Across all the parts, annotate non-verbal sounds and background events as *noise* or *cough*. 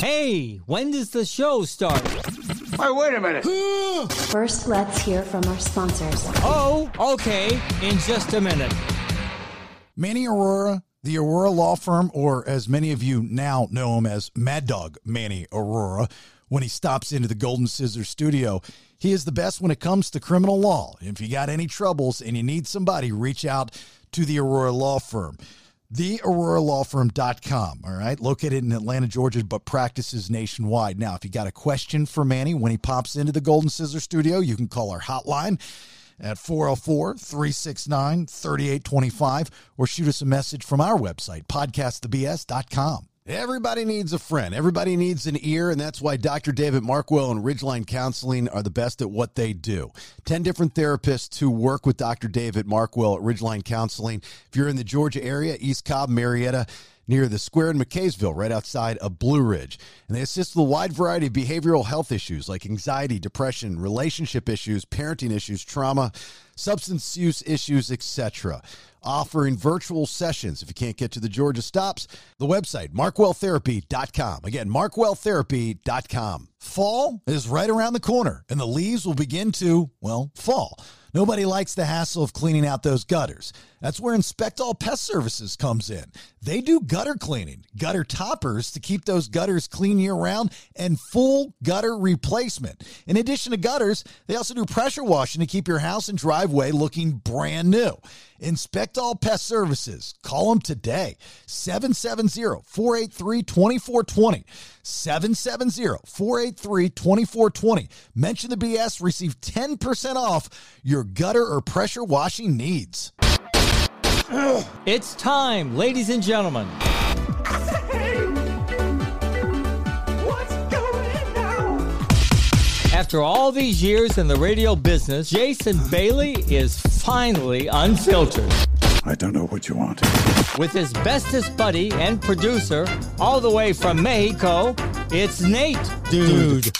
Hey, when does the show start? Hey, wait a minute. *gasps* First, let's hear from our sponsors. Oh, okay, in just a minute. Manny Arora, the Arora Law Firm, or as many of you now know him as Mad Dog Manny Arora, when he stops into the Golden Scissors studio, he is the best when it comes to criminal law. If you got any troubles and you need somebody, reach out to the Arora Law Firm. TheAroraLawFirm.com, all right, located in Atlanta, Georgia, but practices nationwide. Now, if you got a question for Manny when he pops into the Golden Scissor studio, you can call our hotline at 404 369 3825 or shoot us a message from our website, podcastthebs.com. Everybody needs a friend. Everybody needs an ear, and that's why Dr. David Markwell and Ridgeline Counseling are the best at what they do. 10 different therapists who work with Dr. David Markwell at Ridgeline Counseling. If you're in the Georgia area, East Cobb, Marietta, near the square in McCaysville, right outside of Blue Ridge. And they assist with a wide variety of behavioral health issues like anxiety, depression, relationship issues, parenting issues, trauma, substance use issues, etc. Offering virtual sessions if you can't get to the Georgia stops. The website, markwelltherapy.com. Again, markwelltherapy.com. Fall is right around the corner, and the leaves will begin to, well, fall. Nobody likes the hassle of cleaning out those gutters. That's where Inspect All Pest Services comes in. They do gutter cleaning, gutter toppers to keep those gutters clean year round, and full gutter replacement. In addition to gutters, they also do pressure washing to keep your house and driveway looking brand new. Inspect All Pest Services. Call them today. 770 483 2420. 770 483 2420. Mention the BS, receive 10% off your gutter or pressure washing needs. It's time, ladies and gentlemen. After all these years in the radio business, Jason Bailey is finally unfiltered. I don't know what you want. With his bestest buddy and producer, all the way from Mexico, it's Nate, dude.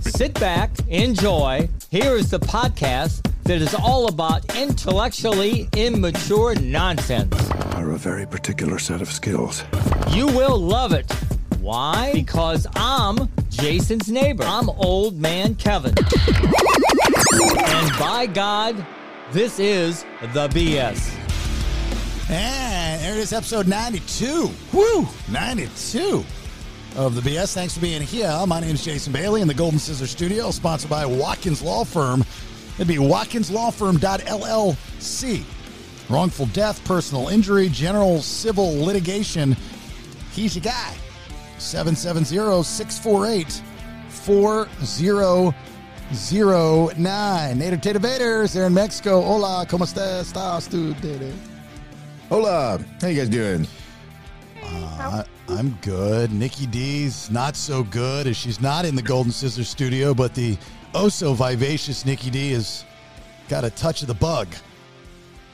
Sit back, enjoy. Here is the podcast that is all about intellectually immature nonsense. Are a very particular set of skills. You will love it. Why? Because I'm Jason's neighbor. I'm old man Kevin. And by God, this is the BS. And there it is, episode 92. Woo! 92 of the BS. Thanks for being here. My name is Jason Bailey in the Golden Scissor Studio, sponsored by Watkins Law Firm. It'd be watkinslawfirm.llc. Wrongful death, personal injury, general civil litigation. He's your guy. 770 648 4009. Native Tater Vaders, they're in Mexico. Hola, ¿cómo estás? ¿Estás tú? Hola, how you guys doing? Uh, I'm good. Nikki D's not so good as she's not in the Golden Scissors studio, but the oh so vivacious Nikki D has got a touch of the bug.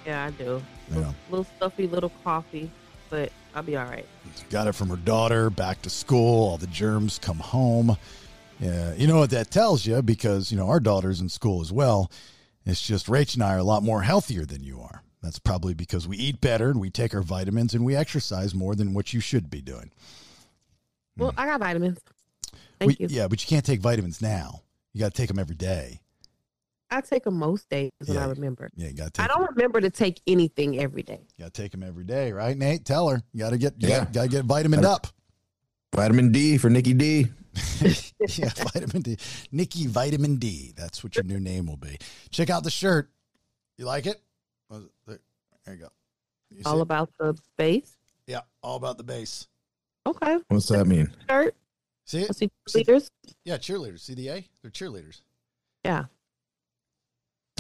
Yeah, I do. Yeah. Little stuffy, little coffee, but I'll be all right. Got it from her daughter, back to school. All the germs come home. Yeah, you know what that tells you because, you know, our daughter's in school as well. It's just Rach and I are a lot more healthier than you are. That's probably because we eat better and we take our vitamins and we exercise more than what you should be doing. Well, I got vitamins. Thank We- you. Yeah, but you can't take vitamins now. You got to take them every day. I take them most days when Yeah. I remember. Yeah, you got to I don't remember to take anything every day. You got to take them every day, right, Nate? Tell her you got to get. You Yeah. got to get vitamin up. Vitamin D for Nikki D. *laughs* *laughs* yeah, vitamin D. Nikki Vitamin D. That's what your new name will be. Check out the shirt. You like it? Was it- There, there you go. You All see? about the space. yeah, all about the base. Okay. What's that mean? Shirt. See it? Let's see. Yeah, cheerleaders. See the A? They're cheerleaders. Yeah.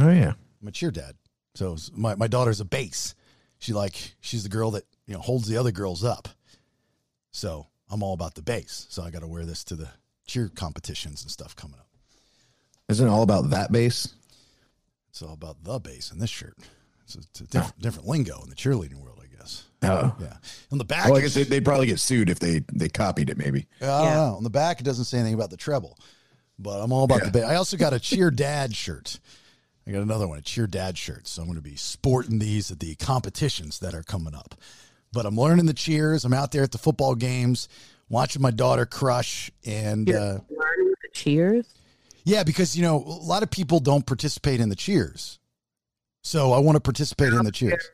Oh yeah. I'm a cheer dad. So my, my daughter's a base. She like she's the girl that you know holds the other girls up. So I'm all about the base. So I got to wear this to the cheer competitions and stuff coming up. Isn't it all about that base? It's all about the base in this shirt. It's a, it's a different, different lingo in the cheerleading world, I guess. Oh. Yeah. On the back, Well, I guess they, they'd probably get sued if they they copied it. Maybe. I don't Yeah. know. On the back, it doesn't say anything about the treble, but I'm all about Yeah. the base. I also got a cheer dad shirt. I got another one, a cheer dad shirt. So I'm going to be sporting these at the competitions that are coming up. But I'm learning the cheers. I'm out there at the football games, watching my daughter crush, and You're uh, learning the cheers. yeah, because you know a lot of people don't participate in the cheers, so I want to participate in the cheers.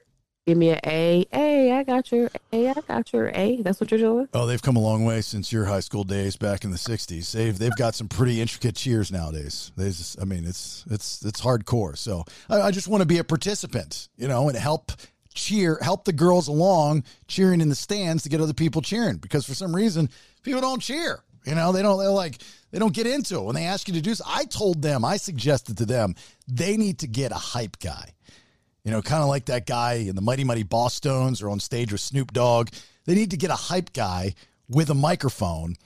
Give me an A. A, I got your A. I got your A. That's what you're doing. Oh, they've come a long way since your high school days back in the '60s. They've they've got some pretty intricate cheers nowadays. They just, I mean, it's it's it's hardcore. So I, I just want to be a participant, you know, and help cheer, help the girls along cheering in the stands to get other people cheering. Because for some reason, people don't cheer. You know, they don't. They're like they don't get into it when they ask you to do. So I told them, I suggested to them, they need to get a hype guy. You know, kind of like that guy in the Mighty Mighty Bosstones or on stage with Snoop Dogg. They need to get a hype guy with a microphone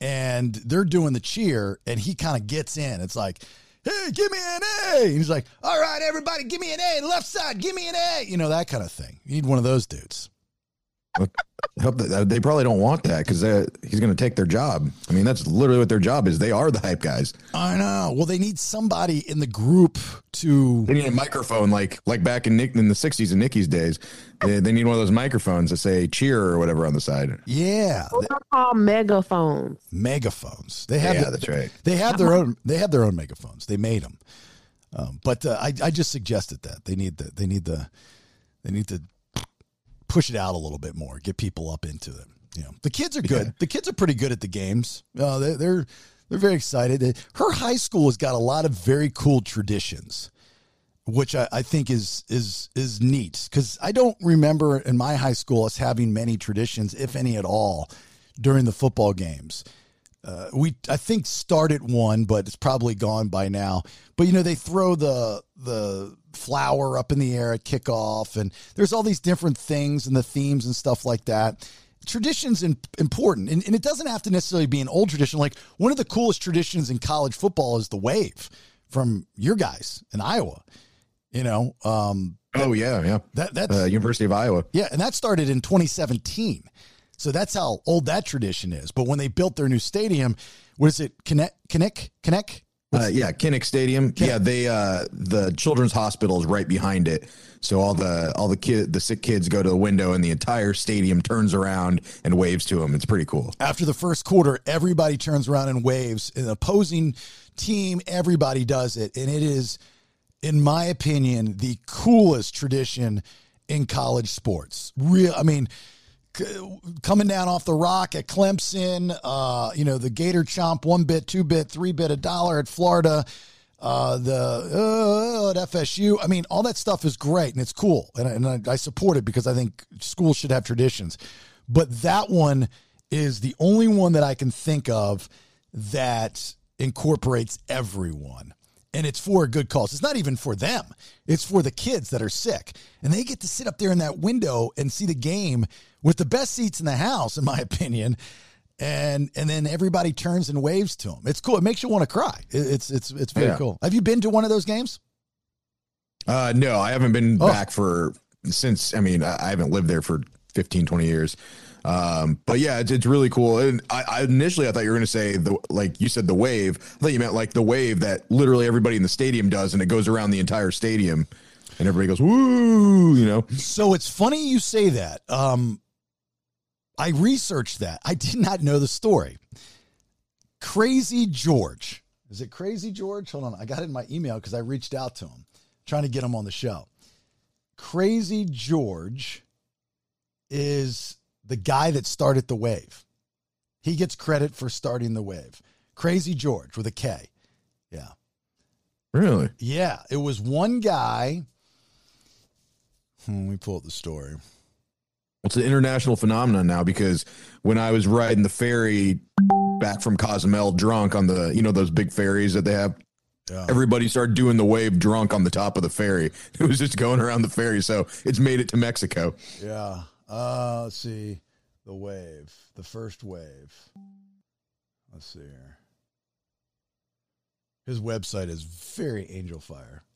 and they're doing the cheer and he kind of gets in. It's like, hey, give me an A. And he's like, all right, everybody, give me an A. Left side, give me an A. You know, that kind of thing. You need one of those dudes. I hope that they probably don't want that because he's going to take their job. I mean, that's literally what their job is. They are the hype guys. I know. Well, they need somebody in the group to. They need a microphone like like back in Nick in the '60s and Nicky's days. They, they need one of those microphones that say "cheer" or whatever on the side. Yeah, Those are called megaphones. megaphones. They have. Yeah, the- that's right. They have their own. They have their own megaphones. They made them. Um, but uh, I, I just suggested that they need the. They need the. They need to push it out a little bit more. Get people up into it. You know, the kids are good. Yeah. The kids are pretty good at the games. Uh, they, they're they're very excited. Her high school has got a lot of very cool traditions, which I, I think is is is neat because I don't remember in my high school us having many traditions, if any at all, during the football games. Uh, we I think started one, but it's probably gone by now. But you know they throw the the flower up in the air at kickoff, and there's all these different things and the themes and stuff like that. Traditions in, important, and, and it doesn't have to necessarily be an old tradition. Like one of the coolest traditions in college football is the wave from your guys in Iowa. You know, um, Oh yeah, yeah. that that's Uh, University of Iowa. yeah, and that started in 2017. So that's how old that tradition is. But when they built their new stadium, what is it? Connect, Connect, Connect. Uh, yeah, Kinnick Stadium. Yeah, they uh the children's hospital is right behind it. So all the all the kid the sick kids go to the window and the entire stadium turns around and waves to them. It's pretty cool. After the first quarter, everybody turns around and waves. An opposing team, everybody does it, and it is, in my opinion, the coolest tradition in college sports. Real, I mean. Coming down off the rock at Clemson, uh, you know the Gator Chomp, one bit, two bit, three bit, a dollar at Florida, uh, the uh, at FSU. I mean, all that stuff is great and it's cool, and, and I support it because I think schools should have traditions. But that one is the only one that I can think of that incorporates everyone. And it's for a good cause. It's not even for them. It's for the kids that are sick. And they get to sit up there in that window and see the game with the best seats in the house, in my *laughs* opinion. And and then everybody turns and waves to them. It's cool. It makes you want to cry. It's it's it's very Yeah. cool. Have you been to one of those games? Uh no, I haven't been Oh. back for since I mean, I I haven't lived there for 15 20 years. Um but yeah, it's, it's really cool. And I, I initially I thought you were going to say the like you said the wave. I thought you meant like the wave that literally everybody in the stadium does and it goes around the entire stadium and everybody goes woo, you know. So it's funny you say that. Um, I researched that. I did not know the story. Crazy George. Is it Crazy George? Hold on. I got it in my email because I reached out to him trying to get him on the show. Crazy George is the guy that started the wave. He gets credit for starting the wave. Crazy George with a K. Yeah. Really? Yeah, it was one guy. Hmm, Let me pull up the story. It's an international phenomenon now because when I was riding the ferry back from Cozumel drunk on the, you know, those big ferries that they have, Yeah. everybody started doing the wave drunk on the top of the ferry. *laughs* It was just going around the ferry. So it's made it to Mexico. Yeah. Uh, let's see. The wave. The first wave. Let's see here. His website is very Angelfire. *laughs*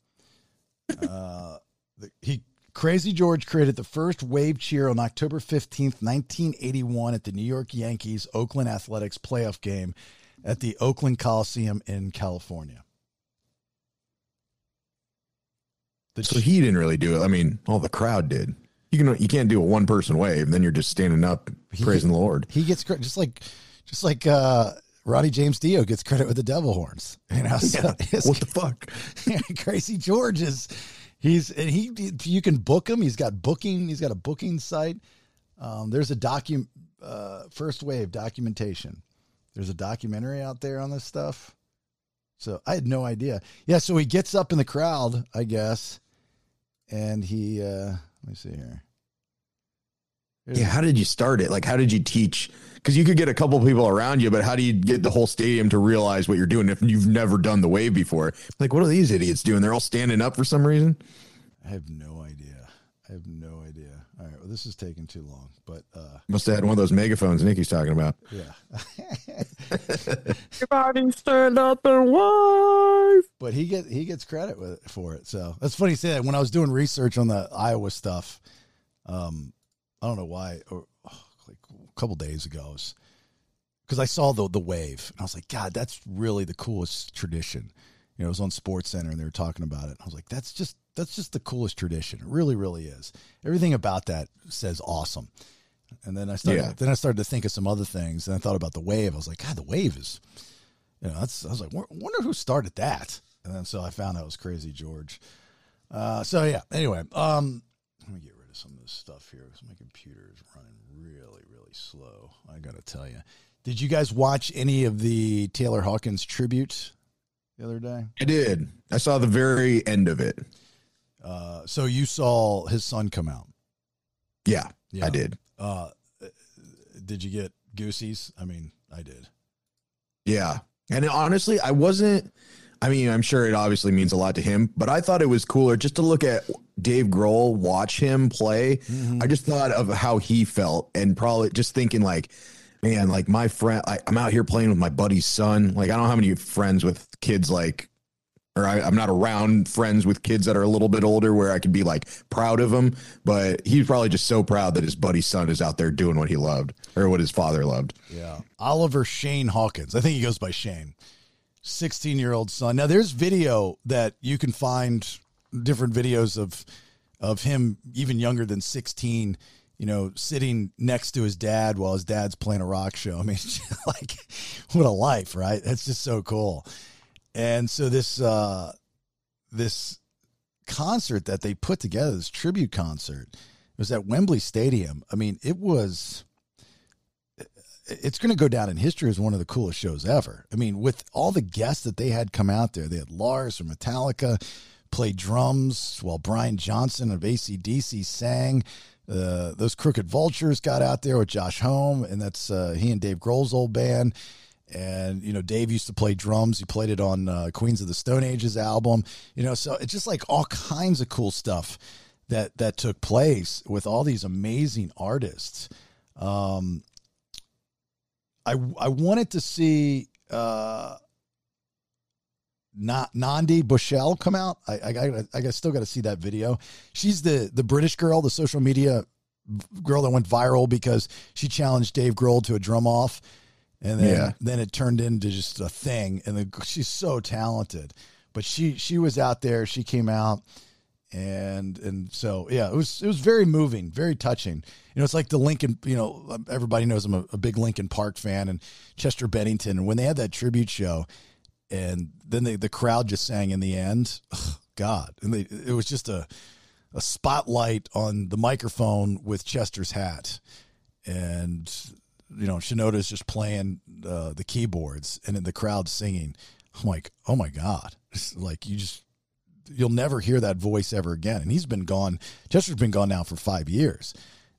Uh, the, he Crazy George created the first wave cheer on October 15th, 1981 at the New York Yankees Oakland Athletics playoff game at the Oakland Coliseum in California. The So he didn't really do it. I mean, all the crowd did. You can you can't do a one person wave. And then you're just standing up praising the Lord. He gets credit just like just like uh Ronnie James Dio gets credit with the devil horns. You know, *laughs* so it's- What the fuck? *laughs* Crazy George is he's and he you can book him. He's got booking. He's got a booking site. Um, there's a document uh, first wave documentation. There's a documentary out there on this stuff. So I had no idea. Yeah, so he gets up in the crowd, I guess, and he uh let me see here. There's- Yeah, how did you start it? Like, how did you teach? Because you could get a couple people around you, but how do you get the whole stadium to realize what you're doing if you've never done the wave before? Like, what are these idiots doing? They're all standing up for some reason. I have no idea. I have no idea. All right, well, this is taking too long, but uh Must have had one of those megaphones Nikki's talking about. yeah. *laughs* Everybody stand up and wave. but he get he gets credit with for it. So that's funny you say that. When I was doing research on the Iowa stuff, um, I don't know why, or oh, like a couple days ago, because I saw the the wave, and I was like, God, that's really the coolest tradition. You know, it was on Sports Center, and they were talking about it. I was like, that's just that's just the coolest tradition. It really, really is. Everything about that says awesome. And then I started Yeah. then I started to think of some other things, and I thought about the wave. I was like, God, the wave is you know, that's I was like, "Wonder- wonder who started that. And then so I found out it was Crazy George. Uh, so yeah. Anyway, um, let me get rid of some of this stuff here because my computer is running really, really slow. I gotta tell you. Did you guys watch any of the Taylor Hawkins tribute the other day? I did. I saw the very end of it. Uh, so you saw his son come out. Yeah, Yeah. I did. Uh, did you get goosies? I mean, I did. Yeah. And honestly, I wasn't. I mean, I'm sure it obviously means a lot to him, but I thought it was cooler just to look at Dave Grohl, watch him play. I just thought of how he felt and probably just thinking, like, man, like my friend, I, I'm out here playing with my buddy's son. Like, I don't have any friends with kids like, or I, I'm not around friends with kids that are a little bit older where I could be like proud of them. But he's probably just so proud that his buddy's son is out there doing what he loved or what his father loved. Yeah. Oliver Shane Hawkins. I think he goes by Shane. 16 year old son. Now there's video that you can find different videos of of him even younger than 16, you know, sitting next to his dad while his dad's playing a rock show. *laughs* I mean, *laughs* like what a life, right? That's just so cool. And so this uh this concert that they put together, this tribute concert, was at Wembley Stadium. I mean, it was it's going to go down in history as one of the coolest shows ever. I mean, with all the guests that they had come out there, they had Lars from Metallica play drums while Brian Johnson of ACDC sang. Uh, those Crooked Vultures got out there with Josh Homme, and that's uh, he and Dave Grohl's old band. And you know, Dave used to play drums. He played it on uh, Queens of the Stone Age's album. You know, so it's just like all kinds of cool stuff that that took place with all these amazing artists. Um, I I wanted to see uh Na- Nandi Bushell come out. I I got I still got to see that video. She's the the British girl, the social media girl that went viral because she challenged Dave Grohl to a drum off, and then Yeah. then it turned into just a thing. And then she's so talented, but she she was out there. She came out and and so yeah, it was it was very moving, very touching. You know, it's like the Linkin. You know, everybody knows I'm a, a big Linkin Park fan, and Chester Bennington. And when they had that tribute show, and then they, the crowd just sang in the end, God, and they, it was just a a spotlight on the microphone with Chester's hat, and you know Shinoda's just playing uh, the keyboards, and the crowd singing. I'm like, oh my God, It's *laughs* like you just you'll never hear that voice ever again. And he's been gone. Chester's been gone now for five years,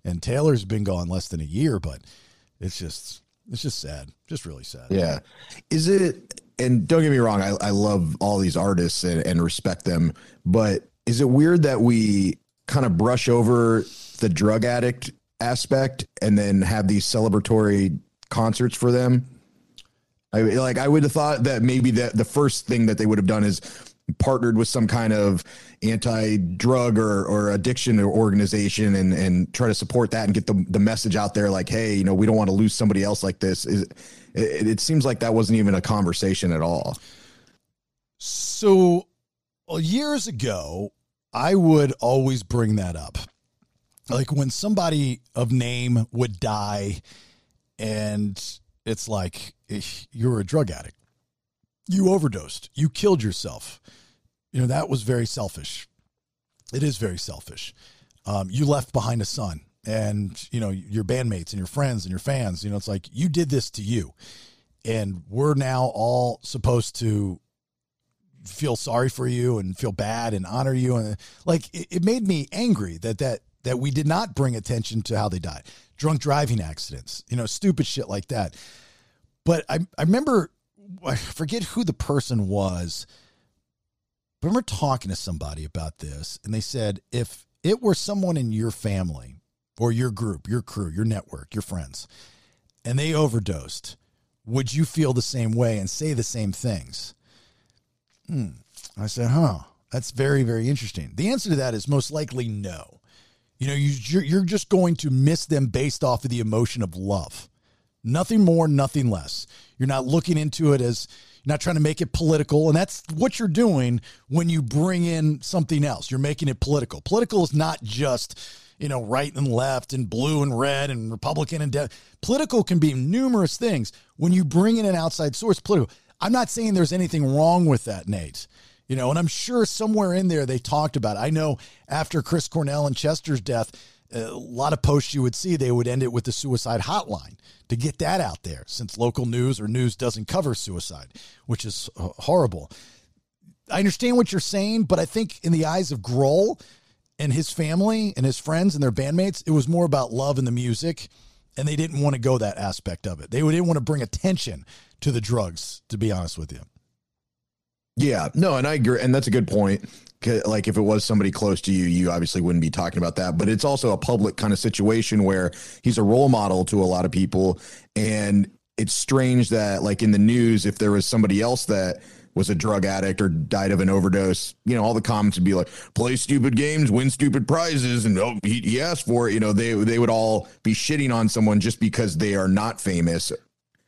and Taylor's been gone less than a year. But it's just it's just sad, just really sad. Yeah. Is it, and don't get me wrong, I, I love all these artists and, and respect them, but is it weird that we kind of brush over the drug addict aspect and then have these celebratory concerts for them? I like I would have thought that maybe that the first thing that they would have done is partnered with some kind of anti-drug or, or addiction or organization and and try to support that and get the, the message out there like hey you know we don't want to lose somebody else like this is it, it seems like that wasn't even a conversation at all So well, years ago, I would always bring that up. Like when somebody of name would die and it's like you're a drug addict. You overdosed. You killed yourself. You know that was very selfish. It is very selfish. Um, you left behind a son and you know your bandmates and your friends and your fans you know it's like you did this to you. And we're now all supposed to feel sorry for you and feel bad and honor you and like it, it made me angry that that that we did not bring attention to how they died drunk driving accidents you know stupid shit like that but i i remember i forget who the person was but I remember talking to somebody about this and they said if it were someone in your family or your group your crew your network your friends and they overdosed would you feel the same way and say the same things Hmm. I said, huh, that's very, very interesting. The answer to that is most likely no. You know, you, you're, just going to miss them based off of the emotion of love. Nothing more, nothing less. You're not looking into it as you're not trying to make it political. And that's what you're doing when you bring in something else. You're making it political. Political is not just, you know, right and left and blue and red and Republican and political can be numerous things. When you bring in an outside source, political. I'm not saying there's anything wrong with that, Nate. You know, and I'm sure somewhere in there they talked about it. I know after Chris Cornell and Chester's death, a lot of posts you would see, they would end it with the suicide hotline to get that out there since local news or news doesn't cover suicide, which is horrible. I understand what you're saying, but I think in the eyes of Grohl and his family and his friends and their bandmates, it was more about love and the music, and they didn't want to go that aspect of it. They didn't want to bring attention to the drugs, to be honest with you. Yeah, no, and I agree, and that's a good point. Like if it was somebody close to you, you obviously wouldn't be talking about that. But it's also a public kind of situation where he's a role model to a lot of people, and it's strange that like in the news, if there was somebody else that was a drug addict or died of an overdose, you know, all the comments would be like, "Play stupid games, win stupid prizes," and oh, he, he asked for it. You know, they they would all be shitting on someone just because they are not famous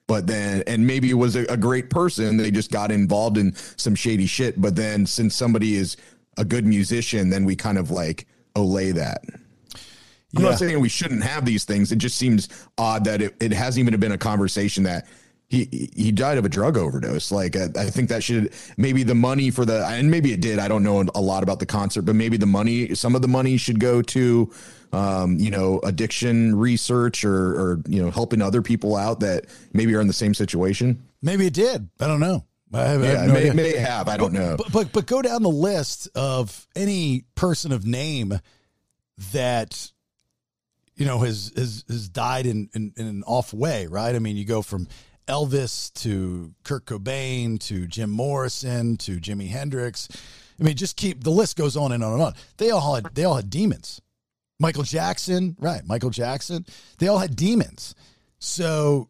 but then and maybe it was a, a, great person. They just got involved in some shady shit. But then since somebody is a good musician then we kind of like olay that. I'm Yeah. not saying we shouldn't have these things. It just seems odd that it, it hasn't even been a conversation that he he died of a drug overdose. Like I, I think that should maybe the money for the and maybe it did. I don't know a lot about the concert but maybe the money some of the money should go to um, you know, addiction research or, or, you know, helping other people out that maybe are in the same situation. Maybe it did. I don't know. I have, I Yeah, have no may, may have. I don't know. But, but but go down the list of any person of name that you know has has, has died in, in in an off way, right? I mean, you go from Elvis to Kurt Cobain to Jim Morrison to Jimi Hendrix. I mean, just keep the list goes on and on and on. They all had they all had demons. Michael Jackson, right? Michael Jackson. They all had demons. So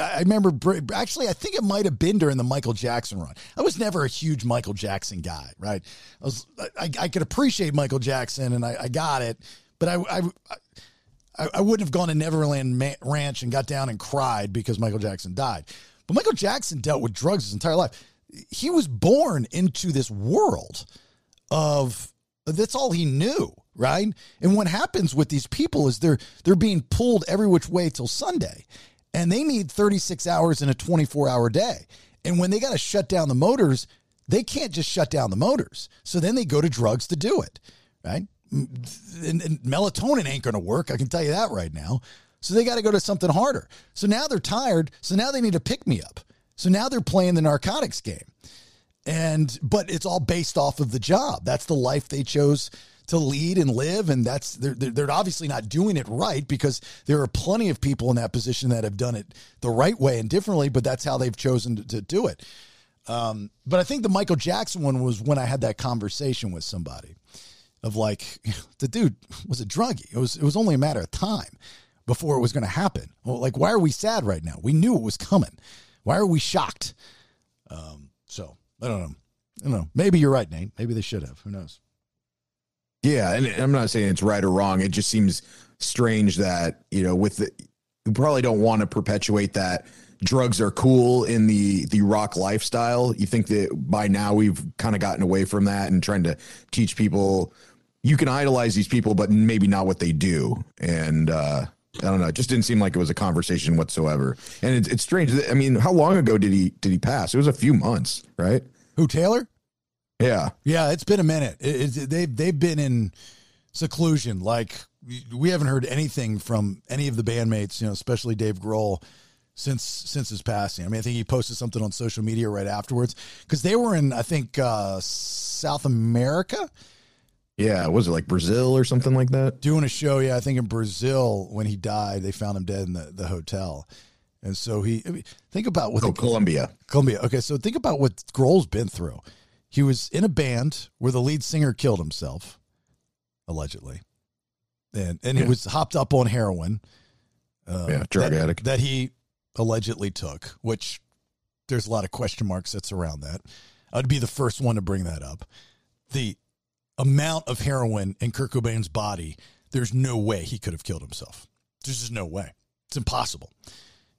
I remember actually, I think it might have been during the Michael Jackson run. I was never a huge Michael Jackson guy, right? I was, I, I could appreciate Michael Jackson and I, I got it, but I, I, I, I wouldn't have gone to Neverland Ranch and got down and cried because Michael Jackson died. But Michael Jackson dealt with drugs his entire life. He was born into this world of that's all he knew, right? And what happens with these people is they're they're being pulled every which way till Sunday. And they need 36 hours in a 24-hour day. And when they got to shut down the motors, they can't just shut down the motors. So then they go to drugs to do it, right? Mm, and, and melatonin ain't going to work, I can tell you that right now. So they got to go to something harder. So now they're tired, so now they need to pick me up. So now they're playing the narcotics game and but it's all based off of the job that's the life they chose to lead and live and that's they're, they're obviously not doing it right because there are plenty of people in that position that have done it the right way and differently but that's how they've chosen to, to do it um, but i think the michael jackson one was when i had that conversation with somebody of like *laughs* the dude was a druggie it was it was only a matter of time before it was going to happen well like why are we sad right now we knew it was coming why are we shocked um, so I don't know. I don't know. Maybe you're right, Nate. Maybe they should have. Who knows? Yeah, and I'm not saying it's right or wrong. It just seems strange that you know, with the, you probably don't want to perpetuate that drugs are cool in the the rock lifestyle. You think that by now we've kind of gotten away from that and trying to teach people, you can idolize these people, but maybe not what they do. And uh, I don't know. It just didn't seem like it was a conversation whatsoever. And it's, it's strange. I mean, how long ago did he did he pass? It was a few months, right? Who Taylor? Yeah. Yeah, it's been a minute. It, it, they've they've been in seclusion. Like we haven't heard anything from any of the bandmates, you know, especially Dave Grohl, since since his passing. I mean, I think he posted something on social media right afterwards because they were in, I think, uh, South America. Yeah, was it like Brazil or something like that? Doing a show, yeah, I think in Brazil when he died, they found him dead in the, the hotel. And so he I mean, think about what Oh, the, Colombia. Columbia. Okay, so think about what Grohl's been through. He was in a band where the lead singer killed himself, allegedly, and and he was hopped up on heroin. Uh, Yeah, drug that, addict. that he allegedly took. Which there's a lot of question marks that's around that. I'd be the first one to bring that up. The amount of heroin in Kurt Cobain's body, there's no way he could have killed himself. There's just no way. It's impossible.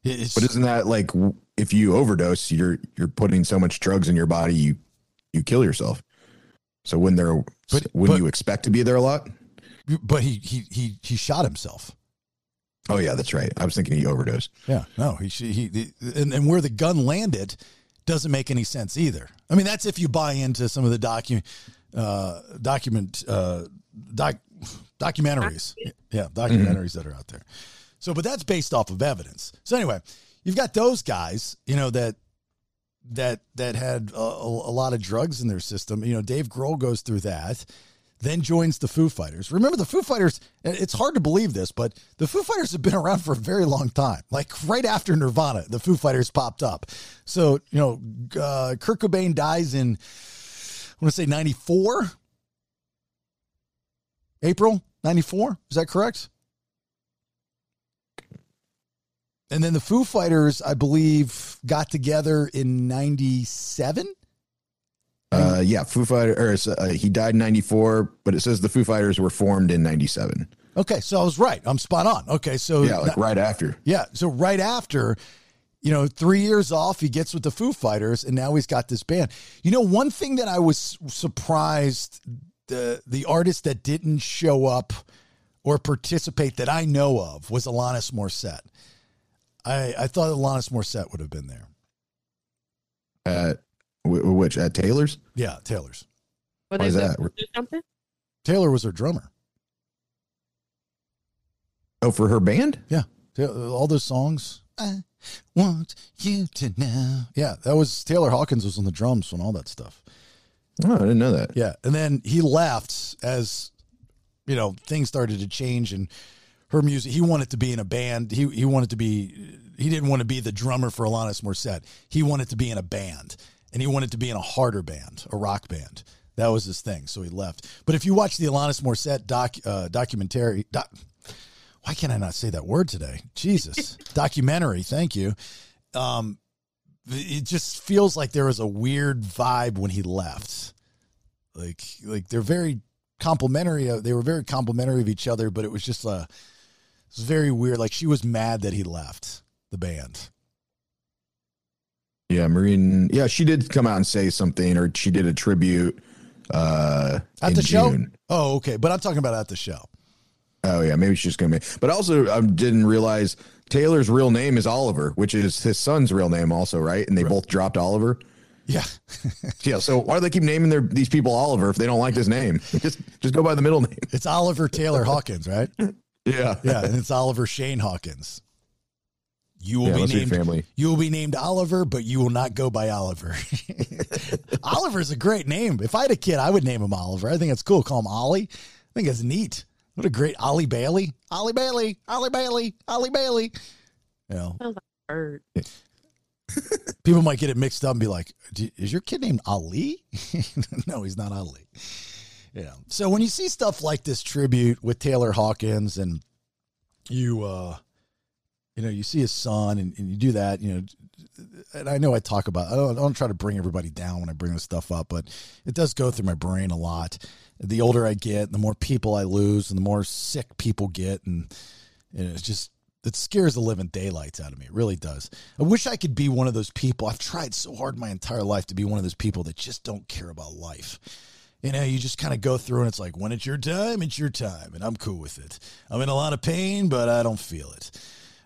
It's, But isn't that like if you overdose, you're you're putting so much drugs in your body, you you kill yourself. So when there, But- wouldn't but- you expect to be there a lot? but he he he he shot himself. Oh yeah, that's right. I was thinking he overdosed. Yeah, no, he should, he and, and where the gun landed doesn't make any sense either. I mean, that's if you buy into some of the docu uh, document uh, doc documentaries, yeah, documentaries that are out there. So, but that's based off of evidence. So anyway, you've got those guys, you know that that that had a, a lot of drugs in their system. You know, Dave Grohl goes through that, then joins the Foo Fighters. Remember, the Foo Fighters. It's hard to believe this, but the Foo Fighters have been around for a very long time. Like right after Nirvana, the Foo Fighters popped up. So you know, uh, Kurt Cobain dies in I want to say ninety four. April 94. Is that correct? And then the Foo Fighters, I believe, got together in 97. Uh, yeah, Foo Fighter. Or uh, he died in '94, but it says the Foo Fighters were formed in '97. Okay, so I was right. I'm spot on. Okay, so Yeah, like right after. yeah, so right after, you know, three years off, he gets with the Foo Fighters, and now he's got this band. You know, one thing that I was surprised the the artist that didn't show up or participate that I know of was Alanis Morissette. I I thought Alanis Morissette would have been there. At wh- which at Taylor's? Yeah, Taylor's. Were Why is that? supposed to do something? Taylor was her drummer. Oh, for her band? Yeah, all those songs. I want you to know. Yeah, that was Taylor Hawkins was on the drums and all that stuff. Oh, I didn't know that. Yeah, and then he left as you know things started to change and her music. He wanted to be in a band. He he wanted to be. He didn't want to be the drummer for Alanis Morissette. He wanted to be in a band, and he wanted to be in a harder band, a rock band. That was his thing. So he left. But if you watch the Alanis Morissette doc uh, documentary, doc, why can't I not say that word today? Jesus, *laughs* documentary. Thank you. Um, it just feels like there was a weird vibe when he left. Like, like they're very complimentary. They were very complimentary of each other, but it was just a, it was very weird. Like she was mad that he left the band. Yeah, Marine. Yeah, she did come out and say something, or she did a tribute uh, At the show? Oh, okay. But I'm talking about at the show. Oh yeah, maybe she's gonna be. But also, I didn't realize Taylor's real name is Oliver, which is his son's real name, also, right? And they both dropped Oliver. Yeah. *laughs* Yeah. So why do they keep naming their these people Oliver if they don't like this name? *laughs* just just go by the middle name. it's Oliver Taylor *laughs* Hawkins, right? Yeah. *laughs* Yeah. And it's Oliver Shane Hawkins. You will Yeah, be named family. You will be named Oliver, but you will not go by Oliver. *laughs* Oliver's a great name. If I had a kid, I would name him Oliver. I think it's cool. Call him Ollie. I think it's neat. What a great Ollie Bailey. Ollie Bailey. Ollie Bailey. Ollie Bailey. You know, Sounds like bird. people might get it mixed up and be like, "Is your kid named Ali?" *laughs* no, he's not Ali. Yeah. So when you see stuff like this tribute with Taylor Hawkins and you, uh, you know, you see his son and, and you do that, you know, and I know I talk about, I don't, I don't try to bring everybody down when I bring this stuff up, but it does go through my brain a lot. The older I get, the more people I lose and the more sick people get. And, and it's just, it scares the living daylights out of me. It really does. I wish I could be one of those people. I've tried so hard my entire life to be one of those people that just don't care about life. You know, you just kind of go through and it's like, when it's your time, it's your time. And I'm cool with it. I'm in a lot of pain, but I don't feel it.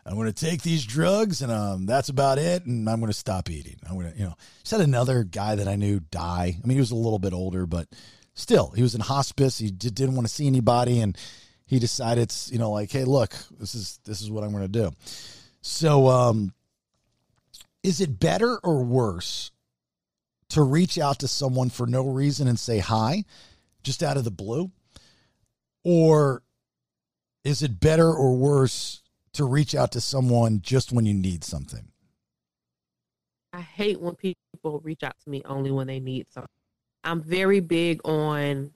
I'm going to take these drugs and um, that's about it. And I'm going to stop eating. I'm going to, you know, just had another guy that I knew die. I mean, he was a little bit older, but still, he was in hospice. He didn't want to see anybody. And he decided, you know, like, hey, look, this is, this is what I'm going to do. So, um, is it better or worse to reach out to someone for no reason and say hi, just out of the blue? Or is it better or worse to reach out to someone just when you need something? I hate when people reach out to me only when they need something. I'm very big on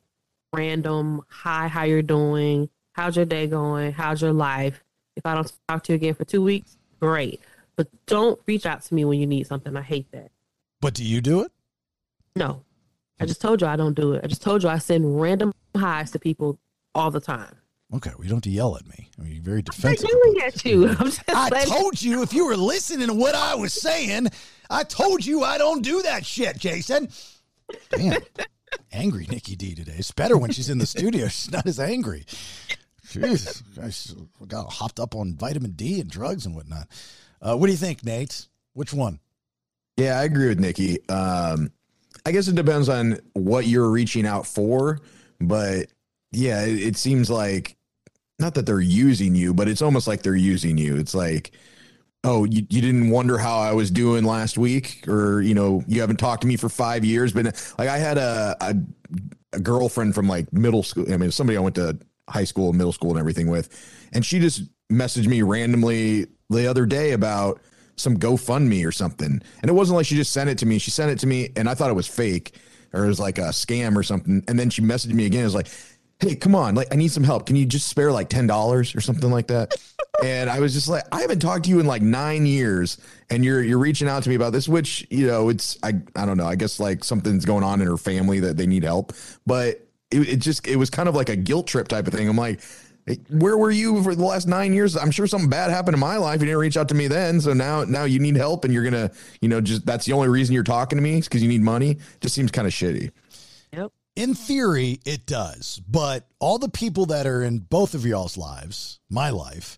random hi, how you're doing, how's your day going, how's your life. If I don't talk to you again for two weeks, great. But don't reach out to me when you need something. I hate that. But do you do it? No. I just told you I don't do it. I just told you I send random highs to people all the time. Okay, well, you don't have to yell at me. I mean, you're very defensive. I'm yelling at you. I'm just I letting- told you if you were listening to what I was saying, I told you I don't do that shit, Jason. Damn. *laughs* angry Nikki D today. It's better when she's in the studio. She's not as angry. Jeez. I got hopped up on vitamin D and drugs and whatnot. Uh, what do you think, Nate? Which one? Yeah, I agree with Nikki. Um, I guess it depends on what you're reaching out for, but yeah, it, it seems like not that they're using you, but it's almost like they're using you. It's like, oh, you, you didn't wonder how I was doing last week, or you know, you haven't talked to me for five years. But like, I had a a, a girlfriend from like middle school. I mean, somebody I went to high school, and middle school, and everything with, and she just messaged me randomly the other day about some GoFundMe or something. And it wasn't like she just sent it to me. She sent it to me and I thought it was fake or it was like a scam or something. And then she messaged me again. It was like, Hey, come on. Like, I need some help. Can you just spare like $10 or something like that? *laughs* and I was just like, I haven't talked to you in like nine years and you're, you're reaching out to me about this, which, you know, it's, I, I don't know. I guess like something's going on in her family that they need help, but it, it just, it was kind of like a guilt trip type of thing. I'm like, where were you for the last nine years? I'm sure something bad happened in my life. You didn't reach out to me then, so now now you need help, and you're gonna, you know, just that's the only reason you're talking to me is because you need money. Just seems kind of shitty. Yep. In theory, it does. But all the people that are in both of y'all's lives, my life,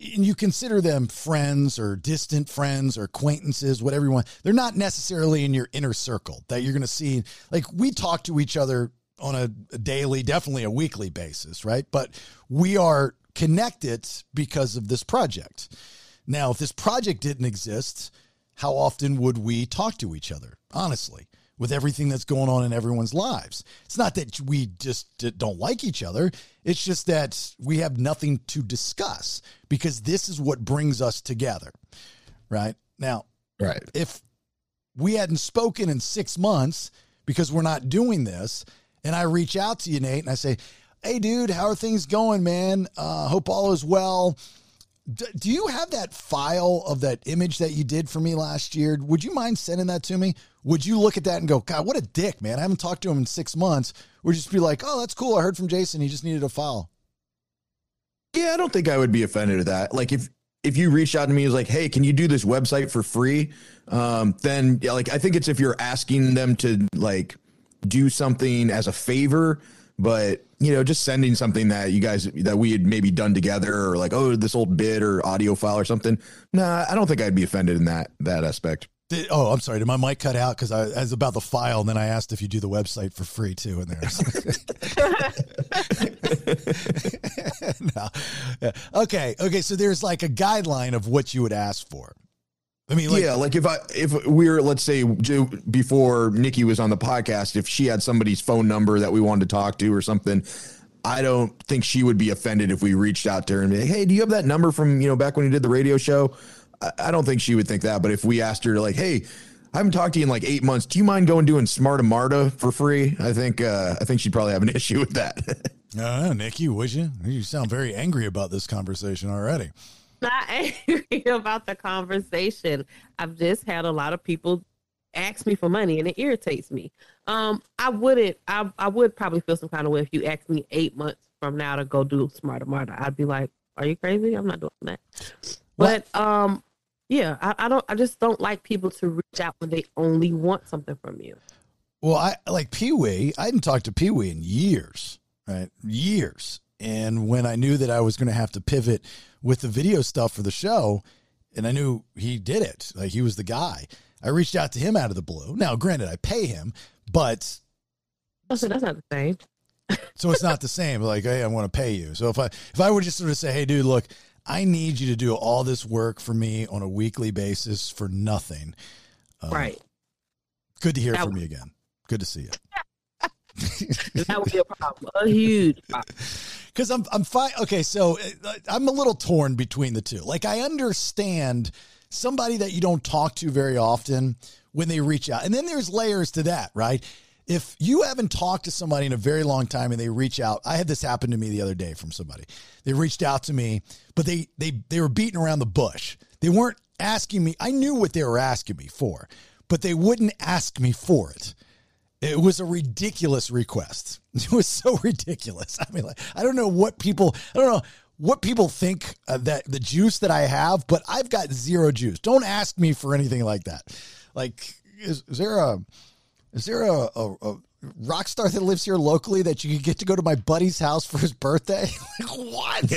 and you consider them friends or distant friends or acquaintances, whatever you want, they're not necessarily in your inner circle that you're going to see. Like we talk to each other on a, daily, definitely a weekly basis, right? But we are connected because of this project. Now, if this project didn't exist, how often would we talk to each other? Honestly, with everything that's going on in everyone's lives. It's not that we just don't like each other. It's just that we have nothing to discuss because this is what brings us together. Right now, Right. if we hadn't spoken in six months because we're not doing this, and I reach out to you, Nate, and I say, Hey, dude, how are things going, man? Uh, hope all is well. D- do you have that file of that image that you did for me last year? Would you mind sending that to me? Would you look at that and go, God, what a dick, man? I haven't talked to him in six months. Or just be like, oh, that's cool. I heard from Jason. He just needed a file. Yeah, I don't think I would be offended at that. Like if if you reach out to me as like, hey, can you do this website for free? Um, then yeah, like I think it's if you're asking them to like do something as a favor, but you know, just sending something that you guys that we had maybe done together or like, oh, this old bit or audio file or something. Nah, I don't think I'd be offended in that that aspect. Did, oh, I'm sorry. Did my mic cut out? Because I, I was about the file, and then I asked if you do the website for free too in there. *laughs* *laughs* no. Yeah. Okay. Okay. So there's like a guideline of what you would ask for. I mean, like, yeah, like if I if we are let's say before Nikki was on the podcast, if she had somebody's phone number that we wanted to talk to or something, I don't think she would be offended if we reached out to her and be like, "Hey, do you have that number from you know back when you did the radio show?" I, I don't think she would think that. But if we asked her to like, "Hey," I haven't talked to you in like eight months. Do you mind going doing Smarta Marta for free? I think uh, I think she'd probably have an *laughs* issue with that. uh, Nikki, would you? You sound very angry about this conversation already. Not *laughs* angry about the conversation. I've just had a lot of people ask me for money and it irritates me. Um, I wouldn't I I would probably feel some kind of way if you asked me eight months from now to go do Smarter Marta. I'd be like, Are you crazy? I'm not doing that. But um yeah, I, I don't I just don't like people to reach out when they only want something from you. Well, I like Pee Wee. I hadn't talked to Pee Wee in years, right? Years. And when I knew that I was going to have to pivot with the video stuff for the show, and I knew he did it, like he was the guy, I reached out to him out of the blue. Now, granted, I pay him, but Oh, so that's not the same. *laughs* so it's not the same. Like, hey, I want to pay you. So if I if I would just sort of say, hey, dude, look, I need you to do all this work for me on a weekly basis for nothing. Um, right. Good to hear That from would- you again. Good to see you. That would be a problem. A huge problem. *laughs* Because I'm I'm fine. Okay, so uh, I'm a little torn between the two. Like I understand somebody that you don't talk to very often when they reach out, and then there's layers to that, right? If you haven't talked to somebody in a very long time and they reach out, I had this happen to me the other day from somebody. They reached out to me, but they they they were beating around the bush. They weren't asking me. I knew what they were asking me for, but they wouldn't ask me for it. It was a ridiculous request. *laughs* It was so ridiculous. I mean, like, I don't know what people, I don't know what people think uh, that the juice that I have, but I've got zero juice. Don't ask me for anything like that. Like, is, is there a, is there a, a, a rock star that lives here locally that you could get to go to my buddy's house for his birthday? *laughs* like, what?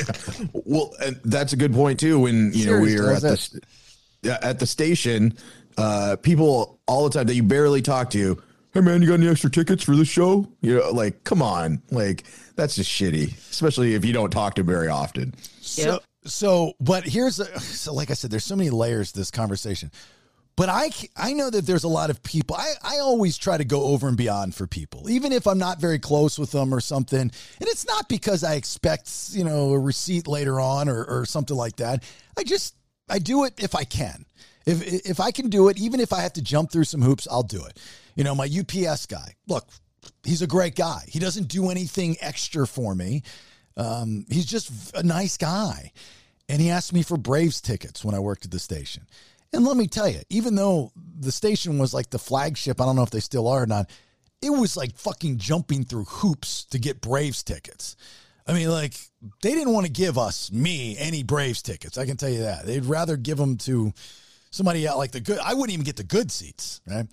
*laughs* Well, and that's a good point too. When you know we Seriously, were at the at the station, uh, people all the time that you barely talk to. Hey man, you got any extra tickets for the show? You know, like come on, like that's just shitty, especially if you don't talk to them very often. So, Yep. so, but here's a, so, like I said, there's so many layers to this conversation. But I, I know that there's a lot of people. I, I always try to go over and beyond for people, even if I'm not very close with them or something. And it's not because I expect, you know, a receipt later on or, or something like that. I just, I do it if I can. If, if I can do it, even if I have to jump through some hoops, I'll do it. You know, my UPS guy, look, he's a great guy. He doesn't do anything extra for me. Um, he's just a nice guy. And he asked me for Braves tickets when I worked at the station. And let me tell you, even though the station was like the flagship, I don't know if they still are or not, it was like fucking jumping through hoops to get Braves tickets. I mean, like, they didn't want to give us, me, any Braves tickets. I can tell you that. They'd rather give them to somebody out like the good. I wouldn't even get the good seats, right?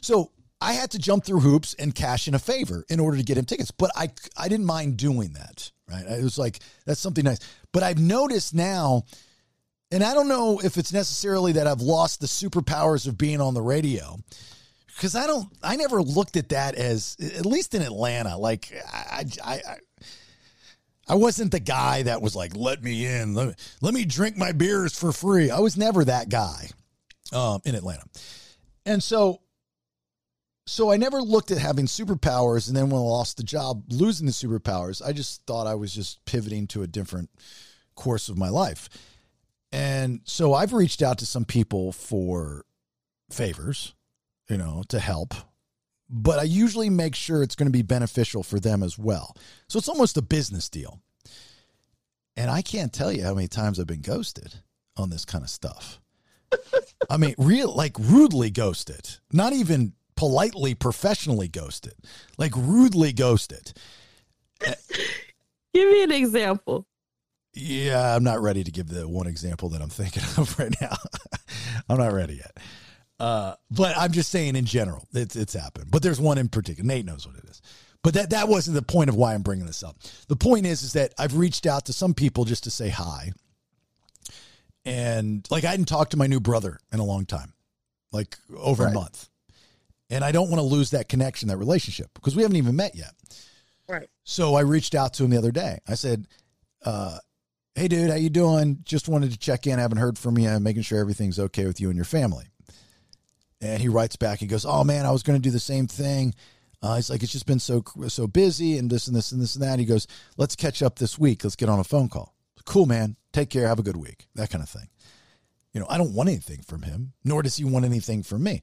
So I had to jump through hoops and cash in a favor in order to get him tickets. But I, I didn't mind doing that, right? It was like, that's something nice. But I've noticed now, and I don't know if it's necessarily that I've lost the superpowers of being on the radio because I don't, I never looked at that as, at least in Atlanta, like I, I, I I wasn't the guy that was like, let me in, let me, let me drink my beers for free. I was never that guy um, in Atlanta. And so, so I never looked at having superpowers. And then when I lost the job, losing the superpowers, I just thought I was just pivoting to a different course of my life. And so I've reached out to some people for favors, you know, to help but I usually make sure it's going to be beneficial for them as well. So it's almost a business deal. And I can't tell you how many times I've been ghosted on this kind of stuff. I mean, real like rudely ghosted, not even politely, professionally ghosted, like rudely ghosted. Give me an example. Yeah, I'm not ready to give the one example that I'm thinking *laughs* of right now. *laughs* I'm not ready yet. Uh, but I'm just saying in general, it's it's happened. But there's one in particular. Nate knows what it is. But that that wasn't the point of why I'm bringing this up. The point is is that I've reached out to some people just to say hi. And like I hadn't talked to my new brother in a long time, like over Right. a month. And I don't want to lose that connection, that relationship, because we haven't even met yet. Right. So I reached out to him the other day. I said, uh, "Hey, dude, how you doing? Just wanted to check in. I haven't heard from you. I'm making sure everything's okay with you and your family." And he writes back. He goes, "Oh man, I was going to do the same thing." Uh, he's like, "It's just been so so busy and this and this and this and that." He goes, "Let's catch up this week. Let's get on a phone call." Cool, man. Take care. Have a good week. That kind of thing. You know, I don't want anything from him, nor does he want anything from me.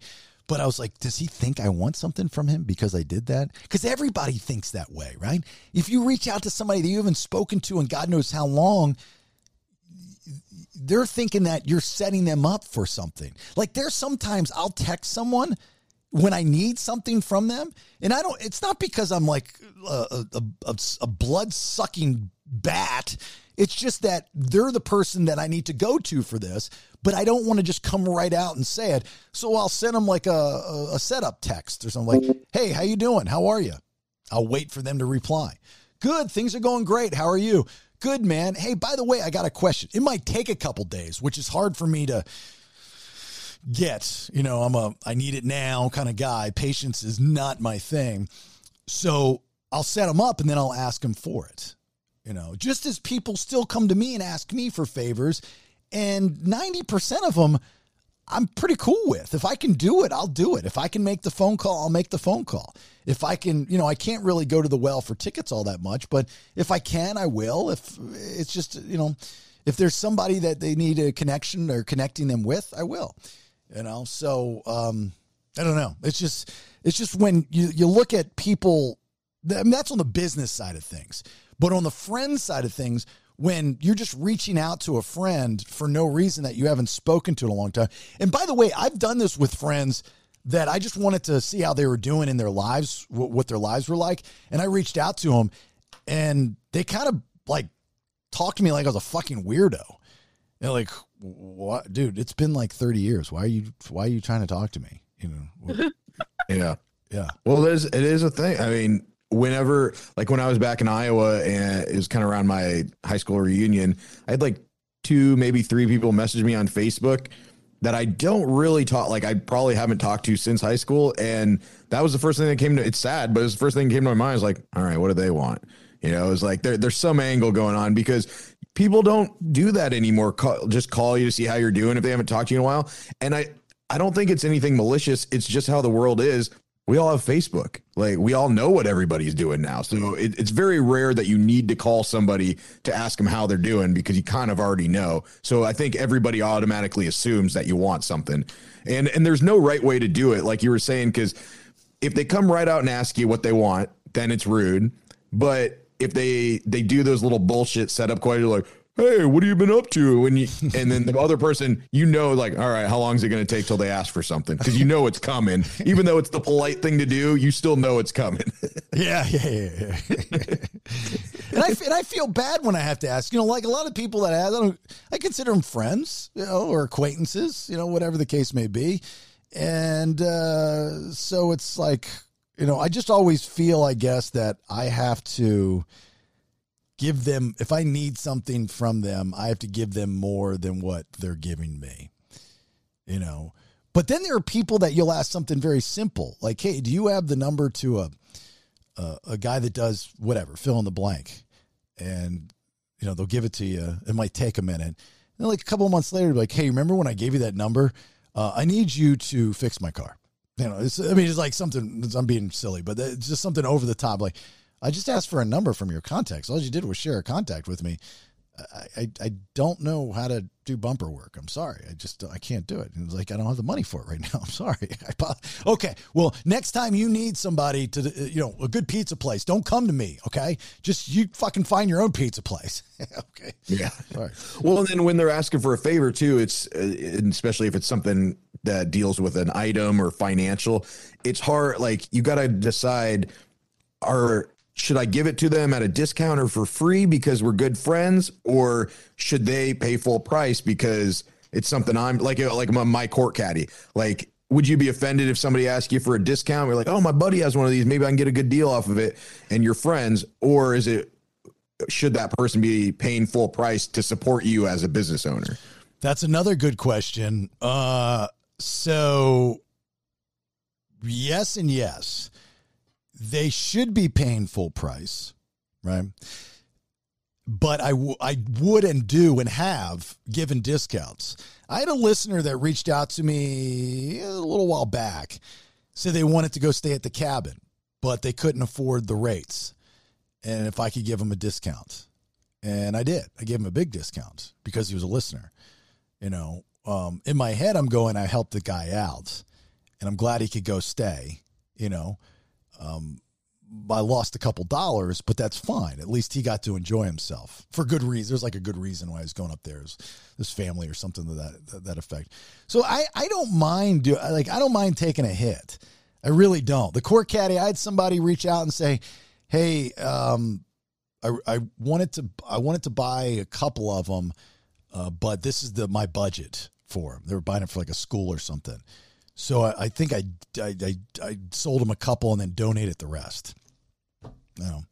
But I was like, does he think I want something from him because I did that? Because everybody thinks that way, right? If you reach out to somebody that you haven't spoken to in God knows how long, they're thinking that you're setting them up for something. Like there's sometimes I'll text someone when I need something from them, and I don't. It's not because I'm like a, a, a, a blood sucking bat It's just that they're the person that I need to go to for this, but I don't want to just come right out and say it. So I'll send them like a, a, a setup text or something like, "Hey, how you doing? How are you?" I'll wait for them to reply. Good, things are going great. How are you? Good, man. Hey, by the way, I got a question. It might take a couple days, which is hard for me to get. You know, I'm a I need it now kind of guy. Patience is not my thing. So I'll set them up and then I'll ask them for it. You know, just as people still come to me and ask me for favors, and 90% of them I'm pretty cool with. If I can do it, I'll do it. If I can make the phone call, I'll make the phone call. If I can, you know, I can't really go to the well for tickets all that much, but if I can, I will. If it's just, you know, if there's somebody that they need a connection or connecting them with, I will. You know, so um I don't know. It's just it's just when you you look at people I mean, that's on the business side of things. But on the friend side of things, when you're just reaching out to a friend for no reason that you haven't spoken to in a long time. And by the way, I've done this with friends that I just wanted to see how they were doing in their lives, what their lives were like. And I reached out to them and they kind of like talked to me like I was a fucking weirdo. And like, what, dude, it's been like 30 years. Why are you, why are you trying to talk to me? You know? *laughs* yeah. Yeah. Well, there's, it is a thing. I mean, whenever like when I was back in Iowa and it was kind of around my high school reunion, I had like two, maybe three people message me on Facebook that I don't really talk like I probably haven't talked to since high school. And that was the first thing that came to it's sad, but it was the first thing that came to my mind. Is like, all right, what do they want? You know, it was like there, there's some angle going on because people don't do that anymore. Call, just call you to see how you're doing if they haven't talked to you in a while. And I I don't think it's anything malicious. It's just how the world is we all have Facebook. Like we all know what everybody's doing now. So it, it's very rare that you need to call somebody to ask them how they're doing because you kind of already know. So I think everybody automatically assumes that you want something. And and there's no right way to do it, like you were saying, because if they come right out and ask you what they want, then it's rude. But if they they do those little bullshit setup questions like, hey, what have you been up to? And you, and then the other person, you know, like, all right, how long is it going to take till they ask for something? Because you know it's coming, even though it's the polite thing to do. You still know it's coming. *laughs* yeah, yeah, yeah. and I and I feel bad when I have to ask. You know, like a lot of people that ask, I, don't, I consider them friends, you know, or acquaintances, you know, whatever the case may be. And uh, so it's like, you know, I just always feel, I guess, that I have to give them if I need something from them, I have to give them more than what they're giving me. You know. But then there are people that you'll ask something very simple, like, "Hey, do you have the number to a a, a guy that does whatever, fill in the blank?" And you know, they'll give it to you. It might take a minute. And like a couple months later, like, "Hey, remember when I gave you that number? Uh, I need you to fix my car." You know, it's, I mean, it's like something. I'm being silly, but it's just something over the top. Like, I just asked for a number from your contacts. All you did was share a contact with me. I, I, I don't know how to do bumper work. I'm sorry. I just I can't do it. And it was like I don't have the money for it right now. *laughs* I'm sorry. *laughs* okay. Well, next time you need somebody to you know a good pizza place, don't come to me. Okay. Just you fucking find your own pizza place. *laughs* okay. Yeah. All right. Well, and then when they're asking for a favor too, it's uh, especially if it's something that deals with an item or financial, it's hard. Like you got to decide are should I give it to them at a discount or for free because we're good friends, or should they pay full price because it's something I'm like like my court caddy? Like, would you be offended if somebody asked you for a discount? We're like, oh, my buddy has one of these. Maybe I can get a good deal off of it, and you're friends, or is it should that person be paying full price to support you as a business owner? That's another good question. Uh, so yes and yes they should be paying full price, right? But I, w- I would and do and have given discounts. I had a listener that reached out to me a little while back, said they wanted to go stay at the cabin, but they couldn't afford the rates. And if I could give them a discount. And I did. I gave him a big discount because he was a listener. You know, um, in my head, I'm going, I helped the guy out and I'm glad he could go stay, you know. Um, I lost a couple dollars, but that's fine. At least he got to enjoy himself for good reason. There's like a good reason why he's going up there, his, his family or something to that, that, that effect. So I I don't mind do like I don't mind taking a hit. I really don't. The court caddy, I had somebody reach out and say, "Hey, um, I, I wanted to I wanted to buy a couple of them, uh, but this is the my budget for them. They were buying it for like a school or something. So I, I think I, I, I I sold them a couple and then donated the rest. You know,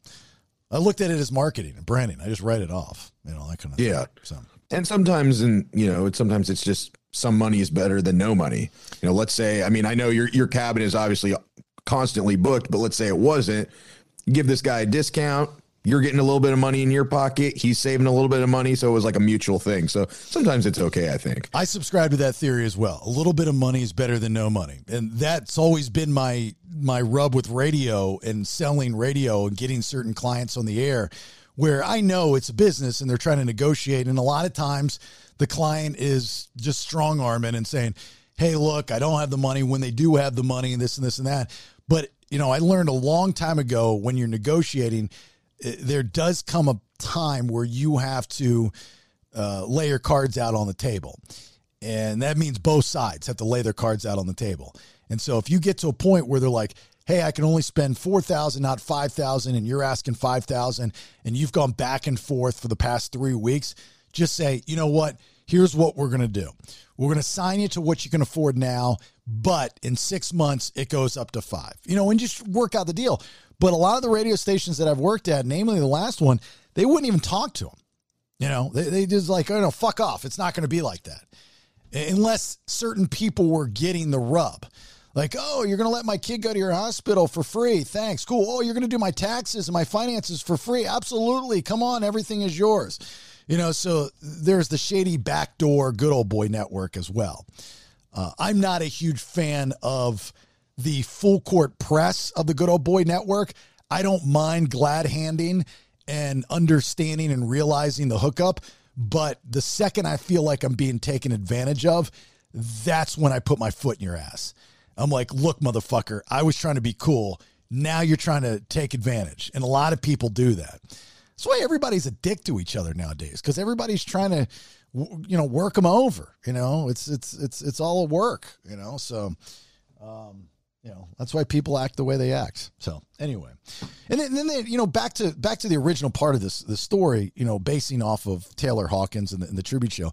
I looked at it as marketing and branding. I just write it off. You know that kind of Yeah. Thing. So And sometimes, and you know, it's sometimes it's just some money is better than no money. You know, let's say, I mean, I know your your cabin is obviously constantly booked, but let's say it wasn't. Give this guy a discount. You're getting a little bit of money in your pocket. He's saving a little bit of money, so it was like a mutual thing. So sometimes it's okay. I think. I subscribe to that theory as well. A little bit of money is better than no money, and that's always been my my rub with radio and selling radio and getting certain clients on the air, where I know it's a business and they're trying to negotiate, and a lot of times the client is just strong arming and saying, "Hey, look, I don't have the money." When they do have the money, and this and this and that, but you know, I learned a long time ago when you're negotiating, there does come a time where you have to uh, lay your cards out on the table. And that means both sides have to lay their cards out on the table. And so if you get to a point where they're like, hey, I can only spend 4,000, not 5,000, and you're asking 5,000, and you've gone back and forth for the past three weeks, just say, you know what? Here's what we're going to do. We're going to sign you to what you can afford now, but in six months, it goes up to five, you know, and just work out the deal. But a lot of the radio stations that I've worked at, namely the last one, they wouldn't even talk to them. You know, they, they just like, oh no, fuck off. It's not going to be like that. Unless certain people were getting the rub. Like, oh, you're going to let my kid go to your hospital for free. Thanks. Cool. Oh, you're going to do my taxes and my finances for free. Absolutely. Come on. Everything is yours. You know, so there's the shady backdoor good old boy network as well. Uh, I'm not a huge fan of the full court press of the good old boy network. I don't mind glad handing and understanding and realizing the hookup. But the second I feel like I'm being taken advantage of, that's when I put my foot in your ass. I'm like, look, motherfucker, I was trying to be cool. Now you're trying to take advantage. And a lot of people do that. That's why everybody's a dick to each other nowadays because everybody's trying to, you know, work them over. You know, it's it's it's it's all a work. You know, so, um, you know, that's why people act the way they act. So anyway, and then, then they, you know, back to back to the original part of this the story. You know, basing off of Taylor Hawkins and the, and the Tribute Show,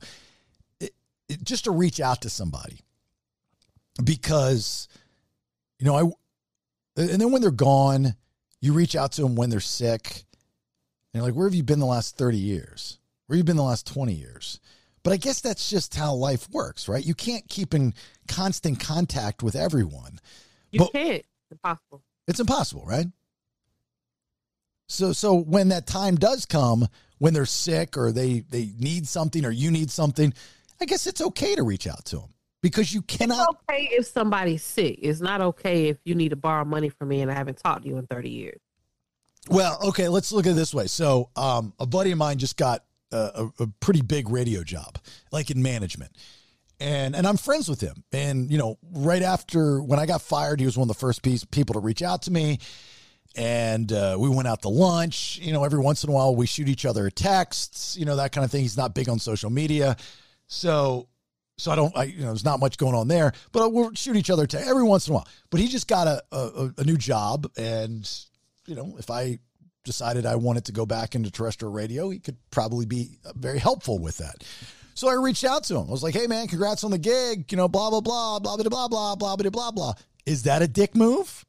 it, it, just to reach out to somebody because, you know, I, and then when they're gone, you reach out to them when they're sick. And like, where have you been the last 30 years? Where have you been the last 20 years? But I guess that's just how life works, right? You can't keep in constant contact with everyone. You But- can't. It's impossible. It's impossible, right? So so when that time does come, when they're sick or they they need something or you need something, I guess it's okay to reach out to them because you It's cannot okay if somebody's sick. It's not okay if you need to borrow money from me and I haven't talked to you in 30 years. Well, okay, let's look at it this way. So, um, a buddy of mine just got a, a, a pretty big radio job, like in management, and and I'm friends with him. And you know, right after when I got fired, he was one of the first piece, people to reach out to me. And uh, we went out to lunch. You know, every once in a while we shoot each other texts. You know that kind of thing. He's not big on social media, so so I don't. I you know, there's not much going on there. But we'll shoot each other every once in a while. But he just got a a, a new job, and you know, if I decided I wanted to go back into terrestrial radio, he could probably be very helpful with that. So I reached out to him. I was like, "Hey, man, congrats on the gig. You know, blah blah blah blah blah blah blah blah blah blah blah." Is that a dick move?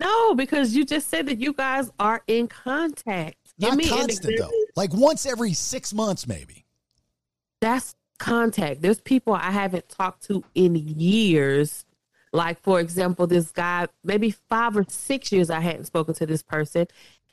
No, because you just said that you guys are in contact. Not me constant though. Like once every six months, maybe. That's contact. There's people I haven't talked to in years. Like, for example, this guy, maybe five or six years I hadn't spoken to this person.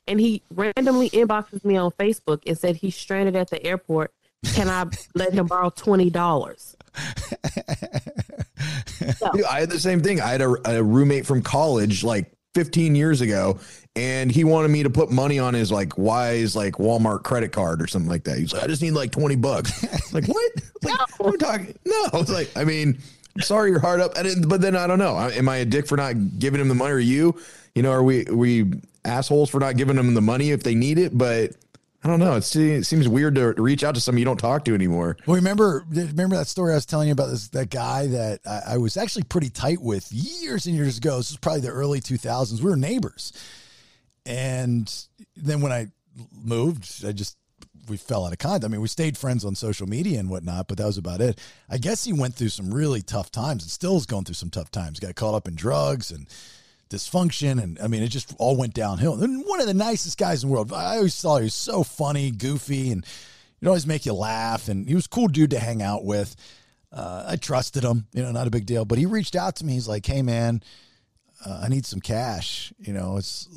And he randomly inboxes me on Facebook and said he's stranded at the airport. Can I let him borrow $20? *laughs* Dude, I had the same thing. I had a, a roommate from college like 15 years ago, and he wanted me to put money on his like Wise like Walmart credit card or something like that. He's like, I just need like 20 bucks. *laughs* like what? Like, No. We're talking. No, it's like I mean, sorry, you're hard up. And but then I don't know. Am I a dick for not giving him the money? Or you? You know, are we are we assholes for not giving them the money if they need it? But I don't know. It seems weird to reach out to someone you don't talk to anymore. Well, remember remember that story I was telling you about this that guy that I, I was actually pretty tight with years and years ago. This was probably the early 2000s. We were neighbors, and then when I moved. I just we fell out of contact. I mean, we stayed friends on social media and whatnot, but that was about it. I guess he went through some really tough times and still is going through some tough times. Got caught up in drugs and dysfunction, and I mean, it just all went downhill. And one of the nicest guys in the world. I always thought he was so funny, goofy, and he'd always make you laugh. And he was a cool dude to hang out with. Uh, I trusted him, you know, not a big deal. But he reached out to me. He's like, "Hey, man." Uh, I need some cash. You know, it's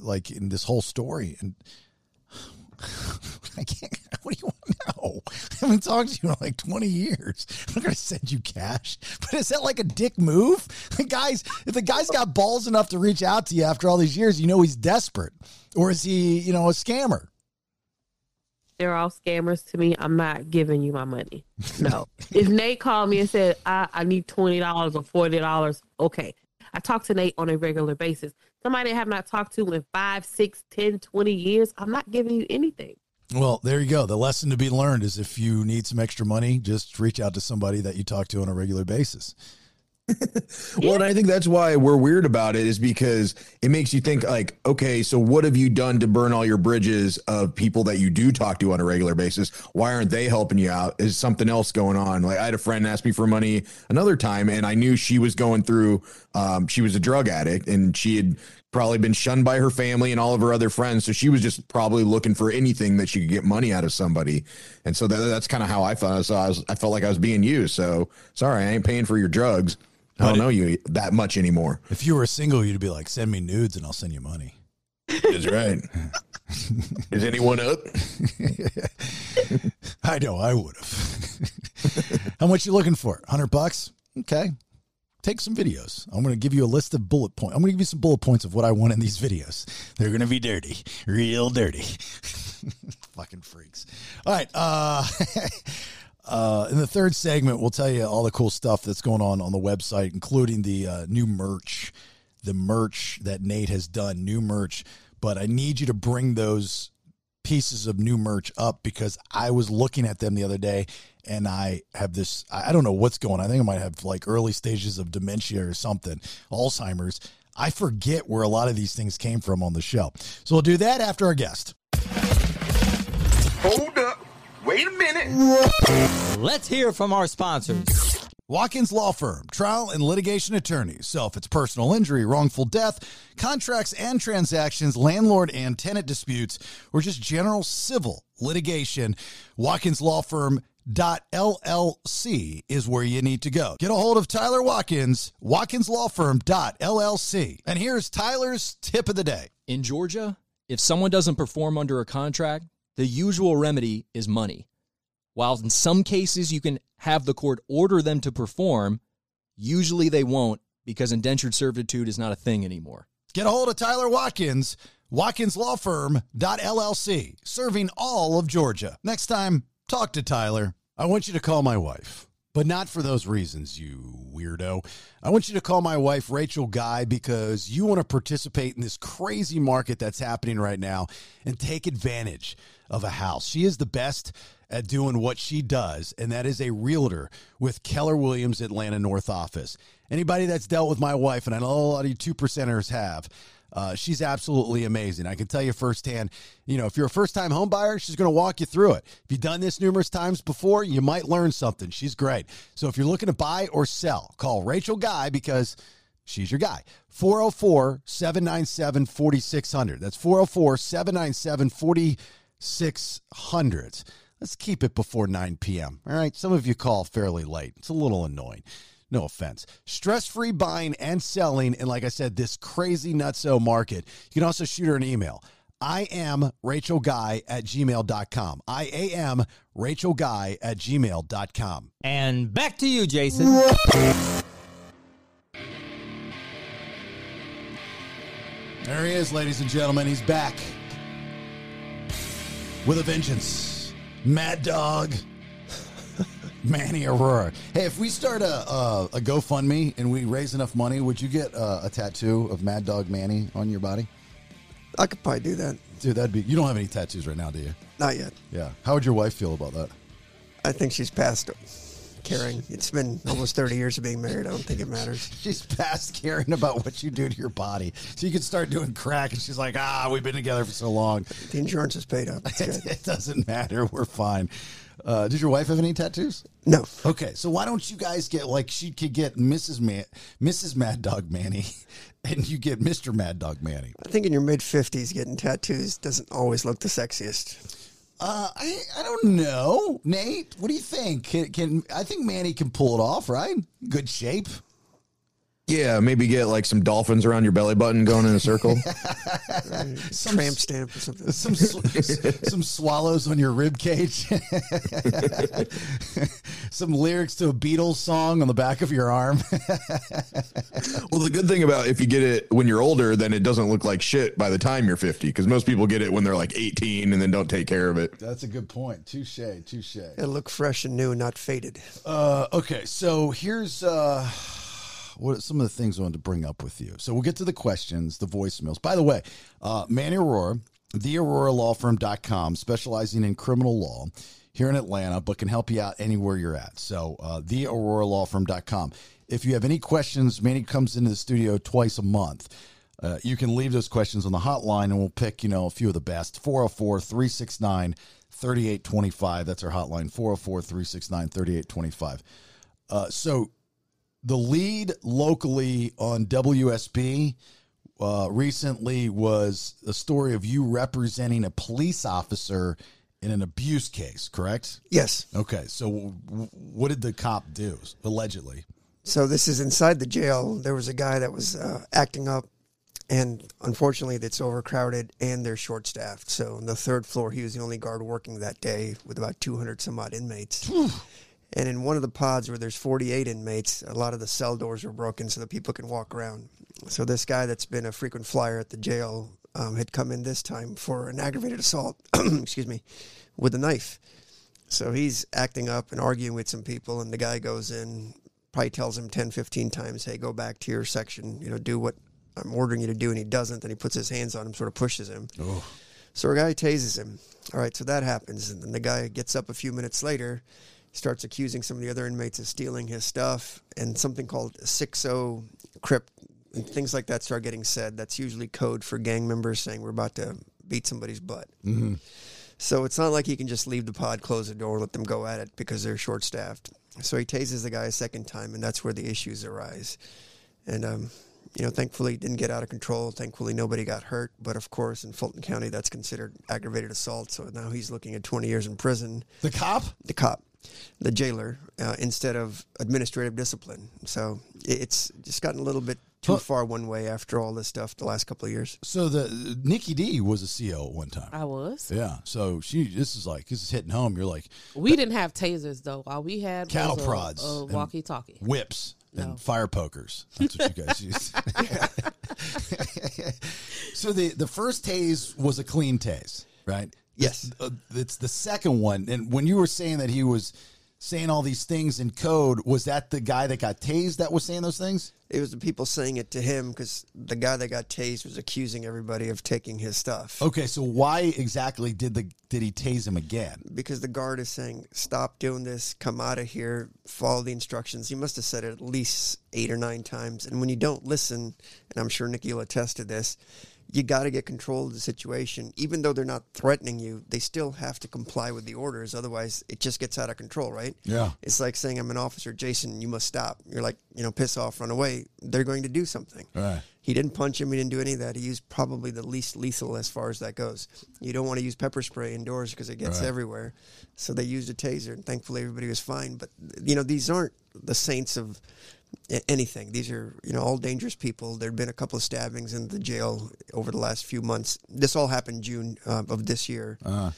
like in this whole story. And *laughs* I can't. What do you want now? I haven't talked to you in like 20 years. I'm not going to send you cash. But is that like a dick move? The guys, if the guy's got balls enough to reach out to you after all these years, you know he's desperate. Or is he, you know, a scammer? They're all scammers to me. I'm not giving you my money. *laughs* No. if Nate called me and said, I, I need $20 or $40, okay. I talk to Nate on a regular basis. Somebody I have not talked to in five, six, ten, twenty years, I'm not giving you anything. Well, there you go. The lesson to be learned is if you need some extra money, just reach out to somebody that you talk to on a regular basis. *laughs* well, and I think that's why we're weird about it is because it makes you think like, okay, so what have you done to burn all your bridges of people that you do talk to on a regular basis? Why aren't they helping you out? Is something else going on? Like I had a friend ask me for money another time and I knew she was going through um, she was a drug addict and she had probably been shunned by her family and all of her other friends. So she was just probably looking for anything that she could get money out of somebody. And so that, that's kind of how I felt. So I was, I felt like I was being used. So sorry, I ain't paying for your drugs. I don't know you that much anymore. If you were single, you'd be like, send me nudes and I'll send you money. That's right. *laughs* Is anyone up? *laughs* I know I would have. *laughs* How much you looking for? Hundred bucks? Okay. Take some videos. I'm going to give you a list of bullet points. I'm going to give you some bullet points of what I want in these videos. They're going to be dirty, real dirty. Fucking freaks. All right. Uh, Uh, in the third segment, we'll tell you all the cool stuff that's going on on the website, including the uh, new merch, the merch that Nate has done, new merch. But I need you to bring those pieces of new merch up because I was looking at them the other day and I have this I don't know what's going on. I think I might have like early stages of dementia or something, Alzheimer's. I forget where a lot of these things came from on the show. So we'll do that after our guest. Hold up. Wait a minute. Let's hear from our sponsors. Watkins Law Firm, trial and litigation attorneys. So if it's personal injury, wrongful death, contracts and transactions, landlord and tenant disputes, or just general civil litigation, Watkins Law Firm LLC is where you need to go. Get a hold of Tyler Watkins, watkinslawfirm.llc. And here's Tyler's tip of the day. In Georgia, if someone doesn't perform under a contract, the usual remedy is money. While in some cases you can have the court order them to perform, usually they won't because indentured servitude is not a thing anymore. Get a hold of Tyler Watkins, watkinslawfirm.llc, serving all of Georgia. Next time, talk to Tyler. I want you to call my wife, but not for those reasons, you weirdo. I want you to call my wife, Rachel Guy, because you want to participate in this crazy market that's happening right now and take advantage of a house. She is the best at doing what she does, and that is a realtor with Keller Williams Atlanta North office. Anybody that's dealt with my wife, and I know a lot of you two percenters have, uh, she's absolutely amazing. I can tell you firsthand, you know, if you're a first time home buyer, she's going to walk you through it. If you've done this numerous times before, you might learn something. She's great. So if you're looking to buy or sell, call Rachel Guy because she's your guy. 404 797 4600. That's 404 797 4600. Let's keep it before 9 p.m. All right. Some of you call fairly late. It's a little annoying. No offense. Stress free buying and selling. And like I said, this crazy nutso market. You can also shoot her an email. I am Rachel Guy at gmail.com. I am Rachel Guy at gmail.com. And back to you, Jason. There he is, ladies and gentlemen. He's back with a vengeance. Mad Dog. *laughs* Manny Arora. Hey, if we start a, a, a GoFundMe and we raise enough money, would you get uh, a tattoo of Mad Dog Manny on your body? I could probably do that. Dude, that'd be. You don't have any tattoos right now, do you? Not yet. Yeah. How would your wife feel about that? I think she's past caring. *laughs* It's been almost 30 years of being married. I don't think it matters. *laughs* She's past caring about what you do to your body. So you can start doing crack, and she's like, ah, we've been together for so long. The insurance is paid up. It, *laughs* it doesn't matter. We're fine. Uh, did your wife have any tattoos? No. Okay, so why don't you guys get like she could get Mrs. Man, Mrs. Mad Dog Manny, and you get Mr. Mad Dog Manny. I think in your mid 50s, getting tattoos doesn't always look the sexiest. Uh, I I don't know, Nate. What do you think? Can, can I think Manny can pull it off? Right? Good shape. Yeah, maybe get like some dolphins around your belly button going in a circle. *laughs* Some Tramp stamp or something. some sw- *laughs* some swallows on your rib cage. *laughs* some lyrics to a Beatles song on the back of your arm. well, the good thing about if you get it when you're older, then it doesn't look like shit by the time you're 50 because most people get it when they're like 18 and then don't take care of it. That's a good point. Touche, touche. It'll look fresh and new, not faded. Uh, okay, so here's uh, what some of the things I wanted to bring up with you. So we'll get to the questions, the voicemails. By the way, uh, Manny Arora, thearoralawfirm.com, specializing in criminal law here in Atlanta, but can help you out anywhere you're at. So uh, thearoralawfirm.com. If you have any questions, Manny comes into the studio twice a month. Uh, you can leave those questions on the hotline and we'll pick, you know, a few of the best. 404 369 3825. That's our hotline, 404 369 3825. Uh, so the lead locally on WSB uh, recently was a story of you representing a police officer in an abuse case, correct? Yes. Okay, so w- what did the cop do, allegedly? So this is inside the jail. There was a guy that was uh, acting up, and unfortunately, it's overcrowded and they're short staffed. So on the third floor, he was the only guard working that day with about 200 some odd inmates. And in one of the pods where there's 48 inmates, a lot of the cell doors were broken so that people can walk around. So this guy that's been a frequent flyer at the jail um, had come in this time for an aggravated assault. *clears throat* excuse me, with a knife. So he's acting up and arguing with some people, and the guy goes in, probably tells him 10, 15 times, hey, go back to your section, you know, do what I'm ordering you to do, and he doesn't. Then he puts his hands on him, sort of pushes him. Oh. So a guy tases him. All right, so that happens. And then the guy gets up a few minutes later, starts accusing some of the other inmates of stealing his stuff, and something called 6-0 crypt and things like that start getting said. That's usually code for gang members saying we're about to beat somebody's butt. So it's not like he can just leave the pod, close the door, let them go at it because they're short staffed. So he tases the guy a second time, and that's where the issues arise. And, um, you know, thankfully it didn't get out of control. Thankfully nobody got hurt. But of course, in Fulton County, that's considered aggravated assault. So now he's looking at 20 years in prison. The cop? The cop, the jailer, uh, instead of administrative discipline. So it's just gotten a little bit too Huh. far one way after all this stuff the last couple of years. So the Nikki D was a CO at one time. I was. Yeah, so she this is like this is hitting home. You're like We didn't have tasers though. All we had Cattle was a, prods a walkie talkie. whips No. and fire pokers. That's what you guys *laughs* used. *laughs* so the the first tase was a clean tase, right? Yes. Uh, it's the second one, and when you were saying that he was saying all these things in code, was that the guy that got tased that was saying those things? It was the people saying it to him because the guy that got tased was accusing everybody of taking his stuff. Okay, so why exactly did the did he tase him again? Because the guard is saying, "Stop doing this. Come out of here. Follow the instructions." He must have said it at least eight or nine times. And when you don't listen, and I'm sure Nikki will attest to this, you got to get control of the situation. Even though they're not threatening you, they still have to comply with the orders. Otherwise, it just gets out of control, right? Yeah. It's like saying, "I'm an officer, Jason. You must stop." You're like, you know, piss off, run away. They're going to do something. Right. He didn't punch him. He didn't do any of that. He used probably the least lethal as far as that goes. You don't want to use pepper spray indoors because it gets Right. everywhere. So they used a taser, and thankfully everybody was fine. But you know, these aren't the saints of anything. These are you know all dangerous people. There'd been a couple of stabbings in the jail over the last few months. This all happened June uh, of this year. Uh,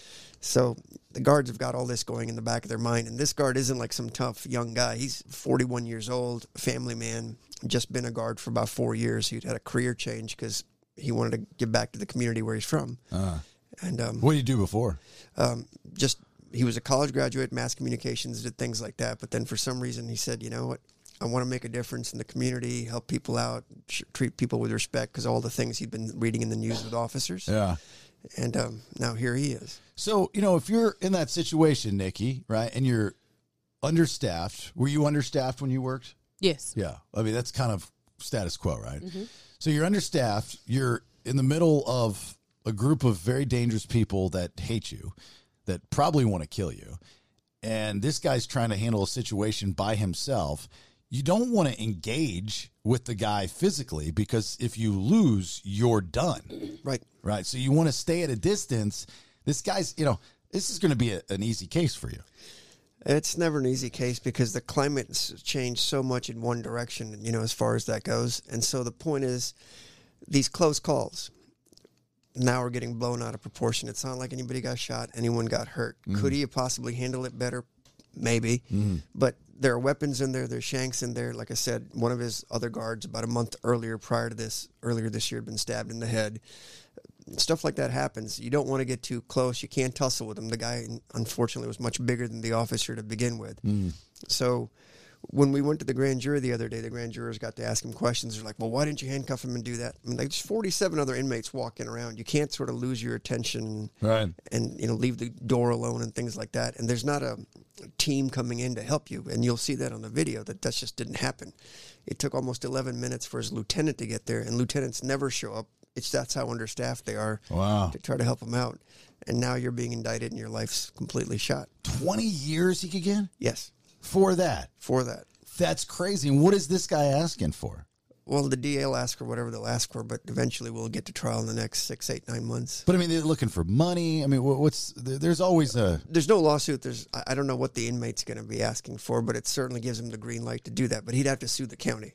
So the guards have got all this going in the back of their mind. And this guard isn't like some tough young guy. He's 41 years old, family man, just been a guard for about four years. He'd had a career change because he wanted to give back to the community where he's from. and um, what did you do before? um, just he was a college graduate, mass communications, did things like that. But then for some reason, he said, you know what? I want to make a difference in the community, help people out, sh- treat people with respect because all the things he'd been reading in the news with officers. Yeah. And um, now here he is. So, you know, if you're in that situation, Nikki, right, and you're understaffed. Were you understaffed when you worked? Yes. Yeah. I mean, that's kind of status quo, right? So you're understaffed. You're in the middle of a group of very dangerous people that hate you, that probably want to kill you. And this guy's trying to handle a situation by himself. You don't want to engage with the guy physically because if you lose, you're done. Right. Right. So you want to stay at a distance. This guy's, you know, this is going to be a, an easy case for you. It's never an easy case because the climate's changed so much in one direction, you know, as far as that goes. And so the point is, these close calls now are getting blown out of proportion. It's not like anybody got shot, anyone got hurt. Mm-hmm. Could he have possibly handled it better? Maybe. Mm-hmm. But there are weapons in there, there's shanks in there. Like I said, one of his other guards about a month earlier, prior to this, earlier this year, had been stabbed in the head stuff like that happens. You don't want to get too close. You can't tussle with him. The guy, unfortunately, was much bigger than the officer to begin with. Mm. So when we went to the grand jury the other day, the grand jurors got to ask him questions. They're like, "Well, why didn't you handcuff him and do that?" I mean, like, there's 47 other inmates walking around. You can't sort of lose your attention Right. and you know leave the door alone and things like that. And there's not a team coming in to help you, and you'll see that on the video that that just didn't happen. It took almost 11 minutes for his lieutenant to get there, and lieutenants never show up. It's that's how understaffed they are Wow. to try to help him out. And now you're being indicted, and your life's completely shot. 20 years he could get Yes, for that. for that. That's crazy. And what is this guy asking for? Well, the DA will ask for whatever they'll ask for, but eventually we'll get to trial in the next six, eight, nine months. But I mean, they're looking for money. I mean, what's there's always a There's no lawsuit. There's I don't know what the inmate's going to be asking for, but it certainly gives him the green light to do that. But he'd have to sue the county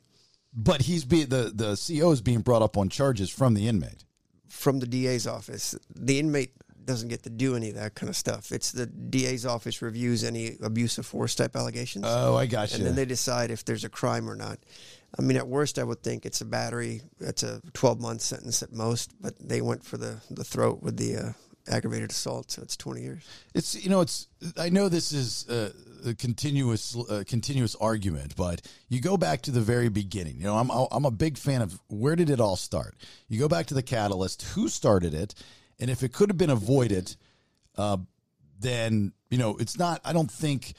but he's being the the CO is being brought up on charges from the inmate. from the DA's office. The inmate doesn't get to do any of that kind of stuff. It's the DA's office reviews any abuse of force type allegations. Oh, I got you. and then they decide if there's a crime or not. I mean, at worst, I would think it's a battery. It's a 12 month sentence at most, but they went for the, the throat with the uh, aggravated assault, so it's 20 years. It's you know it's I know this is a, a continuous uh, continuous argument, but you go back to the very beginning. You know, I'm I'm a big fan of where did it all start? You go back to the catalyst, who started it, and if it could have been avoided, uh, then you know it's not. I don't think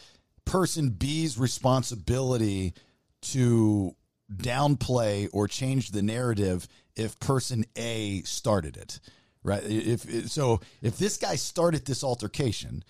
person B's responsibility to downplay or change the narrative if person A started it, right? If so, if this guy started this altercation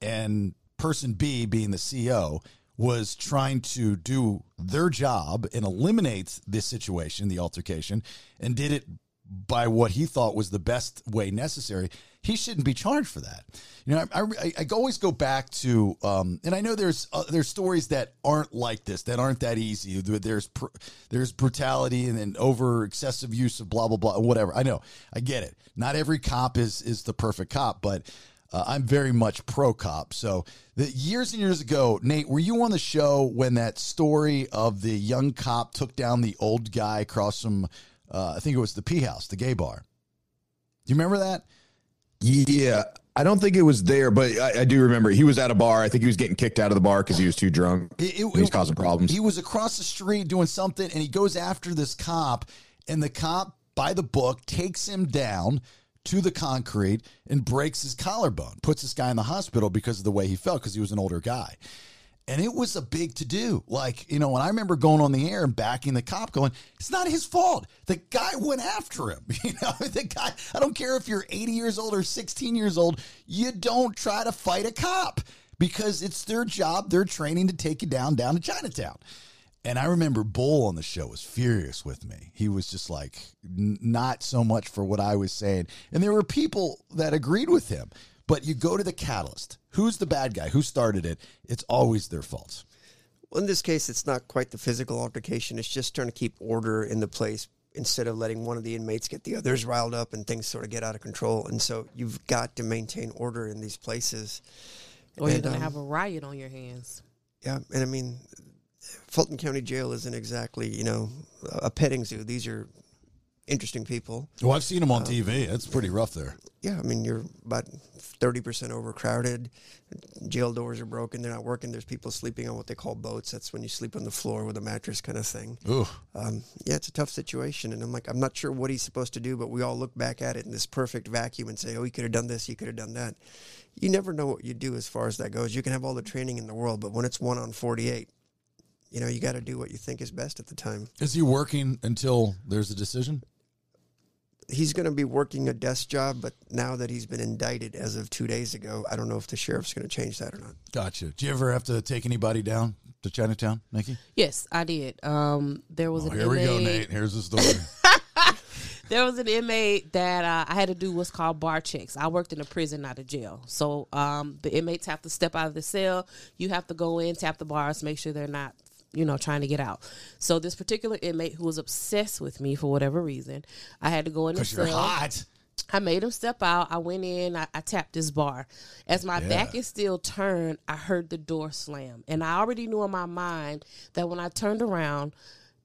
and person B, being the CEO, was trying to do their job and eliminate this situation, the altercation, and did it by what he thought was the best way necessary, he shouldn't be charged for that. You know, I, I, I always go back to, um, and I know there's uh, there's stories that aren't like this, that aren't that easy. There's pr- there's brutality and then over excessive use of blah blah blah, whatever. I know, I get it. Not every cop is is the perfect cop, but uh, I'm very much pro cop. So the years and years ago, Nate, were you on the show when that story of the young cop took down the old guy across from, uh, I think it was the P House, the gay bar? Do you remember that? Yeah, I don't think it was there, but I, I do remember he was at a bar. I think he was getting kicked out of the bar because he was too drunk. It- it- he was causing problems. He was across the street doing something, and he goes after this cop, and the cop, by the book, takes him down to the concrete and breaks his collarbone, puts this guy in the hospital because of the way he felt, because he was an older guy. And it was a big to do. Like, you know, when I remember going on the air and backing the cop going, it's not his fault. The guy went after him. *laughs* You know, the guy, I don't care if you're 80 years old or 16 years old, you don't try to fight a cop because it's their job. They're training to take you down, down to Chinatown. And I remember Bull on the show was furious with me. He was just like, n- not so much for what I was saying. And there were people that agreed with him. But you go to the catalyst. Who's the bad guy? Who started it? It's always their fault. Well, in this case, it's not quite the physical altercation. It's just trying to keep order in the place instead of letting one of the inmates get the others riled up and things sort of get out of control. And so you've got to maintain order in these places. Or you're gonna um, have a riot on your hands. Yeah, and I mean, Fulton County Jail isn't exactly you know a petting zoo. These are interesting people. Well, I've seen them on TV. It's pretty rough there. Yeah, I mean you're about thirty percent overcrowded. Jail doors are broken; they're not working. There's people sleeping on what they call boats. That's when you sleep on the floor with a mattress, kind of thing. Um, yeah, it's a tough situation, and I'm like, I'm not sure what he's supposed to do, but we all look back at it in this perfect vacuum and say, oh, he could have done this, he could have done that. You never know what you do as far as that goes. You can have all the training in the world, but when it's one on 48, you know, you got to do what you think is best at the time. Is he working until there's a decision? He's going to be working a desk job, but now that he's been indicted as of two days ago, I don't know if the sheriff's going to change that or not. Gotcha. Do you ever have to take anybody down to Chinatown, Nikki? Yes, I did. Um, there was Oh, an here we go, inmate- Nate. Here's the story. *laughs* *laughs* There was an inmate that uh, I had to do what's called bar checks. I worked in a prison, not a jail. So um, the inmates have to step out of the cell. You have to go in, tap the bars, make sure they're not, you know, trying to get out. So this particular inmate who was obsessed with me for whatever reason, I had to go in the Because you're hot. I made him step out. I went in. I, I tapped his bar. As my Yeah. back is still turned, I heard the door slam, and I already knew in my mind that when I turned around,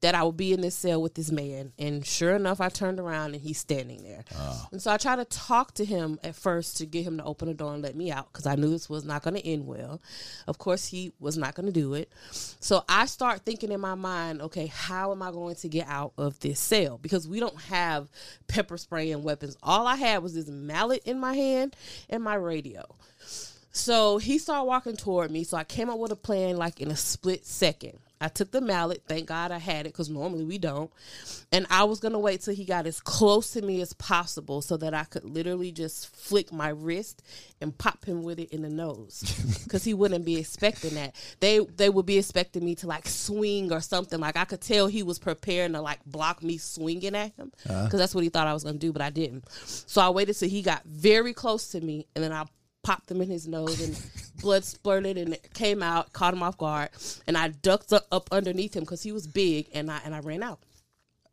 that I would be in this cell with this man. And sure enough, I turned around and he's standing there. Ah. And so I tried to talk to him at first to get him to open the door and let me out because I knew this was not going to end well. Of course, he was not going to do it. So I start thinking in my mind, okay, how am I going to get out of this cell? Because we don't have pepper spray and weapons. All I had was this mallet in my hand and my radio. So he started walking toward me. So I came up with a plan like in a split second. I took the mallet. Thank God I had it because normally we don't. And I was going to wait till he got as close to me as possible so that I could literally just flick my wrist and pop him with it in the nose *laughs* because he wouldn't be expecting that. They they would be expecting me to like swing or something. Like I could tell he was preparing to like block me swinging at him uh-huh. because that's what he thought I was going to do, but I didn't. So I waited till he got very close to me and then I popped them in his nose and blood splurted and it came out, caught him off guard, and I ducked up, underneath him because he was big and I and I ran out.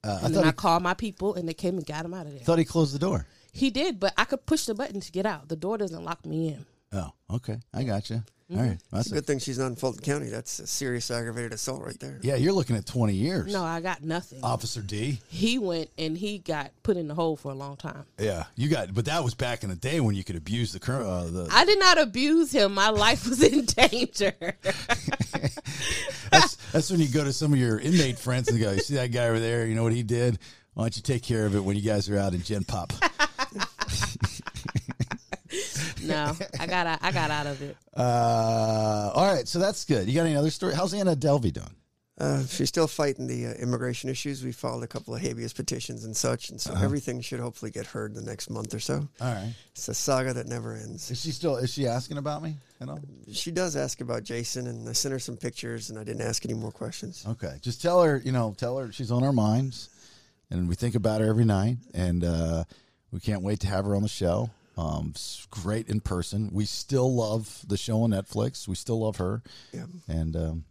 Uh, I And then I he, called my people and they came and got him out of there. thought he closed the door. He did, but I could push the button to get out. The door doesn't lock me in. Oh, okay. I got you. Mm-hmm. All right. That's It's a good thing she's not in Fulton County. That's a serious aggravated assault right there. Yeah, you're looking at 20 years. No, I got nothing. Officer D. he went and he got put in the hole for a long time. Yeah, you got, but that was back in the day when you could abuse the current. Uh, the I did not abuse him. My life was in danger. *laughs* that's, that's when you go to some of your inmate friends and go, "You see that guy over there? You know what he did? Why don't you take care of it when you guys are out in Gen Pop?" *laughs* *laughs* no, I got out, I got out of it. Uh, all right, so that's good. You got any other story? How's Anna Delvey doing? Uh, she's still fighting the uh, immigration issues. We filed a couple of habeas petitions and such, and so everything should hopefully get heard the next month or so. All right. It's a saga that never ends. Is she still? Is she asking about me at all? She does ask about Jason, and I sent her some pictures, and I didn't ask any more questions. Okay, just tell her. You know, tell her she's on our minds, and we think about her every night, and uh, we can't wait to have her on the show. Um, great in person. We still love the show on Netflix. We still love her, Yeah, and um,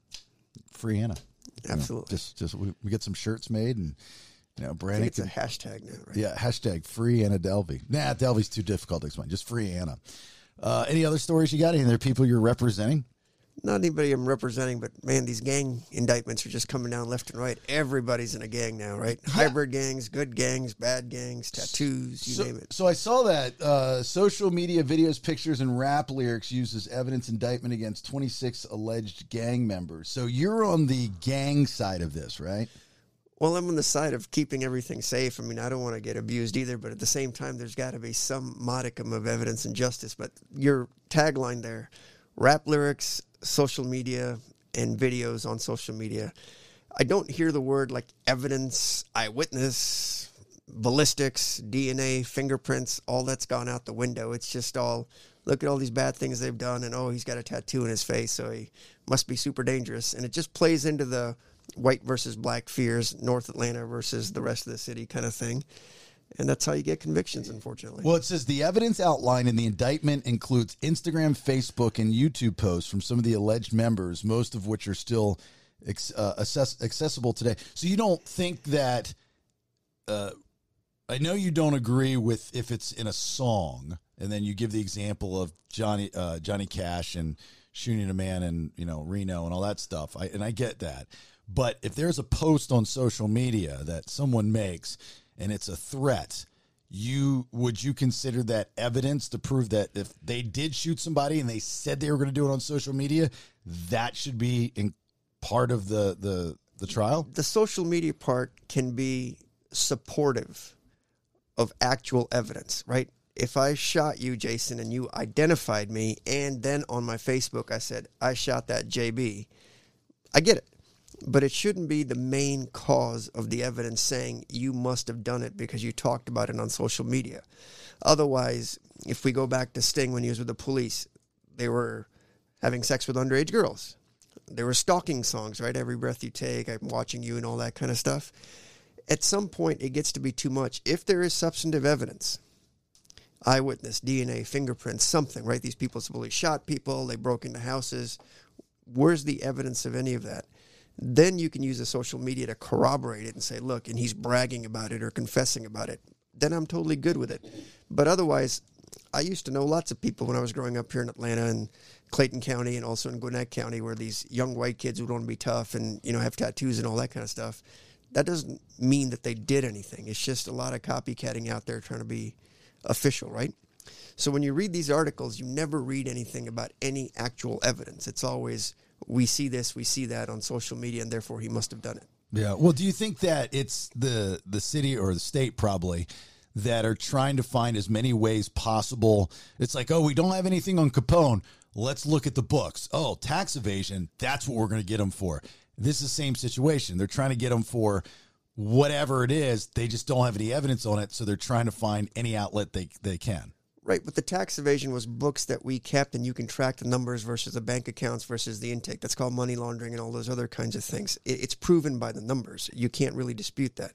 free Anna. You know, absolutely. just, just we, we get some shirts made, and you know, Brandon. it's a hashtag now, right? yeah, hashtag free Anna Delvey. Nah, Delvey's too difficult to explain. Just free Anna. Uh, any other stories you got? Any other people you're representing? Not anybody I'm representing, but man, these gang indictments are just coming down left and right. Everybody's in a gang now, right? Hybrid gangs, good gangs, bad gangs, tattoos, you so, name it. so I saw that uh, social media videos, pictures, and rap lyrics used as evidence indictment against 26 alleged gang members. So you're on the gang side of this, right? Well, I'm on the side of keeping everything safe. I mean, I don't want to get abused either, but at the same time, there's got to be some modicum of evidence and justice. But your tagline there rap lyrics, social media, and videos on social media. I don't hear the word like evidence, eyewitness, ballistics, DNA, fingerprints, all that's gone out the window. It's just all look at all these bad things they've done, and oh, he's got a tattoo in his face, so he must be super dangerous. And it just plays into the white versus black fears, North Atlanta versus the rest of the city kind of thing. And that's how you get convictions, unfortunately. Well, it says the evidence outlined in the indictment includes Instagram, Facebook, and YouTube posts from some of the alleged members, most of which are still uh, access- accessible today. So you don't think that? Uh, I know you don't agree with if it's in a song, and then you give the example of Johnny uh, Johnny Cash and shooting a man in you know Reno and all that stuff. I, and I get that, but if there's a post on social media that someone makes and it's a threat, you would you consider that evidence to prove that if they did shoot somebody and they said they were going to do it on social media, that should be in part of the the the trial? The social media part can be supportive of actual evidence, right? If I shot you, Jason, and you identified me, and then on my Facebook I said, I shot that JB, I get it. But it shouldn't be the main cause of the evidence saying you must have done it because you talked about it on social media. Otherwise, if we go back to Sting when he was with the police, they were having sex with underage girls. There were stalking songs, right? Every breath you take, I'm watching you, and all that kind of stuff. At some point, it gets to be too much. If there is substantive evidence, eyewitness, DNA, fingerprints, something, right? These people supposedly shot people, they broke into houses. Where's the evidence of any of that? Then you can use the social media to corroborate it and say, look, and he's bragging about it or confessing about it. Then I'm totally good with it. But otherwise, I used to know lots of people when I was growing up here in Atlanta and Clayton County and also in Gwinnett County where these young white kids would want to be tough and, you know, have tattoos and all that kind of stuff. That doesn't mean that they did anything. It's just a lot of copycatting out there trying to be official, right? So when you read these articles, you never read anything about any actual evidence. It's always we see this, we see that on social media, and therefore he must have done it. Yeah. Well, do you think that it's the the city or the state probably that are trying to find as many ways possible? It's like, oh, we don't have anything on Capone. Let's look at the books. Oh, tax evasion. That's what we're going to get them for. This is the same situation. They're trying to get them for whatever it is. They just don't have any evidence on it, so they're trying to find any outlet they they can. Right, but the tax evasion was books that we kept, and you can track the numbers versus the bank accounts versus the intake. That's called money laundering and all those other kinds of things. It's proven by the numbers. You can't really dispute that.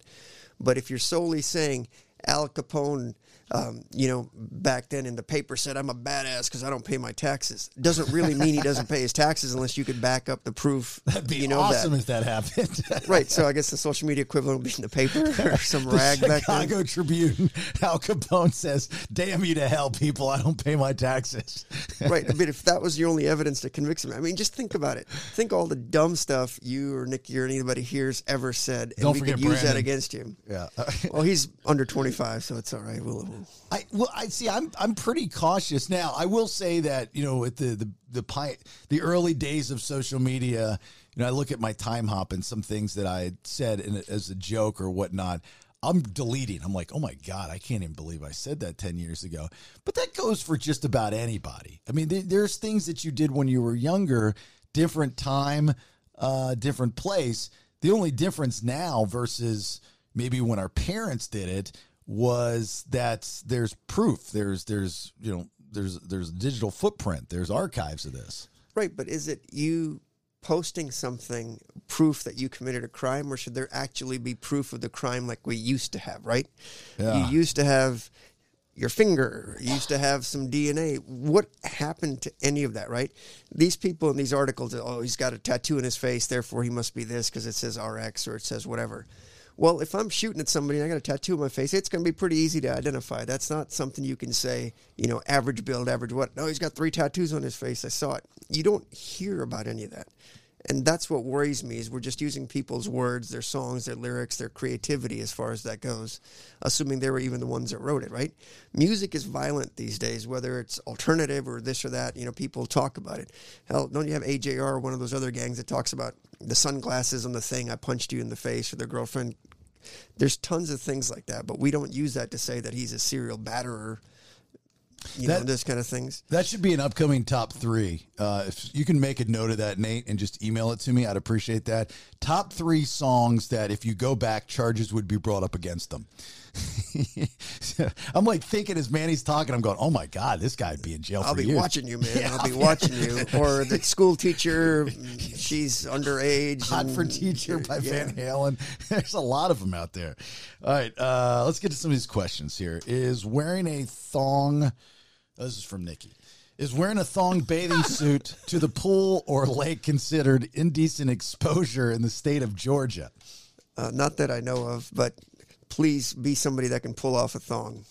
But if you're solely saying Al Capone um, you know, back then in the paper said I'm a badass because I don't pay my taxes. Doesn't really mean he doesn't pay his taxes unless you could back up the proof. *laughs* That'd be you know awesome that. if that happened. *laughs* right. So I guess the social media equivalent would be in the paper or *laughs* some rag back then. Chicago Tribune. Al Capone says, "Damn you to hell, people! I don't pay my taxes." right. But if that was your only evidence to convict him, I mean, just think about it. Think all the dumb stuff you or Nikki or anybody here's ever said, and Don't we forget could use that against him. Yeah. well, he's under 25, so it's all right. We'll I well, I see. I'm I'm pretty cautious now. I will say that you know, at the the the pi- the early days of social media, you know, I look at my Timehop and some things that I said in, as a joke or whatnot. I'm deleting. I'm like, oh my god, I can't even believe I said that ten years ago. But that goes for just about anybody. I mean, there, there's things that you did when you were younger, different time, uh, different place. The only difference now versus maybe when our parents did it was that there's proof. There's there's you know there's there's digital footprint. There's archives of this. Right, but is it you posting something proof that you committed a crime, or should there actually be proof of the crime like we used to have? Right, Yeah. you used to have your finger, you used to have some DNA. What happened to any of that? Right, these people in these articles, oh, he's got a tattoo in his face, therefore he must be this because it says RX or it says whatever. Well, if I'm shooting at somebody and I got a tattoo on my face, it's going to be pretty easy to identify. That's not something you can say, you know, average build, average what. No, he's got three tattoos on his face. I saw it. You don't hear about any of that. And that's what worries me is we're just using people's words, their songs, their lyrics, their creativity as far as that goes, assuming they were even the ones that wrote it, right? Music is violent these days, whether it's alternative or this or that, you know, people talk about it. Hell, don't you have AJR or one of those other gangs that talks about the sunglasses on the thing, I punched you in the face, or their girlfriend there's tons of things like that, but we don't use that to say that he's a serial batterer. You know, That- those kind of things. That should be an upcoming top three. Uh, if you can make a note of that, Nate, and just email it to me, I'd appreciate that. Top three songs that, if you go back, charges would be brought up against them. *laughs* I'm like thinking as Manny's talking, I'm going, "Oh my god, this guy'd be in jail I'll be years." watching you, man. Yeah. *laughs* I'll be watching you. *laughs* Or the school teacher, she's underage. Hot and- for Teacher by yeah. Van Halen. There's a lot of them out there. All right, uh, let's get to some of these questions here. Is wearing a thong, this is from Nikki, is wearing a thong bathing *laughs* suit to the pool or lake considered indecent exposure in the state of Georgia? Uh, not that I know of, but please be somebody that can pull off a thong.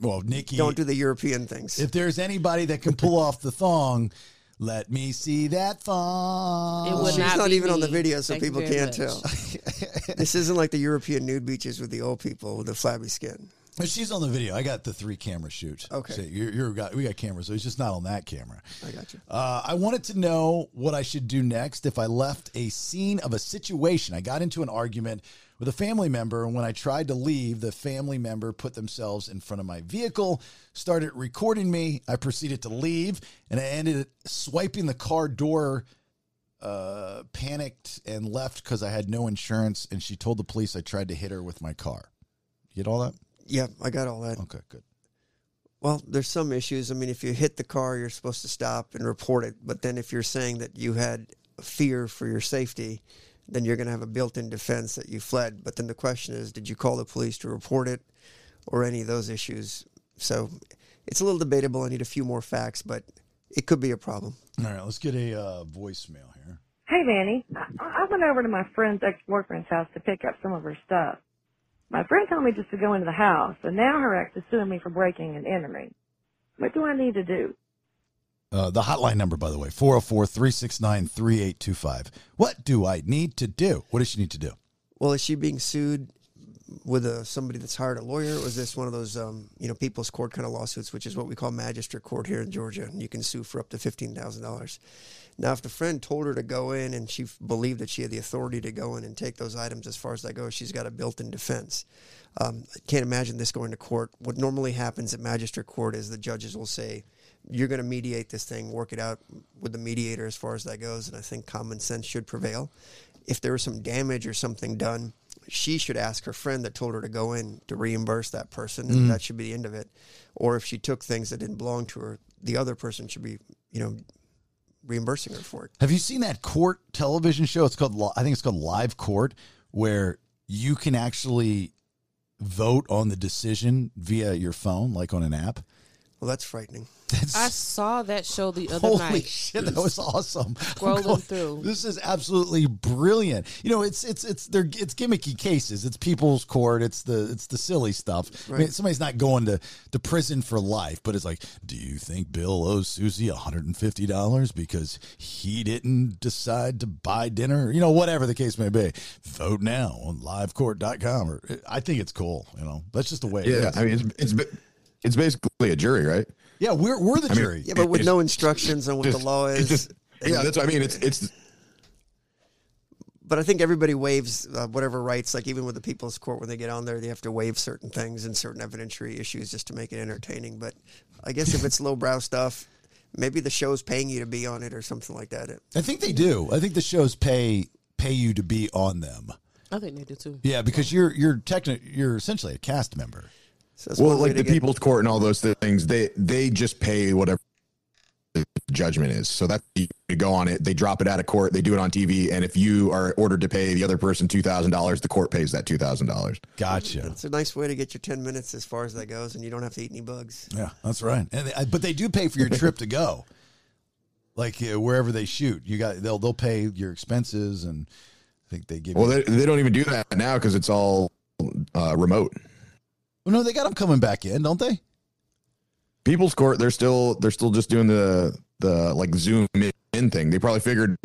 Well, Nikki, Don't do the European things. if there's anybody that can pull off the thong, let me see that thong. It would She's not not be even on the video, so Thank people can't much. tell. *laughs* this isn't like the European nude beaches with the old people with the flabby skin. But she's on the video. I got the three camera shoot. Okay. So you're, you're got we got cameras, so it's just not on that camera. I got you. Uh, I wanted to know what I should do next if I left a scene of a situation. I got into an argument with a family member, and when I tried to leave, the family member put themselves in front of my vehicle, started recording me. I proceeded to leave, and I ended up swiping the car door. Uh, panicked and left because I had no insurance, and she told the police I tried to hit her with my car. You get all that? Yeah, I got all that. Okay, good. Well, there's some issues. I mean, if you hit the car, you're supposed to stop and report it. But then if you're saying that you had fear for your safety, then you're going to have a built-in defense that you fled. But then the question is, did you call the police to report it, or any of those issues? So it's a little debatable. I need a few more facts, but it could be a problem. All right, let's get a uh, voicemail here. Hey, Manny. I I went over to my friend's ex-boyfriend's house to pick up some of her stuff. My friend told me just to go into the house, and now her ex is suing me for breaking and entering. What do I need to do? Uh, the hotline number, by the way, 404 369 3825. What do I need to do? What does she need to do? Well, is she being sued with a, somebody that's hired a lawyer? Or is this one of those, um, you know, people's court kind of lawsuits, which is what we call magistrate court here in Georgia, and you can sue for up to fifteen thousand dollars. Now, if the friend told her to go in and she f- believed that she had the authority to go in and take those items, as far as that goes, she's got a built-in defense. Um, I can't imagine this going to court. What normally happens at magistrate court is the judges will say, "You're going to mediate this thing, work it out with the mediator as far as that goes," and I think common sense should prevail. If there was some damage or something done, she should ask her friend that told her to go in to reimburse that person, and that should be the end of it. Or if she took things that didn't belong to her, the other person should be, you know, reimbursing her for it. Have you seen that court television show? It's called, I think it's called Live Court, where you can actually vote on the decision via your phone, like on an app. Well, that's frightening. That's, I saw that show the other Holy night. Holy shit, that was awesome! *laughs* I'm Scrolling going, through. this is absolutely brilliant. You know, it's it's it's they're it's gimmicky cases. It's people's court. It's the it's the silly stuff. I mean, somebody's not going to to prison for life, but it's like, do you think Bill owes Susie hundred and fifty dollars because he didn't decide to buy dinner? You know, whatever the case may be. Vote now on livecourt.com. Or I think it's cool. You know, that's just the way. Yeah, is. I mean it's it's ba- it's basically a jury, right? yeah, we're we're the I mean, jury. Yeah, but with no instructions on what Just- the law is. just- yeah, that's what I mean. It's it's but I think everybody waives uh, whatever rights. Like even with the people's court, when they get on there, they have to waive certain things and certain evidentiary issues just to make it entertaining. But I guess if it's lowbrow stuff, maybe the show's paying you to be on it or something like that. It, I think they do. I think the shows pay pay you to be on them. I think they do too. Yeah, because you're you're techni- you're essentially a cast member. So well, like the get- people's court and all those things. They they just pay whatever the judgment is. So that you go on it, they drop it out of court, they do it on TV, and if you are ordered to pay the other person two thousand dollars, the court pays that two thousand dollars. Gotcha. It's a nice way to get your ten minutes as far as that goes, and you don't have to eat any bugs. Yeah, that's right. And they, but they do pay for your trip to go, *laughs* like uh, wherever they shoot. You got they'll they'll pay your expenses, and I think they give. Well, you, they, they don't even do that now because it's all uh, remote. Well, no, they got them coming back in, don't they? People's court, they're still they're still just doing the the like Zoom in thing. They probably figured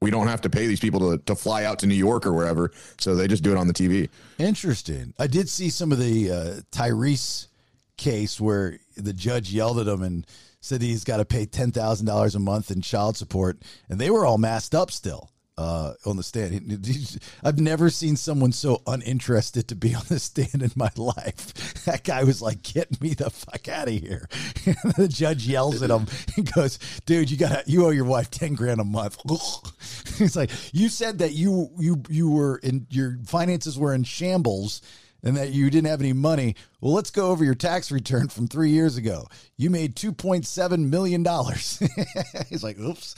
we don't have to pay these people to, to fly out to New York or wherever, so they just do it on the TV. Interesting. I did see some of the uh, Tyrese case where the judge yelled at him and said he's got to pay ten thousand dollars a month in child support, and they were all masked up still uh, on the stand. I've never seen someone so uninterested to be on the stand in my life. *laughs* That guy was like, "Get me the fuck out of here!" *laughs* the judge yells at him and goes, "Dude, you got you owe your wife ten grand a month." *laughs* He's like, "You said that you you you were in your finances were in shambles." and that you didn't have any money. Well, let's go over your tax return from three years ago. You made $2.7 million. He's like, oops.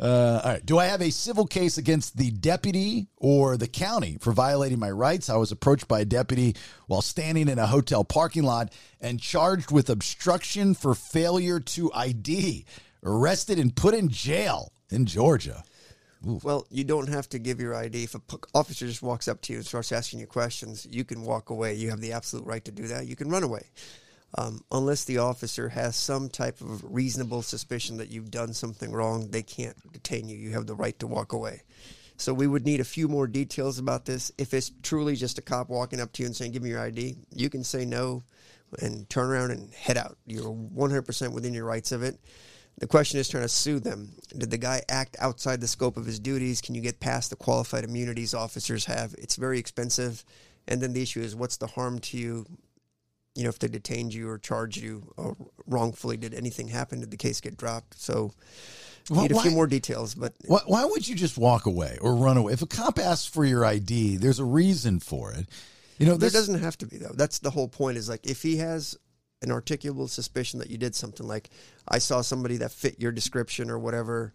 Uh, all right. Do I have a civil case against the deputy or the county for violating my rights? I was approached by a deputy while standing in a hotel parking lot and charged with obstruction for failure to ID, arrested and put in jail in Georgia. Well, you don't have to give your ID. If a p- officer just walks up to you and starts asking you questions, you can walk away. You have the absolute right to do that. You can run away. Um, unless the officer has some type of reasonable suspicion that you've done something wrong, they can't detain you. You have the right to walk away. So we would need a few more details about this. If it's truly just a cop walking up to you and saying, "Give me your ID," you can say no and turn around and head out. You're 100% within your rights of it. The question is trying to sue them. Did the guy act outside the scope of his duties? Can you get past the qualified immunities officers have? It's very expensive. And then the issue is what's the harm to you? You know, if they detained you or charged you or wrongfully, did anything happen? Did the case get dropped? So, Well, need a few more details. But Why, why would you just walk away or run away? If a cop asks for your ID, there's a reason for it. You know, there doesn't have to be though. That's the whole point. Is like if he has an articulable suspicion that you did something, like I saw somebody that fit your description or whatever,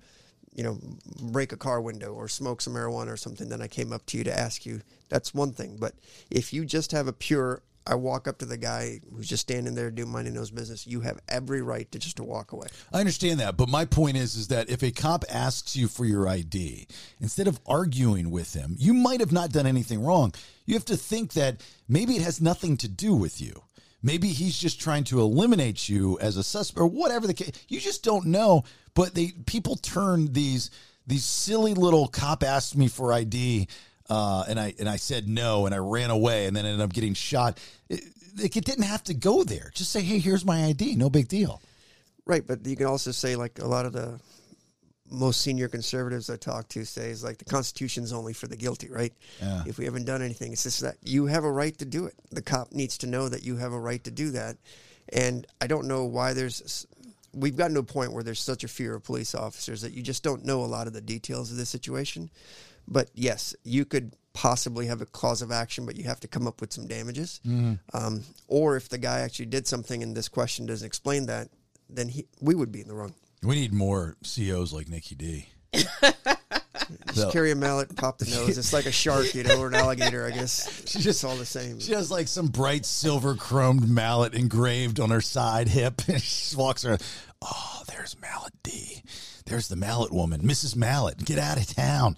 you know, break a car window or smoke some marijuana or something, then I came up to you to ask you. That's one thing. But if you just have a pure, I walk up to the guy who's just standing there doing minding his business, you have every right to just to walk away. I understand that, but my point is, is that if a cop asks you for your ID, instead of arguing with him, you might have not done anything wrong. You have to think that maybe it has nothing to do with you. Maybe he's just trying to eliminate you as a suspect or whatever the case. You just don't know. But they people turn these these silly little cop asked me for ID, uh, and I and I said no, and I ran away, and then ended up getting shot. It, it didn't have to go there. Just say, hey, here's my ID. No big deal. Right, but you can also say like a lot of the most senior conservatives I talk to say is like the Constitution's only for the guilty, right? Yeah. If we haven't done anything, it's just that you have a right to do it. The cop needs to know that you have a right to do that, and I don't know why there's. We've gotten to a point where there's such a fear of police officers that you just don't know a lot of the details of this situation. But yes, you could possibly have a cause of action, but you have to come up with some damages. Um, or if the guy actually did something and this question doesn't explain that, then he, we would be in the wrong. We need more CEOs like Nikki D. *laughs* Just So- carry a mallet, pop the nose. It's like a shark, you know, or an alligator, I guess. *laughs* She's just all the same. She has like some bright silver chromed mallet engraved on her side hip. *laughs* And she walks around. Oh, there's Mallet D. There's the Mallet woman, Mrs. Mallet. Get out of town.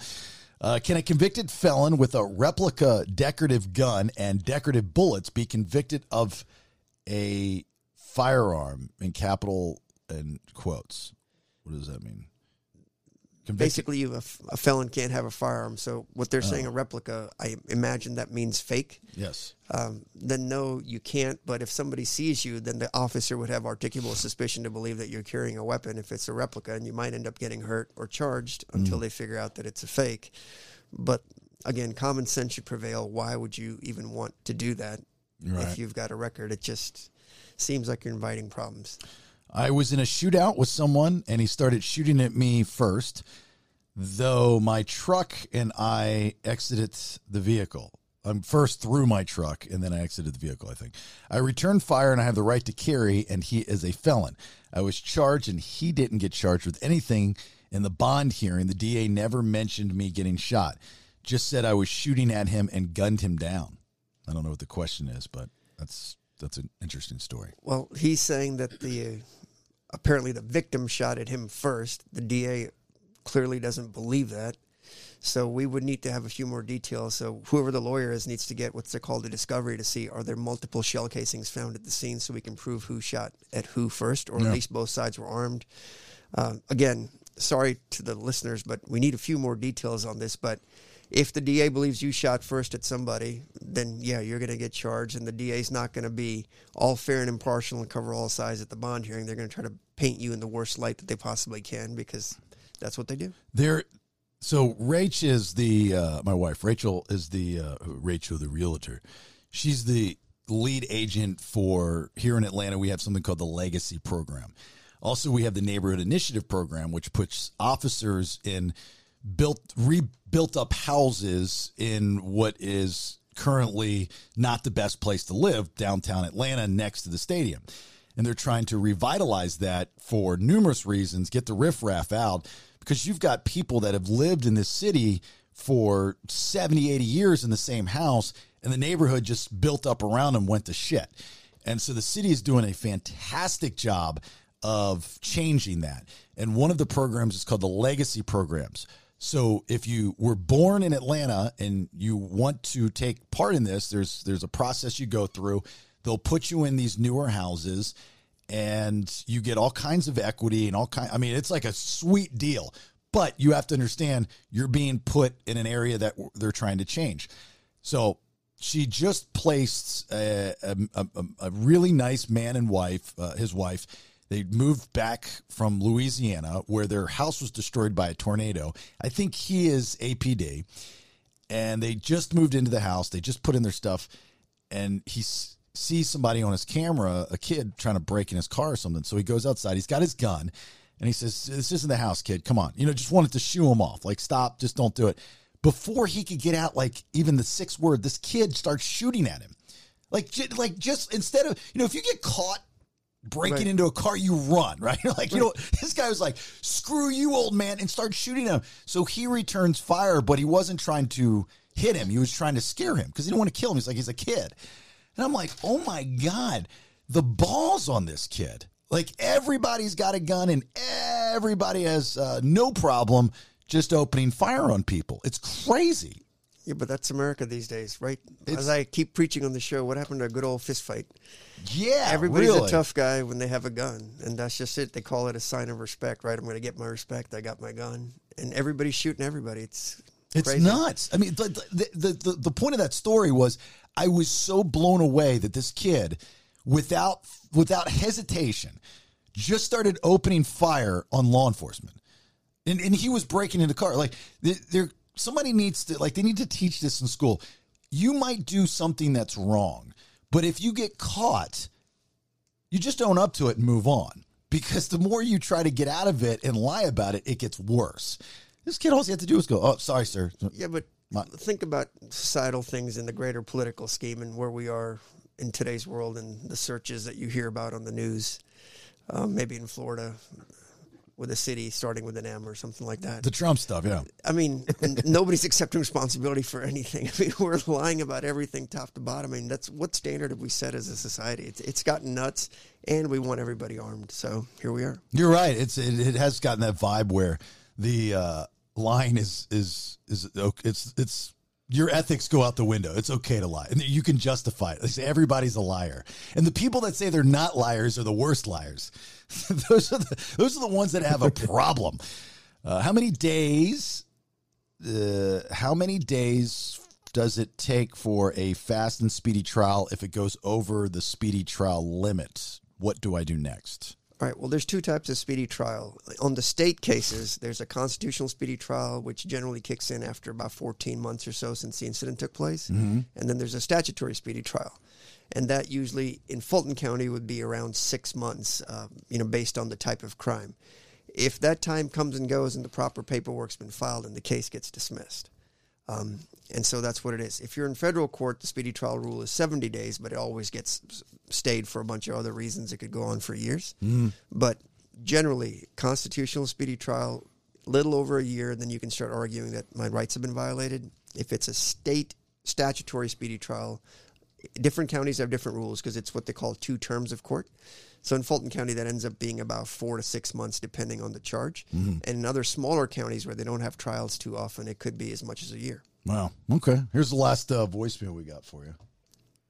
Uh, can a convicted felon with a replica decorative gun and decorative bullets be convicted of a firearm in capital and quotes? What does that mean? Convicted- Basically, a, a, felon can't have a firearm. So what they're saying, Oh. a replica, I imagine that means fake. Yes. Um, then no, you can't. But if somebody sees you, then the officer would have articulable suspicion to believe that you're carrying a weapon if it's a replica, and you might end up getting hurt or charged until Mm. they figure out that it's a fake. But again, common sense should prevail. Why would you even want to do that Right. if you've got a record? It just seems like you're inviting problems. I was in a shootout with someone and he started shooting at me first, though my truck and I exited the vehicle. I'm first through my truck and then I exited the vehicle, I think. I returned fire and I have the right to carry, and he is a felon. I was charged and he didn't get charged with anything in the bond hearing. The DA never mentioned me getting shot, just said I was shooting at him and gunned him down. I don't know what the question is, but that's that's an interesting story. Well, he's saying that the uh, apparently the victim shot at him first. The DA clearly doesn't believe that. So we would need to have a few more details. So whoever the lawyer is needs to get what's called a discovery to see are there multiple shell casings found at the scene so we can prove who shot at who first, or Yeah. at least both sides were armed. Um, again, sorry to the listeners, but we need a few more details on this. But if the DA believes you shot first at somebody, then yeah, you're going to get charged, and the DA's not going to be all fair and impartial and cover all sides at the bond hearing. They're going to try to paint you in the worst light that they possibly can because that's what they do. There, so Rach is the uh, my wife. Rachel is the uh, Rachel, the realtor. She's the lead agent for here in Atlanta. We have something called the Legacy Program. Also, we have the Neighborhood Initiative Program, which puts officers in built rebuilt up houses in what is currently not the best place to live downtown Atlanta next to the stadium. And they're trying to revitalize that for numerous reasons get the riffraff out because you've got people that have lived in this city for 70 80 years in the same house and the neighborhood just built up around them went to shit. And so the city is doing a fantastic job of changing that. And one of the programs is called the legacy programs so if you were born in Atlanta and you want to take part in this, there's there's a process you go through. They'll put you in these newer houses and you get all kinds of equity and all kind I mean it's like a sweet deal. But you have to understand you're being put in an area that they're trying to change. So she just placed a, a, a, a really nice man and wife, uh, his wife. They moved back from Louisiana where their house was destroyed by a tornado. I think he is APD. And they just moved into the house. They just put in their stuff. And he s- sees somebody on his camera, a kid trying to break in his car or something. So he goes outside. He's got his gun. And he says, This isn't the house, kid. Come on. You know, just wanted to shoo him off. Like, stop. Just don't do it before he could get out like even the sixth word this kid starts shooting at him like like just instead of you know if you get caught breaking Right. into a car you run *laughs* right? Like you know this guy was like screw you old man and starts shooting him. So he returns fire but he wasn't trying to hit him. He was trying to scare him because he didn't want to kill him. He's like he's a kid. And i'm like oh my god the balls on this kid. Like everybody's got a gun and everybody has uh, no problem just opening fire on people. It's crazy Yeah, but that's America these days, right? It's- As I keep preaching on the show, what happened to a good old fist fight? yeah Everybody's really. a tough guy when they have a gun, and that's just it. They call it a sign of respect, right? I'm going to get my respect. I got my gun, and everybody's shooting everybody. It's It's crazy. nuts. I mean, the, the, the, the, point of that story was I was so blown away that this kid, without without hesitation, just started opening fire on law enforcement, and and he was breaking into car. Like there, somebody needs to like they need to teach this in school. You might do something that's wrong, but if you get caught, you just own up to it and move on. Because the more you try to get out of it and lie about it, it gets worse. This kid, all he had to do was go, "Oh, sorry, sir." Yeah, but My- think about societal things in the greater political scheme and where we are in today's world and the searches that you hear about on the news. Um, maybe in Florida, with a city starting with an M or something like that. The Trump stuff, yeah. I mean, *laughs* nobody's accepting responsibility for anything. *laughs* I mean, we're lying about everything top to bottom. I mean, that's what standard have we set as a society? It's, it's gotten nuts, and we want everybody armed. So here we are. You're right. It's it, it has gotten that vibe where the uh, line is is is it's it's your ethics go out the window. It's okay to lie, and you can justify it. Everybody's a liar, and the people that say they're not liars are the worst liars. *laughs* those are the those are the ones that have a *laughs* problem. Uh, how many days? Uh, how many days does it take for a fast and speedy trial if it goes over the speedy trial limit? What do I do next? All right. Well, there's two types of speedy trial. On the state cases, there's a constitutional speedy trial, which generally kicks in after about 14 months or so since the incident took place. And then there's a statutory speedy trial. And that usually in Fulton County would be around six months, uh, you know, based on the type of crime. If that time comes and goes and the proper paperwork's been filed, and the case gets dismissed. Um, and so that's what it is. If you're in federal court, the speedy trial rule is 70 days, but it always gets stayed for a bunch of other reasons. It could go on for years. But generally, constitutional speedy trial, little over a year, then you can start arguing that my rights have been violated. If it's a state statutory speedy trial, different counties have different rules because it's what they call two terms of court. So in Fulton County, that ends up being about four to six months, depending on the charge. And in other smaller counties where they don't have trials too often, it could be as much as a year. Wow. Okay. Here's the last uh, voicemail we got for you.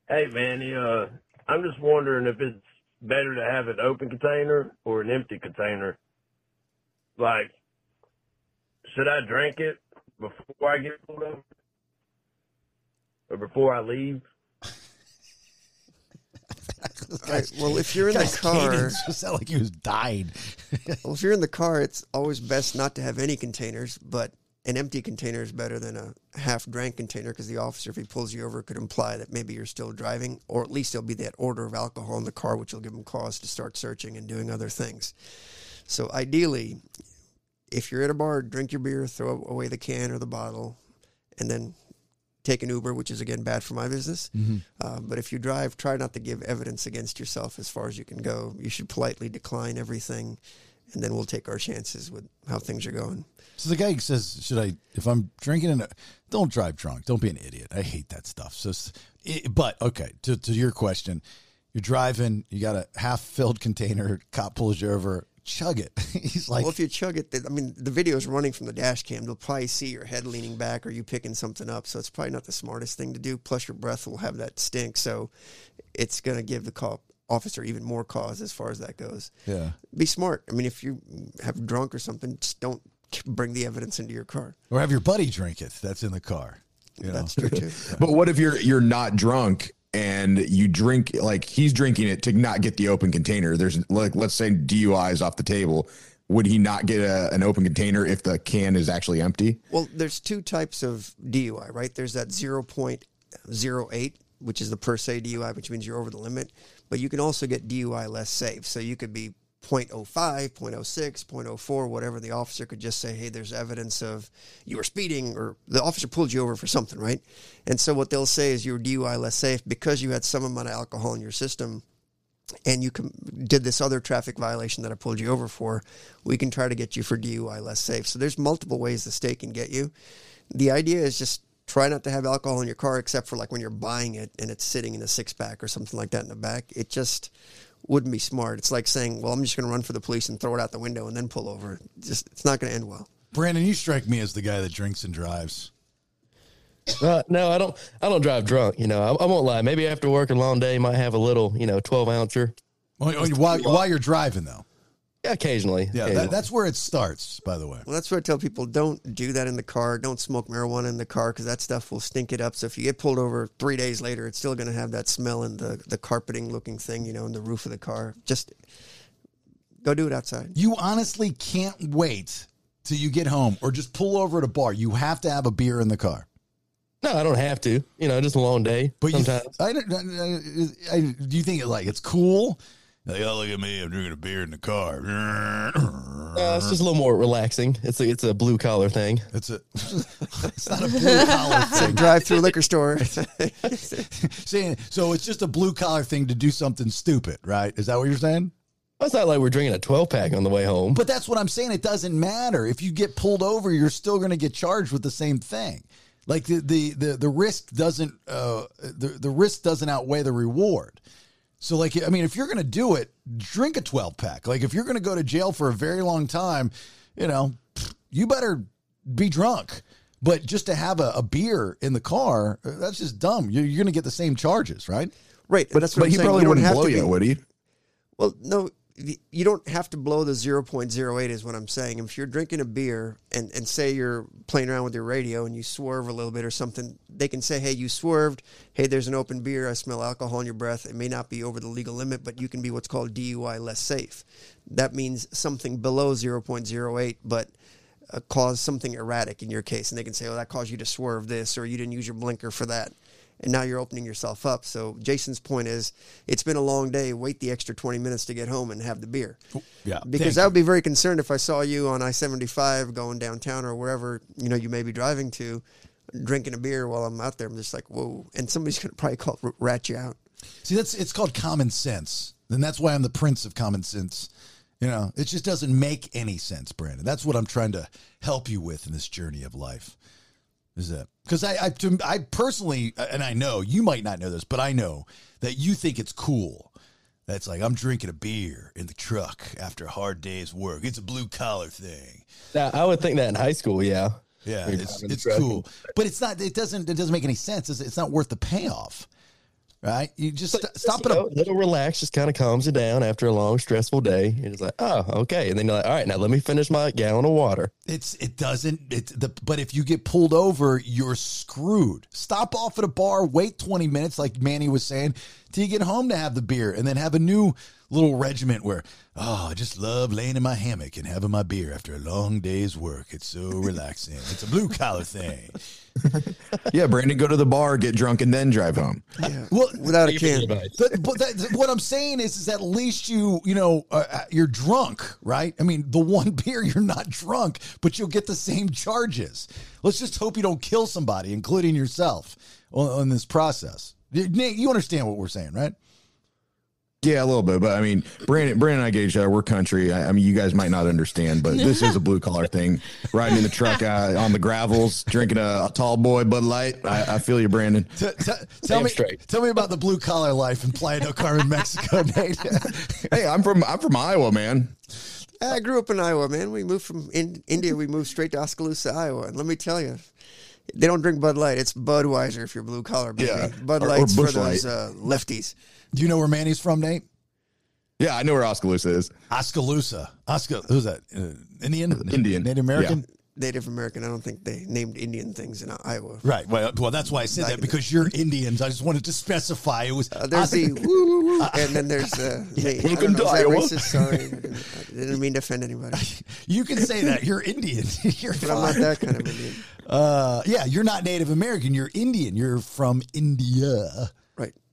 Hey, Manny, uh, I'm just wondering if it's better to have an open container or an empty container. Like, should I drink it before I get pulled over? Or before I leave? Right, well, if you're in the car, just sounded like he was dying. *laughs* well, if you're in the car, it's always best not to have any containers, but an empty container is better than a half drank container because the officer, if he pulls you over, could imply that maybe you're still driving, or at least there'll be that odor of alcohol in the car, which will give him cause to start searching and doing other things. So ideally, if you're at a bar, drink your beer, throw away the can or the bottle, and then take an Uber, which is again bad for my business. Uh, but if you drive, try not to give evidence against yourself as far as you can go. You should politely decline everything, and then we'll take our chances with how things are going. So the guy says, "Should I? If I'm drinking, and don't drive drunk. Don't be an idiot. I hate that stuff." So, it, but okay, to to your question, you're driving. You got a half filled *laughs* container. Cop pulls you over. Chug it. *laughs* He's like, well, if you chug it, I mean, the video is running from the dash cam. They'll probably see your head leaning back or you picking something up. So it's probably not the smartest thing to do. Plus, your breath will have that stink. So it's going to give the cop officer even more cause as far as that goes. yeah. Be smart. I mean, if you have drunk or something, just don't bring the evidence into your car. Or have your buddy drink it. That's in the car. You know? That's true too. *laughs* But what if you're you're not drunk and you drink like he's drinking it to not get the open container? There's like let's say DUIs off the table. Would he not get a, an open container if the can is actually empty? Well, there's two types of DUI, right? There's that 0.08, which is the per se DUI, which means you're over the limit. But you can also get DUI less safe. So you could be 0.05, 0.06, 0.04, whatever. The officer could just say, hey, there's evidence of you were speeding, or the officer pulled you over for something, right? And so what they'll say is you were DUI less safe because you had some amount of alcohol in your system and you com- did this other traffic violation that I pulled you over for, we can try to get you for DUI less safe. So there's multiple ways the state can get you. The idea is just try not to have alcohol in your car except for like when you're buying it and it's sitting in a six pack or something like that in the back. It just wouldn't be smart. It's like saying, "Well, I'm just going to run for the police and throw it out the window and then pull over." Just it's not going to end well. Brandon, you strike me as the guy that drinks and drives. Uh, no, I don't. I don't drive drunk. You know, I, I won't lie. Maybe after work a long day, might have a little, you know, twelve ouncer. While, while, while you're driving, though. Yeah, occasionally. Yeah, occasionally. that, that's where it starts, by the way. Well, that's what I tell people: don't do that in the car. Don't smoke marijuana in the car because that stuff will stink it up. So if you get pulled over three days later, it's still going to have that smell and the the carpeting looking thing, you know, in the roof of the car. Just go do it outside. You honestly can't wait till you get home or just pull over at a bar. You have to have a beer in the car. No, I don't have to. You know, just a long day. But you, sometimes. I, don't- I, I, do you think it like it's cool? Like, oh, look at me! I'm drinking a beer in the car. Uh, it's just a little more relaxing. It's a it's a blue collar thing. It's a *laughs* it's not a blue collar thing. Drive through liquor store. *laughs* saying so it's just a blue collar thing to do something stupid, right? Is that what you're saying? It's not like we're drinking a twelve pack on the way home. But that's what I'm saying. It doesn't matter if you get pulled over, you're still going to get charged with the same thing. Like the the the, the risk doesn't uh, the the risk doesn't outweigh the reward. So like I mean, if you're going to do it, drink a 12 pack. Like if you're going to go to jail for a very long time, you know, you better be drunk. But just to have a, a beer in the car, uh, that's just dumb. You're, you're going to get the same charges, right? Right. But, that's what but I'm he saying. probably You wouldn't have blow to you, be- would he? Well, no, y- you don't have to blow the 0.08 is what I'm saying. If you're drinking a beer and, and say you're playing around with your radio and you swerve a little bit or something, they can say, hey, you swerved. Hey, there's an open beer. I smell alcohol in your breath. It may not be over the legal limit, but you can be what's called DUI less safe. That means something below 0.08, but uh, cause something erratic in your case. And they can say, oh, that caused you to swerve this or you didn't use your blinker for that and now you're opening yourself up. So Jason's point is, it's been a long day. Wait the extra 20 minutes to get home and have the beer. Yeah. Because I would be very concerned if I saw you on I-75 going downtown or wherever you know you may be driving to, drinking a beer while I'm out there. I'm just like, whoa! And somebody's *laughs* gonna probably call rat you out. See, that's it's called common sense, and that's why I'm the prince of common sense. You know, it just doesn't make any sense, Brandon. That's what I'm trying to help you with in this journey of life. Is that because I, I, I personally, and I know you might not know this, but I know that you think it's cool. That's like I'm drinking a beer in the truck after a hard day's work. It's a blue collar thing. Now, I would think that in high school, yeah. Yeah, You're it's it's cool, but it's not. It doesn't. It doesn't make any sense. It's, it's not worth the payoff, right? You just st- stop you at a know, a little relaxed, just kind of calms you down after a long, stressful day. You're just like, oh, okay. And then you're like, all right, now let me finish my gallon of water. It's it doesn't it's the but if you get pulled over, you're screwed. Stop off at a bar, wait 20 minutes like Manny was saying, till you get home to have the beer and then have a new little regiment where oh, I just love laying in my hammock and having my beer after a long day's work. It's so *laughs* relaxing. It's a blue collar thing. *laughs* Yeah, Brandon, go to the bar, get drunk, and then drive home. Yeah. Well, Without a Thank can. But, but that, what I'm saying is, is at least you, you know, uh, uh, you're drunk, right? I mean, the one *laughs* beer you're not drunk, but you'll get the same charges. Let's just hope you don't kill somebody, including yourself, on, on this process. Nate, you understand what we're saying, right? Yeah, a little bit, but I mean, Brandon, Brandon, and I gauge each other. We're country. I, I mean, you guys might not understand, but this is a blue collar thing. Riding in the truck uh, on the gravels, drinking a, a tall boy Bud Light. I, I feel you, Brandon. T- t- tell Damn me, straight. tell me about the blue collar life in Playa del Carmen, Mexico, *laughs* Nate. Hey, I'm from I'm from Iowa, man. I grew up in Iowa, man. We moved from in, India. We moved straight to Oskaloosa, Iowa. And let me tell you, they don't drink Bud Light. It's Budweiser if you're blue collar, baby. Yeah. Bud Or- or Light's for those Light. uh, lefties. Do you know where Manny's from, Nate? Yeah, I know where Oskaloosa is. Oskaloosa. Oscar, who's that? Uh, Indian? Indian. Native American? Native American. I don't think they named Indian things in Iowa. Right. Well, well, that's why I said that because you're Indians. I just wanted to specify it was. Uh, there's the woo, woo, woo, *laughs* and then there's uh, the I Welcome don't know, to Iowa. racist? Sorry, I didn't mean to offend anybody. *laughs* You can say that. You're Indian. *laughs* you're But I'm not that kind of Indian. Uh, yeah, you're not Native American. You're Indian. You're from India.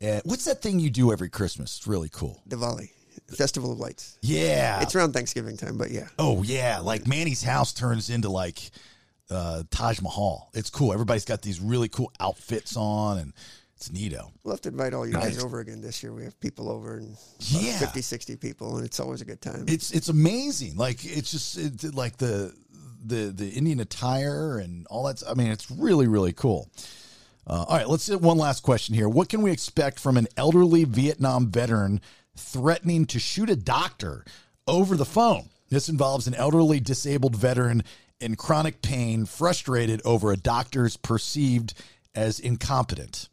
Uh, what's that thing you do every Christmas? It's really cool. Diwali, Festival of Lights. Yeah. It's around Thanksgiving time, but yeah. Oh yeah, like Manny's house turns into like uh, Taj Mahal. It's cool. Everybody's got these really cool outfits on, and it's neato. We'll have to invite all you guys over again this year. We have people over and Yeah. 50, 60 people, and it's always a good time. It's it's amazing. Like it's just it, like the the the Indian attire and all that. I mean, it's really really cool. Uh, all right, let's hit one last question here. What can we expect from an elderly Vietnam veteran threatening to shoot a doctor over the phone? This involves an elderly disabled veteran in chronic pain, frustrated over a doctor's perceived as incompetent.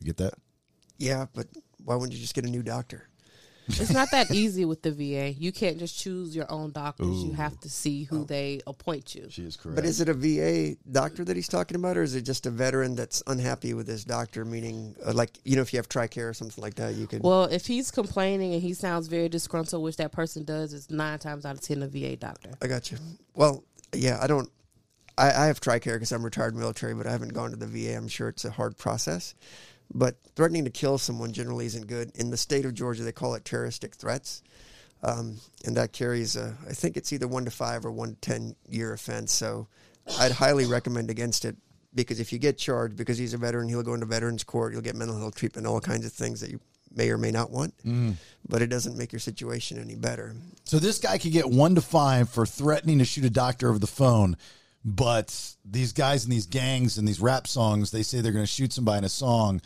You get that? yeah, but why wouldn't you just get a new doctor? It's not that easy with the VA. You can't just choose your own doctors. You have to see who they appoint you. She is correct. But is it a VA doctor that he's talking about, or is it just a veteran that's unhappy with his doctor? Meaning, uh, like you know, if you have Tricare or something like that, you could. Well, if he's complaining and he sounds very disgruntled, which that person does, it's nine times out of ten a VA doctor. I got you. Well, yeah, I don't. I, I have Tricare because I'm retired military, but I haven't gone to the VA. I'm sure it's a hard process. But threatening to kill someone generally isn't good. In the state of Georgia, they call it terroristic threats. Um, and that carries, a, I think it's either one to five or one to 10 year offense. So I'd highly recommend against it because if you get charged, because he's a veteran, he'll go into veterans court, you'll get mental health treatment, all kinds of things that you may or may not want. But it doesn't make your situation any better. So this guy could get one to five for threatening to shoot a doctor over the phone, but these guys in these gangs and these rap songs, they say they're going to shoot somebody in a song.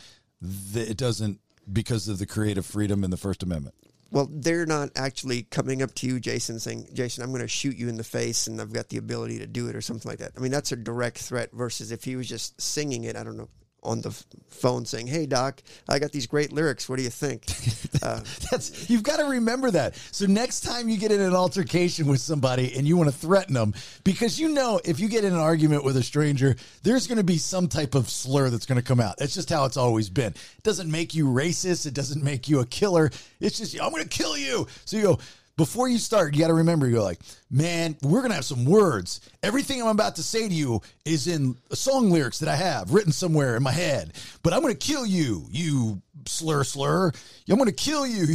It doesn't because of the creative freedom in the First Amendment. Well, they're not actually coming up to you, Jason, saying, Jason, I'm going to shoot you in the face and I've got the ability to do it or something like that. I mean, that's a direct threat versus if he was just singing it, I don't know, on the phone saying, Hey, Doc, I got these great lyrics. What do you think? *laughs* Uh, That's you've got to remember that. So next time you get in an altercation with somebody and you want to threaten them, because you know if you get in an argument with a stranger, there's going to be some type of slur that's going to come out. That's just how it's always been. It doesn't make you racist. It doesn't make you a killer. It's just I'm going to kill you. So you go. Before you start, you got to remember, you're like, man, we're going to have some words. Everything I'm about to say to you is in song lyrics that I have written somewhere in my head. But I'm going to kill you, you slur slur. I'm going to kill you.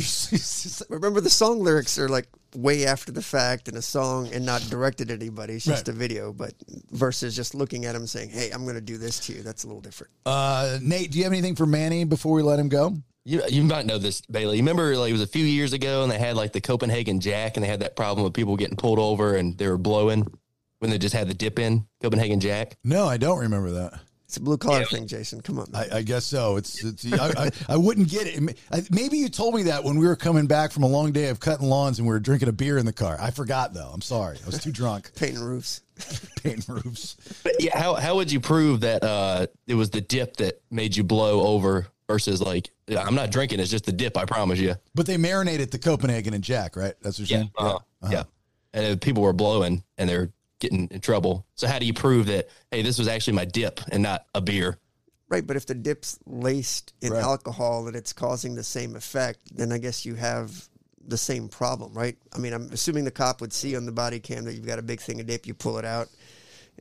*laughs* remember, the song lyrics are like way after the fact in a song and not directed at anybody. It's just Right. a video, but versus just looking at him saying, Hey, I'm going to do this to you. That's a little different. Uh, Nate, do you have anything for Manny before we let him go? You you might know this, Bailey. You remember like it was a few years ago, and they had like the Copenhagen Jack, and they had that problem with people getting pulled over and they were blowing when they just had the dip in Copenhagen Jack. No, I don't remember that. It's a blue collar thing, Jason. Come on. I, I guess so. It's, it's I, I, I wouldn't get it. Maybe you told me that when we were coming back from a long day of cutting lawns and we were drinking a beer in the car. I forgot though. I'm sorry. I was too drunk. *laughs* Painting roofs. *laughs* Painting roofs. But yeah, how how would you prove that uh, it was the dip that made you blow over versus like yeah, I'm not drinking, it's just the dip, I promise you. But they marinated the Copenhagen and Jack, right? That's what you're Yeah, saying. uh, yeah. And people were blowing and they're getting in trouble. So how do you prove that? Hey, this was actually my dip and not a beer. Right, but if the dip's laced in Right. alcohol and it's causing the same effect, then I guess you have the same problem, right? I mean, I'm assuming the cop would see on the body cam that you've got a big thing of dip, you pull it out,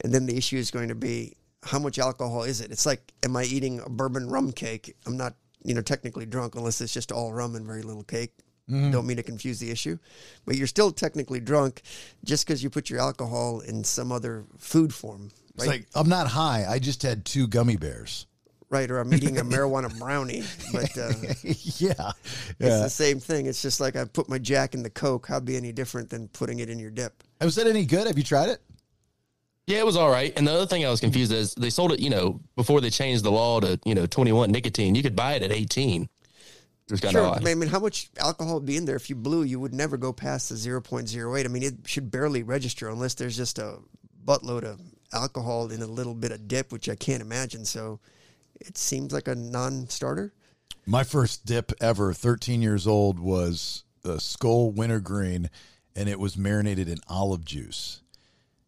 and then the issue is going to be how much alcohol is it? It's like, am I eating a bourbon rum cake? I'm not, you know, technically drunk unless it's just all rum and very little cake. Don't mean to confuse the issue, but you're still technically drunk just because you put your alcohol in some other food form, It's like I'm not high. I just had two gummy bears. right, or I'm eating a *laughs* marijuana brownie, but uh, *laughs* yeah. It's the same thing. It's just like I put my Jack in the Coke. How'd be any different than putting it in your dip? Was that any good? Have you tried it? Yeah, it was all right. And the other thing I was confused is they sold it, you know, before they changed the law to, you know, 21 nicotine. You could buy it at 18. It was kind Sure. of odd. I mean, how much alcohol would be in there? If you blew, you would never go past the 0.08. I mean, it should barely register unless there's just a buttload of alcohol in a little bit of dip, which I can't imagine. So it seems like a non starter. My first dip ever, 13 years old, was a Skoal wintergreen, and it was marinated in olive juice.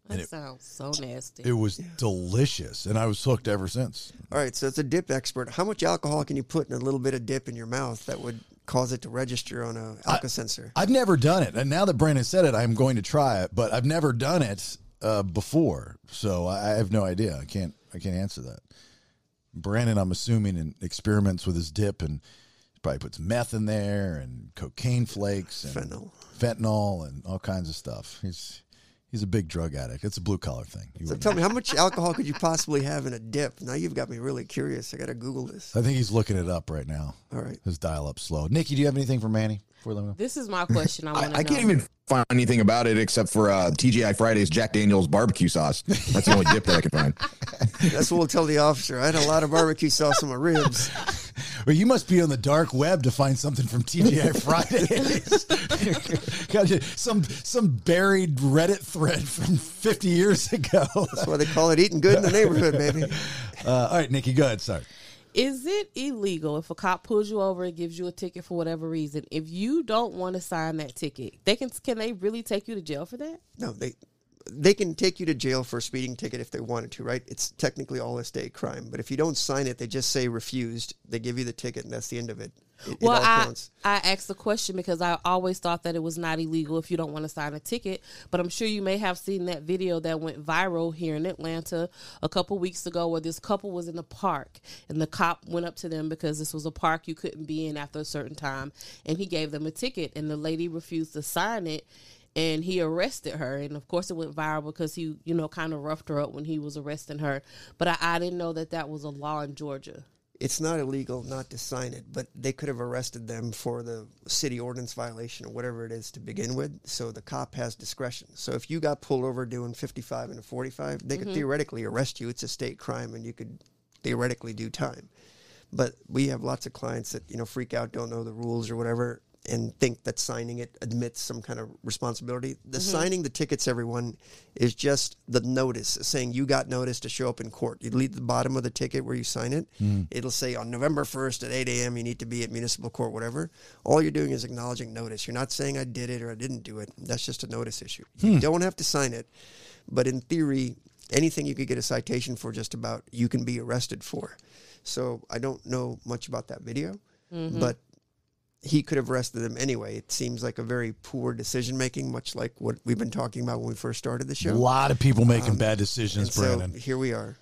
That it- sounds so nasty. It was delicious, and I was hooked ever since. All right, so it's a dip expert. How much alcohol can you put in a little bit of dip in your mouth that would cause it to register on a Alco-Sensor? I've never done it, and now that Brandon said it, I'm going to try it. But I've never done it uh, before, so I I have no idea. I can't. I can't answer that. Brandon, I'm assuming, and experiments with his dip, and probably puts meth in there, and cocaine flakes, and Fentanyl. fentanyl, and all kinds of stuff. He's he's a big drug addict. It's a blue collar thing. You So wouldn't- tell me, how much alcohol could you possibly have in a dip? Now you've got me really curious. I got to Google this. I think he's looking it up right now. All right. His dial up slow. Nikki, do you have anything for Manny? Before we let him? This is my question. I *laughs* I, want to I can't even find anything about it except for uh, TGI Fridays Jack Daniels barbecue sauce. That's the only dip that I can find. That's what we'll tell the officer. I had a lot of barbecue sauce on my ribs. *laughs* Well, you must be on the dark web to find something from TGI Fridays. *laughs* Got you- some some buried Reddit thread from 50 years ago. That's why they call it eating good in the neighborhood, baby. *laughs* Uh, all right, Nikki, go ahead. Sorry. Is it illegal if a cop pulls you over and gives you a ticket for whatever reason? If you don't want to sign that ticket, they can can they really take you to jail for that? No, they they can take you to jail for a speeding ticket if they wanted to, right? It's technically all a state crime, but if you don't sign it, they just say refused. They give you the ticket, and that's the end of it. It, it Well, all I counts. I asked the question because I always thought that it was not illegal if you don't want to sign a ticket. But I'm sure you may have seen that video that went viral here in Atlanta a couple weeks ago, where this couple was in the park and the cop went up to them because this was a park you couldn't be in after a certain time, and he gave them a ticket, and the lady refused to sign it. And he arrested her, and of course it went viral because he, you know, kind of roughed her up when he was arresting her. But I, I didn't know that that was a law in Georgia. It's not illegal not to sign it, but they could have arrested them for the city ordinance violation or whatever it is to begin with. So the cop has discretion. So if you got pulled over doing 55 and a 45, they could Mhm. theoretically arrest you. It's a state crime, and you could theoretically do time. But we have lots of clients that you know freak out, don't know the rules or whatever, and think that signing it admits some kind of responsibility. The Mhm. signing the tickets, everyone, is just the notice saying you got notice to show up in court. You leave the bottom of the ticket where you sign it. Mm. It'll say on November 1st at 8 a.m. you need to be at municipal court, whatever. All you're doing is acknowledging notice. You're not saying I did it or I didn't do it. That's just a notice issue. You Hmm. don't have to sign it, but in theory, anything you could get a citation for, just about, you can be arrested for. So I don't know much about that video, Mhm. but he could have arrested them anyway. It seems like a very poor decision making, much like what we've been talking about when we first started the show. A lot of people making Um, bad decisions, and so here we are.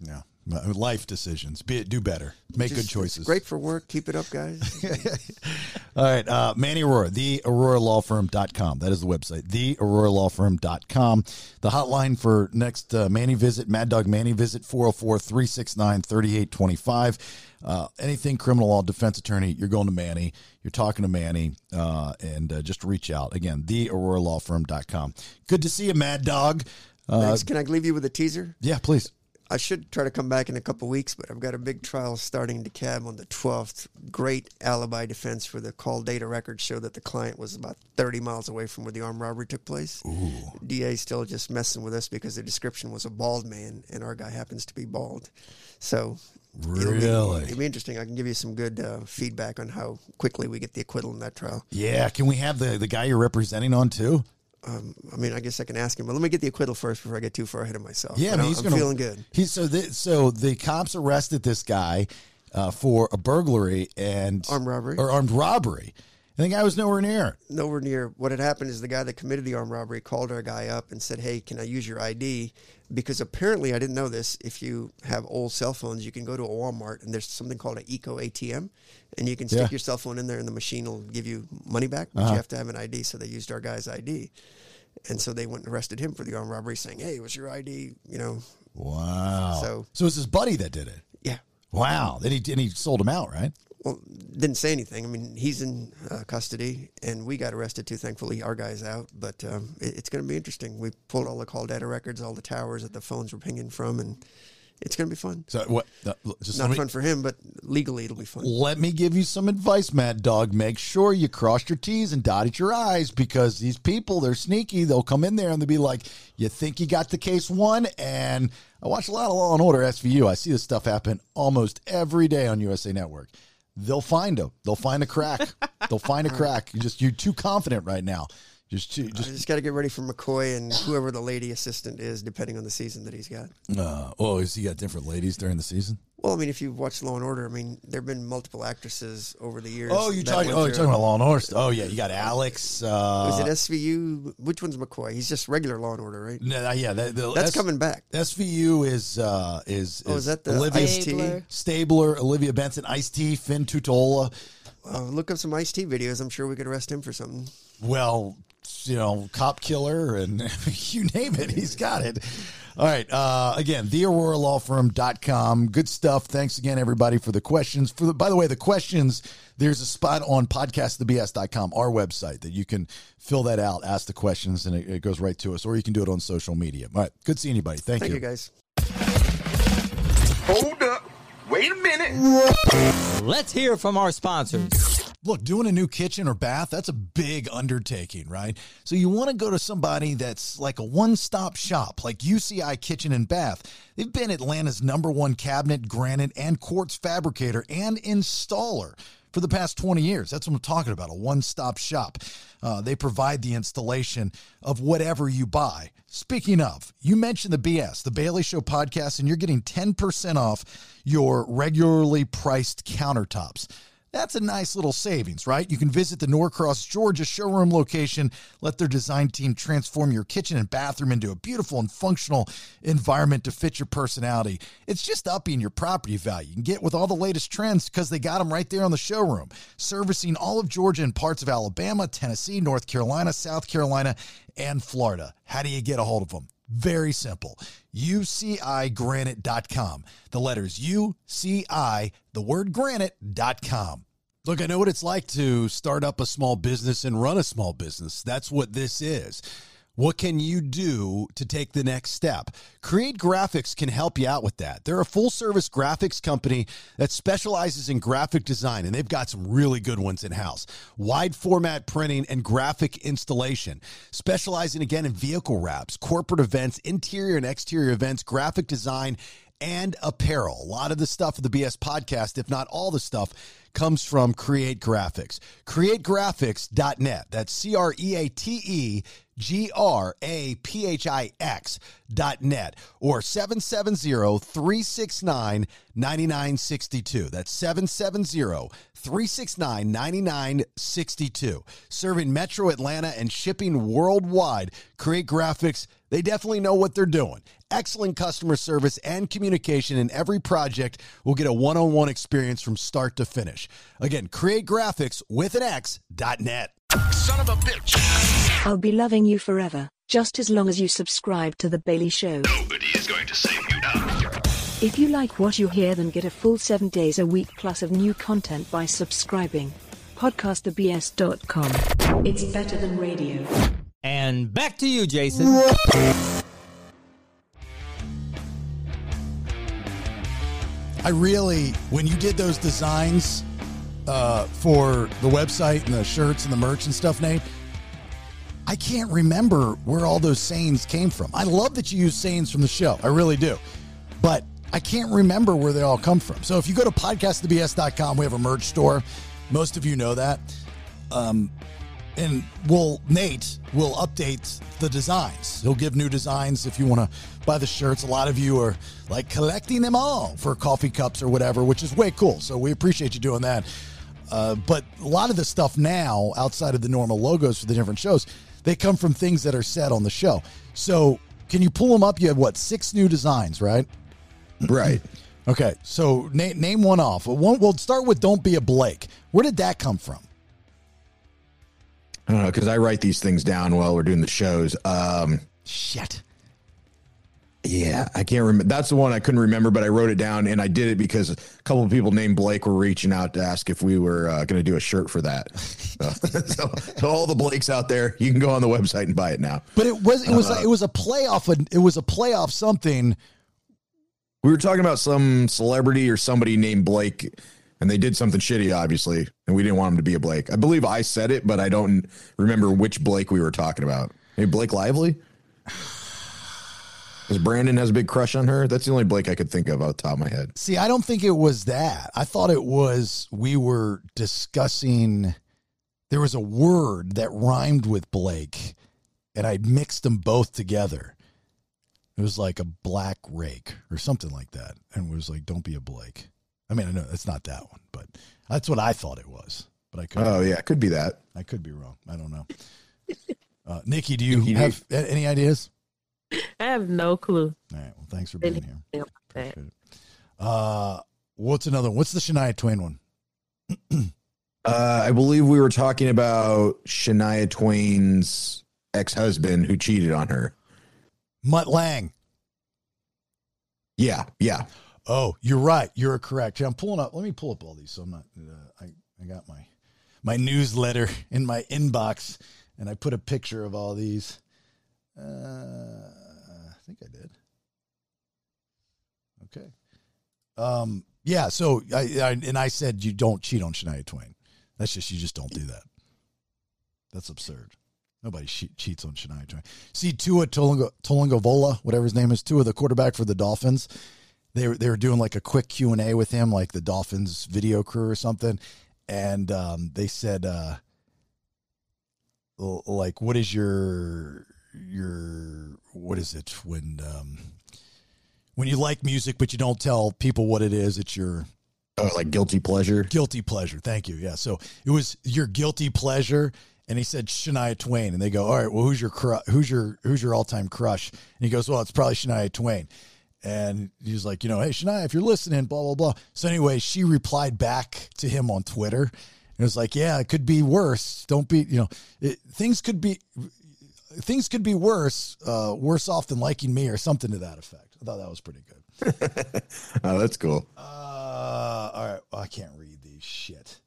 Yeah. Life decisions. Be, it, do better. Make Just- good choices. Great for work. Keep it up, guys. *laughs* All right. Uh, Manny Arora, the AroraLawFirm.com. That is the website, the AroraLawFirm.com. The hotline for next uh, Manny visit, Mad Dog Manny visit, 404 369 3825. Uh, anything criminal law defense attorney, you're going to Manny. You're talking to Manny, uh, and uh, just reach out. Again, the AroraLawFirm.com. Good to see you, Mad Dog. Uh, Thanks. Can I leave you with a teaser? yeah, please. I should try to come back in a couple weeks, but I've got a big trial starting in DeKalb on the 12th. Great alibi defense for the call data records show that the client was about 30 miles away from where the armed robbery took place. Ooh. DA still just messing with us because the description was a bald man, and our guy happens to be bald. So it'll be- Really? it'll be interesting. I can give you some good uh, feedback on how quickly we get the acquittal in that trial. Yeah. Can we have the, the guy you're representing on too? Um, I mean, I guess I can ask him, but let me get the acquittal first before I get too far ahead of myself. Yeah, But I mean, he's I'm gonna, feeling good. He's so the, so the cops arrested this guy uh, for a burglary and Armed robbery. or armed robbery, and the guy was nowhere near. nowhere near. What had happened is the guy that committed the armed robbery called our guy up and said, "Hey, can I use your ID?" Because apparently, I didn't know this. If you have old cell phones, you can go to a Walmart and there's something called an Eco ATM, and you can stick Yeah. your cell phone in there, and the machine will give you money back. But Uh-huh. you have to have an ID. So they used our guy's ID, and so they went and arrested him for the armed robbery, saying, "Hey, what's your ID?" You know. Wow. So- so it's his buddy that did it. Yeah. Wow. Then he and he sold him out, right? Well, didn't say anything. I mean, he's in uh, custody, and we got arrested too. Thankfully, our guy's out. But um, it, it's going to be interesting. We pulled all the call data records, all the towers that the phones were pinging from, and it's going to be fun. So what? uh, Not me, fun for him, but legally it'll be fun. Let me give you some advice, Mad Dog. Make sure you cross your T's and dotted your I's because these people, they're sneaky. They'll come in there and they'll be like, You think you got the case won? And I watch a lot of Law and Order SVU. I see this stuff happen almost every day on USA Network. They'll find them. They'll find a crack. they'll find a *laughs* crack. You just you're too confident right now. Just too, I just just got to get ready for McCoy and whoever the lady assistant is, depending on the season that he's got. uh, oh, has he got different ladies during the season? Well, I mean, if you've watched Law and Order, I mean, there have been multiple actresses over the years. Oh, you talking? Oh, you're talking about Law and Order. Oh, yeah, you got Alex. Uh, Is it SVU? Which one's McCoy? He's just regular Law and Order, right? No, yeah, that, the, That's S- coming back. SVU is uh, is, Oh, is that the Olivia? Stabler. Stabler, Olivia Benson, Ice T, Fin Tutuola. Uh, look up some Ice T videos. I'm sure we could arrest him for something. Well, you know, cop killer and *laughs* you name it, he's got it. All right. Uh, again, thearoralawfirm.com. Good stuff. Thanks again, everybody, for the questions. For the, by the way, the questions, there's a spot on podcastthebs.com, our website, that you can fill that out, ask the questions, and it, it goes right to us, or you can do it on social media. All right. Good seeing you, buddy. Thank, Thank you. you, guys. Hold up. Wait a minute. Let's hear from our sponsors. Look, doing a new kitchen or bath, that's a big undertaking, right? So you want to go to somebody that's like a one-stop shop, like UCI Kitchen and Bath. They've been Atlanta's number one cabinet, granite, and quartz fabricator and installer for the past 20 years. That's what I'm talking about, a one-stop shop. Uh, they provide the installation of whatever you buy. Speaking of, you mentioned the BS, the Bailey Show podcast, and you're getting 10% off your regularly priced countertops. That's a nice little savings, right? You can visit the Norcross, Georgia showroom location. Let their design team transform your kitchen and bathroom into a beautiful and functional environment to fit your personality. It's just upping your property value. You can get with all the latest trends because they got them right there on the showroom, servicing all of Georgia and parts of Alabama, Tennessee, North Carolina, South Carolina, and Florida. How do you get a hold of them? Very simple. UCIGranite.com. The letters UCI, the word granite.com. Look, I know what it's like to start up a small business and run a small business. That's what this is. What can you do to take the next step? Create Graphix can help you out with that. They're a full service graphics company that specializes in graphic design, and they've got some really good ones in house. Wide format printing and graphic installation, specializing again in vehicle wraps, corporate events, interior and exterior events, graphic design, and apparel. A lot of the stuff of the BS podcast, if not all the stuff, comes from Create Graphix. CreateGraphix.net. That's C R E A T E G R A P H I X dot net or 770 369 9962. That's 770 369 9962. Serving Metro Atlanta and shipping worldwide. Create Graphix, they definitely know what they're doing. Excellent customer service and communication in every project will get a one on one experience from start to finish. Again, create graphics with an X dot net. Son of a bitch. I'll be loving you forever, just as long as you subscribe to The Bailey Show. Nobody is going to save you now. If you like what you hear, then get a full seven days a week plus of new content by subscribing. PodcastTheBS.com. It's better than radio. And back to you, Jason. I really, when you did those designs uh, for the website and the shirts and the merch and stuff, Nate, I can't remember where all those sayings came from. I love that you use sayings from the show. I really do. But I can't remember where they all come from. So if you go to podcastthebs.com, we have a merch store. Most of you know that. Um, and we'll Nate will update the designs. He'll give new designs if you want to buy the shirts. A lot of you are like collecting them all for coffee cups or whatever, which is way cool. So we appreciate you doing that. Uh, but a lot of the stuff now, outside of the normal logos for the different shows, they come from things that are said on the show. So can you pull them up? You have what six new designs, right? Right. *clears throat* Okay, so na- name one off. One, we'll start with "Don't Be a Blake." Where did that come from? I don't know because I write these things down while we're doing the shows. Um, Shit. Yeah, I can't remember. That's the one I couldn't remember, but I wrote it down and I did it because a couple of people named Blake were reaching out to ask if we were uh, going to do a shirt for that. So, *laughs* so, so all the Blakes out there, you can go on the website and buy it now. But it was it was Uh, it was a playoff. It was a playoff something. We were talking about some celebrity or somebody named Blake, and they did something shitty, obviously, and we didn't want him to be a Blake. I believe I said it, but I don't remember which Blake we were talking about. Maybe Blake Lively. Because Brandon has a big crush on her. That's the only Blake I could think of off the top of my head. See, I don't think it was that. I thought it was we were discussing. There was a word that rhymed with Blake, and I mixed them both together. It was like a black rake or something like that, and it was like, "Don't be a Blake." I mean, I know it's not that one, but that's what I thought it was. But I could. Oh yeah, it could be that. I could be wrong. I don't know. *laughs* Uh, Nikki, do you Nikki, do you- have any ideas? I have no clue. All right. Well, thanks for being here. anything about that. Uh, what's another? one? What's the Shania Twain one? *clears throat* Uh, I believe we were talking about Shania Twain's ex-husband who cheated on her. Mutt Lange. Yeah, yeah. Oh, you're right. You're correct. Yeah, I'm pulling up. Let me pull up all these. So I'm not. Uh, I I got my my newsletter in my inbox, and I put a picture of all these. Uh, I think I did. Okay. Um. Yeah. So I, I and I said you don't cheat on Shania Twain. That's just you just don't do that. That's absurd. Nobody che- cheats on Shania Twain. See Tua Tolingo Vola, whatever his name is, Tua, the quarterback for the Dolphins. They were they were doing like a quick Q and A with him, like the Dolphins video crew or something, and um, they said, uh, like, what is your your what is it when um, when you like music but you don't tell people what it is? It's your Oh, like guilty pleasure. Guilty pleasure. Thank you. Yeah. So it was your guilty pleasure, and he said Shania Twain, and they go, "All right, well, who's your cru- who's your who's your all time crush?" And he goes, "Well, it's probably Shania Twain." And he's like, you know, hey Shania, if you're listening, blah blah blah. So anyway, she replied back to him on Twitter, and it was like, "Yeah, it could be worse. Don't be, you know, it, things could be." Things could be worse, uh, worse off than liking me, or something to that effect. I thought that was pretty good. *laughs* oh, that's cool. Uh, all right. Well, I can't read these shit.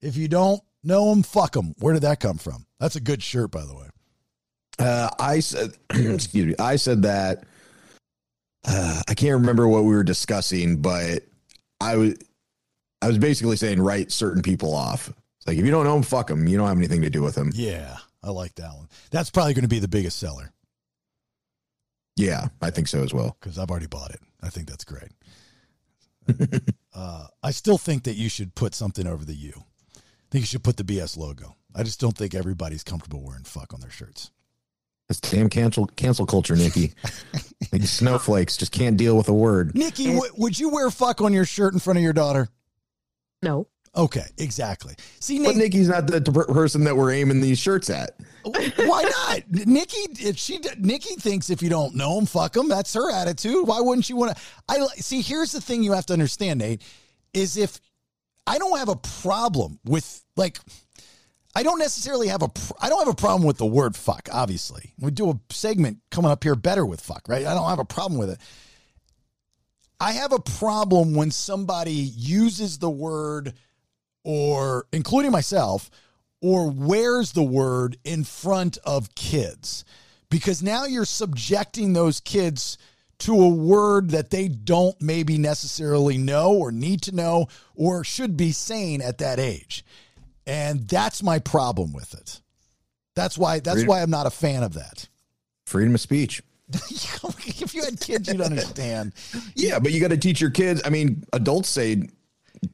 If you don't know them, fuck them. Where did that come from? That's a good shirt, by the way. Uh, I said, *clears throat* excuse me, I said that. Uh, I can't remember what we were discussing, but I was, I was basically saying write certain people off. It's like if you don't know them, fuck them. You don't have anything to do with them. Yeah, I like that one. That's probably going to be the biggest seller Yeah, I think so as well. because I've already bought it. I think that's great. *laughs* uh, I still think that you should put something over the U. I think you should put the BS logo. I just don't think everybody's comfortable wearing fuck on their shirts. That's damn cancel cancel culture, Nikki. *laughs* These snowflakes just can't deal with a word. Nikki, w- would you wear fuck on your shirt in front of your daughter? No. Okay, exactly. See, But Nikki's not the person that we're aiming these shirts at. Why not? Nikki, if she Nikki thinks if you don't know him, fuck him. That's her attitude. Why wouldn't you want to? I see. Here's the thing you have to understand, Nate, is if I don't have a problem with like. I don't necessarily have a. Pr- I don't have a problem with the word fuck. Obviously, we do a segment coming up here better with fuck, right? I don't have a problem with it. I have a problem when somebody uses the word, or including myself, or wears the word in front of kids because now you're subjecting those kids to a word that they don't maybe necessarily know or need to know or should be saying at that age. And that's my problem with it. That's why that's Freedom- why I'm not a fan of that. Freedom of speech. *laughs* if you had kids you'd understand. Yeah, but you got to teach your kids. I mean, adults say,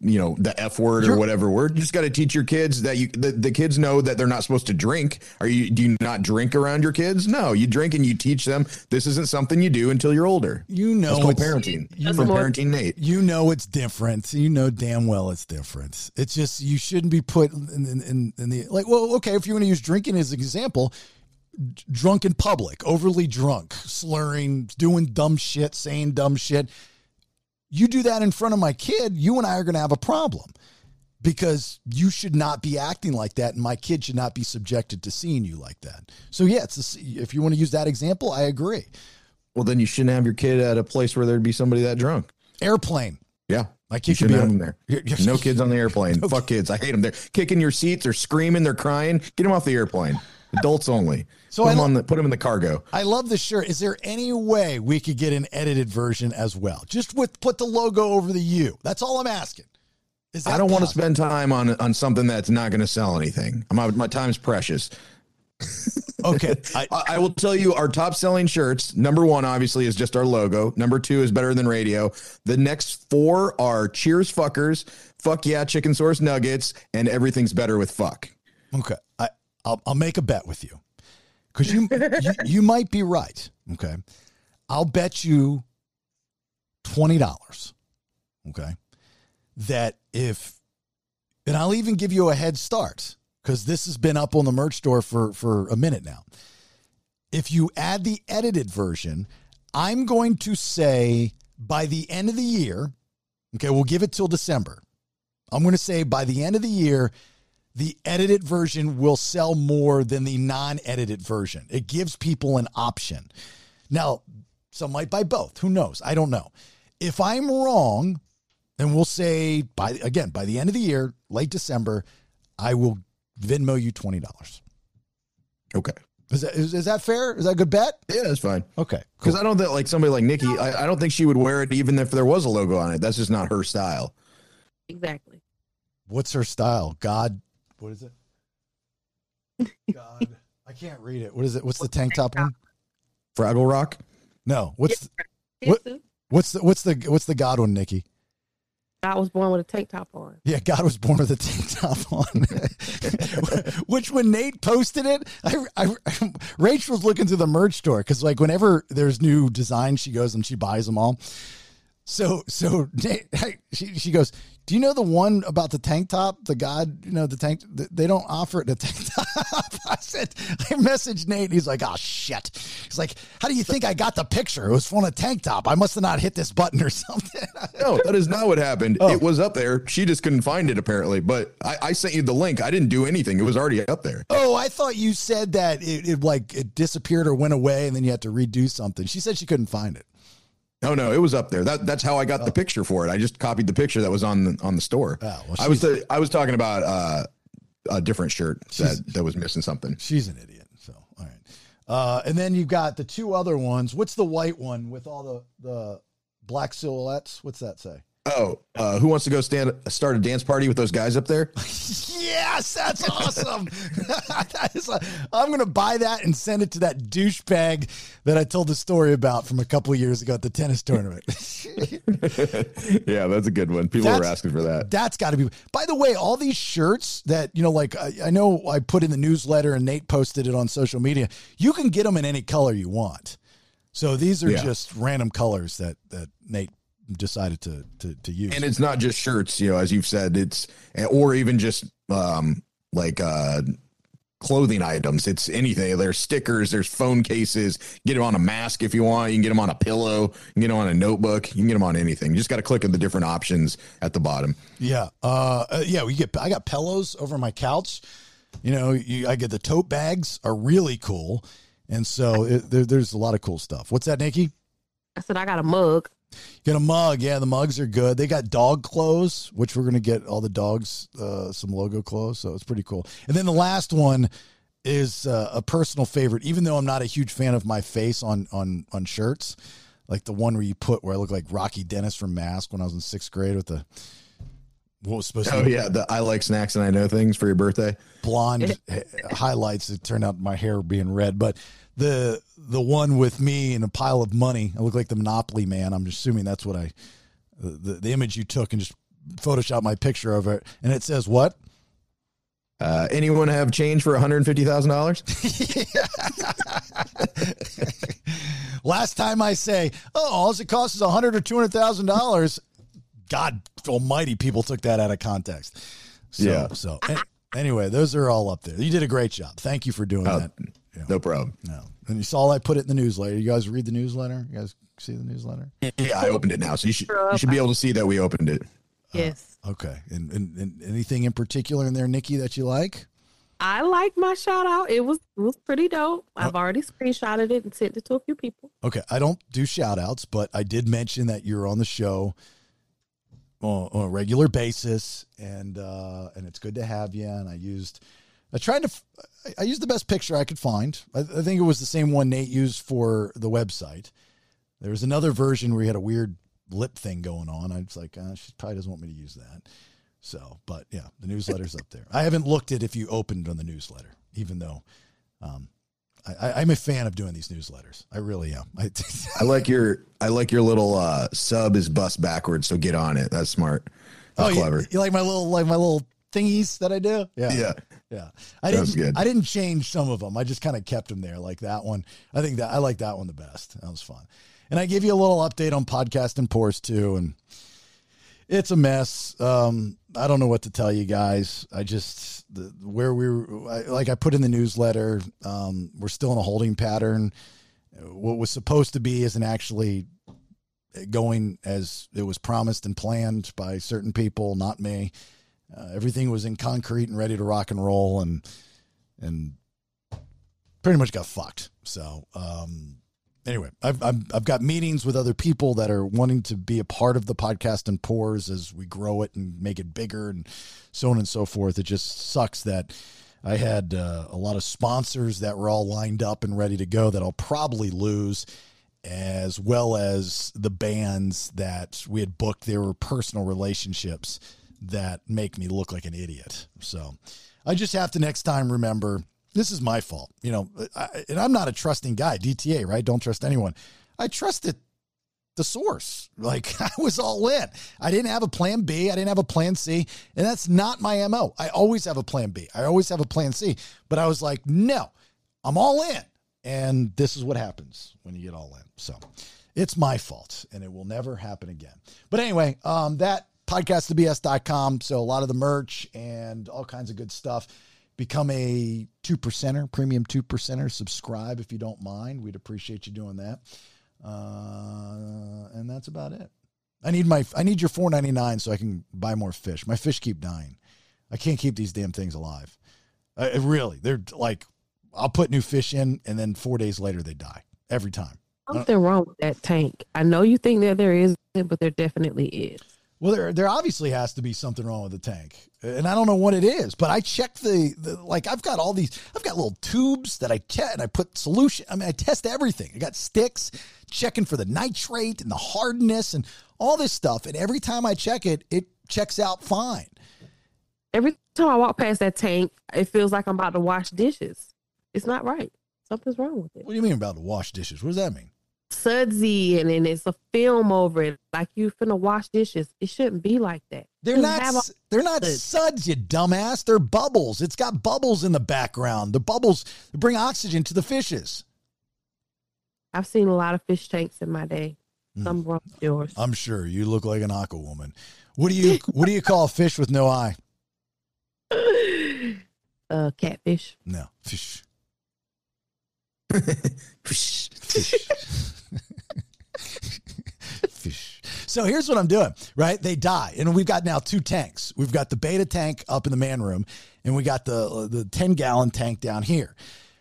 you know, the F word or whatever word. You just got to teach your kids that you the, the kids know that they're not supposed to drink. Are you do you not drink around your kids? No, you drink and you teach them this isn't something you do until you're older. You know That's it's- parenting. you from know- parenting Nate. You know it's different. You know damn well it's different. It's just you shouldn't be put in, in, in, in the like. Well, okay, if you want to use drinking as an example, drunk in public, overly drunk, slurring, doing dumb shit, saying dumb shit. You do that in front of my kid, you and I are going to have a problem because you should not be acting like that, and my kid should not be subjected to seeing you like that. So yeah, it's s- if you want to use that example, I agree. Well, then you shouldn't have your kid at a place where there'd be somebody that drunk. Airplane. Yeah. My You kid should be have on- them there. *laughs* No kids on the airplane. *laughs* Fuck kids. I hate them. They're kicking your seats. They're screaming. They're crying. Get them off the airplane. Adults only. So put I them on the put them in the cargo. I love the shirt. Is there any way we could get an edited version as well? Just with put the logo over the U. That's all I'm asking. I don't want to spend time on on something that's not going to sell anything. My my time's precious. *laughs* Okay. I, I will tell you our top selling shirts. Number one, obviously, is just our logo. Number two is better than radio. The next four are cheers fuckers, fuck yeah, chicken source nuggets, and everything's better with fuck. Okay. I'll, I'll make a bet with you because you, you you might be right. Okay. I'll bet you twenty dollars. Okay. That if, and I'll even give you a head start because this has been up on the merch store for for a minute now. If you add the edited version, I'm going to say by the end of the year, okay, we'll give it till December. I'm going to say by the end of the year, the edited version will sell more than the non-edited version. It gives people an option. Now, some might buy both. Who knows? I don't know. If I'm wrong, then we'll say by again by the end of the year, late December, I will Venmo you twenty dollars. Okay. Is that is, is that fair? Is that a good bet? Yeah, that's fine. Okay. Because I don't think like somebody like Nikki, I, I don't think she would wear it even if there was a logo on it. That's just not her style. Exactly. What's her style? God, what is it? God, I can't read it. What is it? What's the tank top one? Fraggle Rock. No. What's what? What's the what's the what's the God one, Nikki? I was born with a tank top on. Yeah, God was born with a tank top on. *laughs* Which when Nate posted it, I, I, Rachel was looking through the merch store because like whenever there's new designs, she goes and she buys them all. So so Nate, *laughs* she she goes, do you know the one about the tank top? The God, you know the tank. They don't offer it a tank *laughs* top. I said I messaged Nate. And he's like, oh shit. He's like, how do you think I got the picture? It was from a tank top. I must have not hit this button or *laughs* something. no, that is not what happened. Oh. It was up there. She just couldn't find it apparently. But I, I sent you the link. I didn't do anything. It was already up there. Oh, I thought you said that it, it like it disappeared or went away, and then you had to redo something. She said she couldn't find it. No, no, it was up there. That that's how I got Oh. the picture for it. I just copied the picture that was on the on the store. well, I was the, I was talking about uh, a different shirt that that was missing something. She's an idiot. So all right, uh, and then you've got the two other ones. What's the white one with all the the black silhouettes? What's that say? Oh, uh, who wants to go stand start a dance party with those guys up there? *laughs* Yes, that's awesome. *laughs* that is a, I'm going to buy that and send it to that douchebag that I told the story about from a couple of years ago at the tennis tournament. *laughs* yeah, that's a good one. People were asking for that. That's got to be. By the way, all these shirts that you know, like I, I know I put in the newsletter and Nate posted it on social media. You can get them in any color you want. So these are Yeah. just random colors that that Nate decided to to, to use. And it's not just shirts, you know, as you've said, it's or even just um like uh clothing items. It's anything. There's stickers, there's phone cases. Get them on a mask if you want. You can get them on a pillow. You can get them on a notebook. You can get them on anything. You just got to click on the different options at the bottom. Yeah. Uh, uh, yeah, we get I got pillows over my couch. You know, you, I get the tote bags are really cool. And so it, there, there's a lot of cool stuff. What's that, Nikki? I said I got a mug. Get a mug. Yeah, the mugs are good. They got dog clothes, which we're going to get all the dogs uh, some logo clothes. So it's pretty cool. And then the last one is uh, a personal favorite, even though I'm not a huge fan of my face on on on shirts, like the one where you put where I look like Rocky Dennis from Mask when I was in sixth grade with the what was supposed to Oh yeah, the I like snacks and I know things for your birthday. blonde *laughs* highlights. It turned out my hair being red, but the the one with me and a pile of money. I look like the Monopoly man. I'm assuming that's what I the the image you took and just Photoshop my picture of it, and it says what? Uh, anyone have change for one hundred fifty thousand dollars? *laughs* *laughs* Last time I say, oh, all it costs is a hundred or two hundred thousand dollars. God Almighty, people took that out of context. So, Yeah. So an- anyway, those are all up there. You did a great job. Thank you for doing Oh, that. No problem. No. And you saw I put it in the newsletter. You guys read the newsletter? You guys see the newsletter? Yeah, I opened it now, so you should you should be able to see that we opened it. Yes. Okay. And, and, and anything in particular in there, Nikki, that you like? I like my shout out. It was it was pretty dope. I've already screenshotted it and sent it to a few people. Okay. I don't do shout outs, but I did mention that you're on the show on, on a regular basis and uh and it's good to have you. And I used I tried to f- I- used the best picture I could find. I, I think it was the same one Nate used for the website. There was another version where he had a weird lip thing going on. I was like, uh, she probably doesn't want me to use that. So, but yeah, the newsletter's up there. I haven't looked at if you opened on the newsletter, even though Um, I, I, I'm a fan of doing these newsletters. I really am. *laughs* I, I like your I like your little uh, sub is bust backwards, so get on it. That's smart. That's oh, you- clever. You, like my little like my little thingies that I do? Yeah. Yeah. Yeah. I That didn't good. I didn't change some of them. I just kind of kept them there like that one. I think that I like that one the best. That was fun. And I give you a little update on podcast and pores too and it's a mess. Um, I don't know what to tell you guys. I just the, where we were, I, like I put in the newsletter. Um, we're still in a holding pattern. What was supposed to be isn't actually going as it was promised and planned by certain people, not me. Uh, everything was in concrete and ready to rock and roll, and and pretty much got fucked. So um, anyway, I've, I've I've got meetings with other people that are wanting to be a part of the podcast and pores as we grow it and make it bigger and so on and so forth. It just sucks that I had uh, a lot of sponsors that were all lined up and ready to go that I'll probably lose, as well as the bands that we had booked. There were personal relationships that make me look like an idiot. So I just have to next time remember this is my fault. You know, I, and I'm not a trusting guy. DTA, right? Don't trust anyone. I trusted the source. *laughs* Like I was all in. I didn't have a plan B. I didn't have a plan C. And that's not my MO. I always have a plan B. I always have a plan C. But I was like, no, I'm all in. And this is what happens when you get all in. So it's my fault and it will never happen again. But anyway, um, that podcastthebs.com. So a lot of the merch and all kinds of good stuff. Become a two percenter, premium two percenter. Subscribe if you don't mind. We'd appreciate you doing that. Uh, and that's about it. I need my I need your four ninety nine so I can buy more fish. My fish keep dying. I can't keep these damn things alive. Uh, it really, they're like I'll put new fish in, and then four days later they die every time. Something wrong with that tank. I know you think that there is, but there definitely is. Well, there there obviously has to be something wrong with the tank, and I don't know what it is. But I checked the, the like I've got all these. I've got little tubes that I test, and I put solution. I mean, I test everything. I got sticks checking for the nitrate and the hardness and all this stuff. And every time I check it, it checks out fine. Every time I walk past that tank, it feels like I'm about to wash dishes. It's not right. Something's wrong with it. What do you mean about to wash dishes? What does that mean? Sudsy and then it's a film over it, like you finna wash dishes. It shouldn't be like that. They're not. have They're not suds, you dumbass. They're bubbles. It's got bubbles in the background. The bubbles bring oxygen to the fishes. I've seen a lot of fish tanks in my day. Hmm. Some wrong with yours. I'm sure you look like an aqua woman. What do you *laughs* What do you call a fish with no eye? uh, catfish. No fish. *laughs* *laughs* Fish. fish. So here's what I'm doing, right? They die, and we've got now two tanks. We've got the betta tank up in the man room, and we got the the 10 gallon tank down here.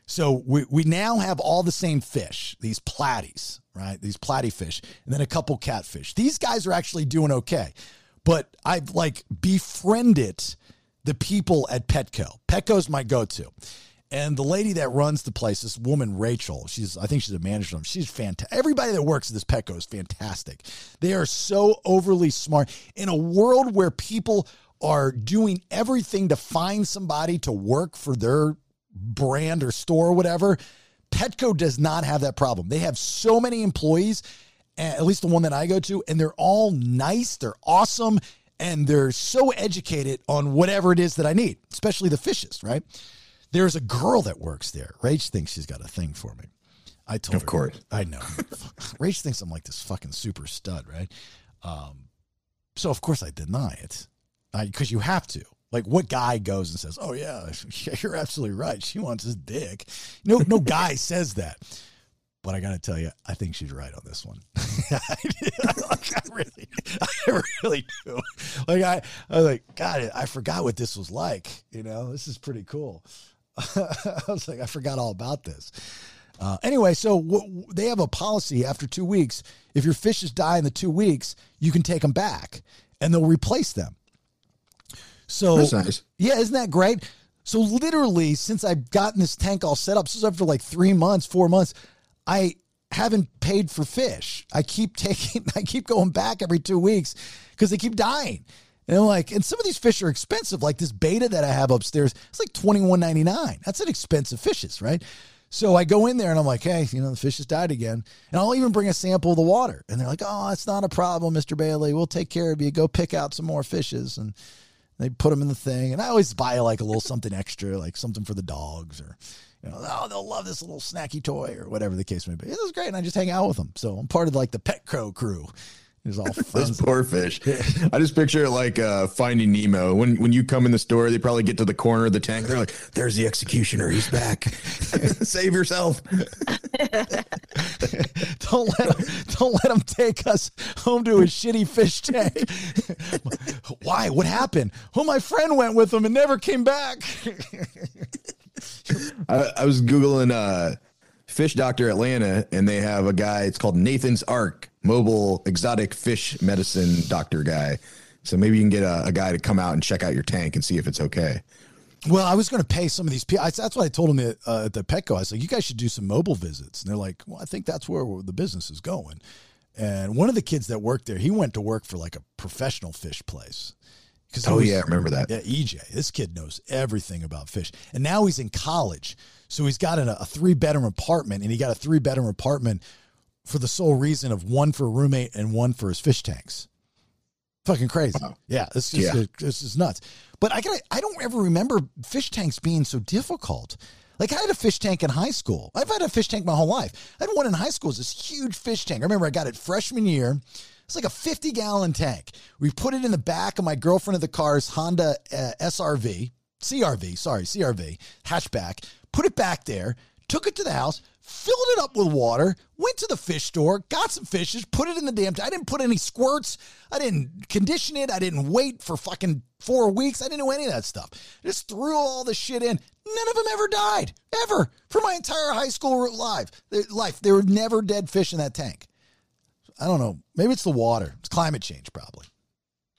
So we we now have all the same fish, these platies, right? These platy fish, and then a couple catfish. These guys are actually doing okay, but I've like befriended the people at Petco. Petco's my go-to. And the lady that runs the place, this woman Rachel, she's I think she's a manager. She's fantastic. Everybody that works at this Petco is fantastic. They are so overly smart in a world where people are doing everything to find somebody to work for their brand or store or whatever. Petco does not have that problem. They have so many employees, at least the one that I go to, and they're all nice, they're awesome, and they're so educated on whatever it is that I need, especially the fishes, right? There's a girl that works there. Rach thinks she's got a thing for me. I told Of her. Of course. I know. *laughs* Rach thinks I'm like this fucking super stud, right? Um, so of course I deny it, because you have to. Like, what guy goes and says, "Oh yeah, *laughs* you're absolutely right. She wants his dick." No, no *laughs* guy says that. But I got to tell you, I think she's right on this one. I really, I really do. Like I, I was like, God, I forgot what this was like. You know, this is pretty cool. *laughs* I was like, I forgot all about this. Uh, anyway, so w- they have a policy after two weeks. If your fishes die in the two weeks, you can take them back, and they'll replace them. So nice. yeah, isn't that great? So literally, since I've gotten this tank all set up, since after like three months, four months, I haven't paid for fish. I keep *laughs* taking, I keep going back every two weeks because they keep dying. And like, and some of these fish are expensive. Like this betta that I have upstairs, it's like twenty one ninety nine. That's an expensive fishes, right? So I go in there and I'm like, hey, you know, the fish has died again. And I'll even bring a sample of the water. And they're like, oh, it's not a problem, Mr. Bailey. We'll take care of you. Go pick out some more fishes. And they put them in the thing. And I always buy like a little something extra, like something for the dogs or, you know, oh, they'll love this little snacky toy or whatever the case may be. It was great. And I just hang out with them. So I'm part of like the pet crow crew. It was all fun. *laughs* Those poor fish. I just picture it like uh, Finding Nemo. When when you come in the store, they probably get to the corner of the tank. They're like, "There's the executioner. He's back. *laughs* Save yourself." *laughs* don't let him, don't let him take us home to a shitty fish tank. Why? What happened? Oh, my friend went with him and never came back. I, I was googling uh, Fish Doctor Atlanta, and they have a guy. It's called Nathan's Ark, mobile exotic fish medicine doctor guy. So maybe you can get a, a guy to come out and check out your tank and see if it's okay. Well, I was going to pay some of these people. That's what I told them at, uh, at the Petco. I was like, you guys should do some mobile visits. And they're like, well, I think that's where the business is going. And one of the kids that worked there, he went to work for like a professional fish place. Oh, yeah, I remember that. Yeah, EJ. This kid knows everything about fish. And now he's in college. So he's got a, a three bedroom apartment, and he got a three bedroom apartment for the sole reason of one for a roommate and one for his fish tanks. Fucking crazy. Wow. Yeah, this is Yeah. this is nuts. But I got I don't ever remember fish tanks being so difficult. Like I had a fish tank in high school. I've had a fish tank my whole life. I had one in high school. It was this huge fish tank. I remember I got it freshman year. It's like a 50 gallon tank. We put it in the back of my girlfriend of the car's Honda uh, SRV, CRV, sorry, CRV, hatchback. Put it back there, took it to the house, filled it up with water, went to the fish store, got some fishes, put it in the damn. I didn't put any squirts. I didn't condition it. I didn't wait for fucking four weeks. I didn't do any of that stuff. Just threw all the shit in. None of them ever died, ever, for my entire high school life. Life, there were never dead fish in that tank. I don't know. Maybe it's the water. It's climate change, probably.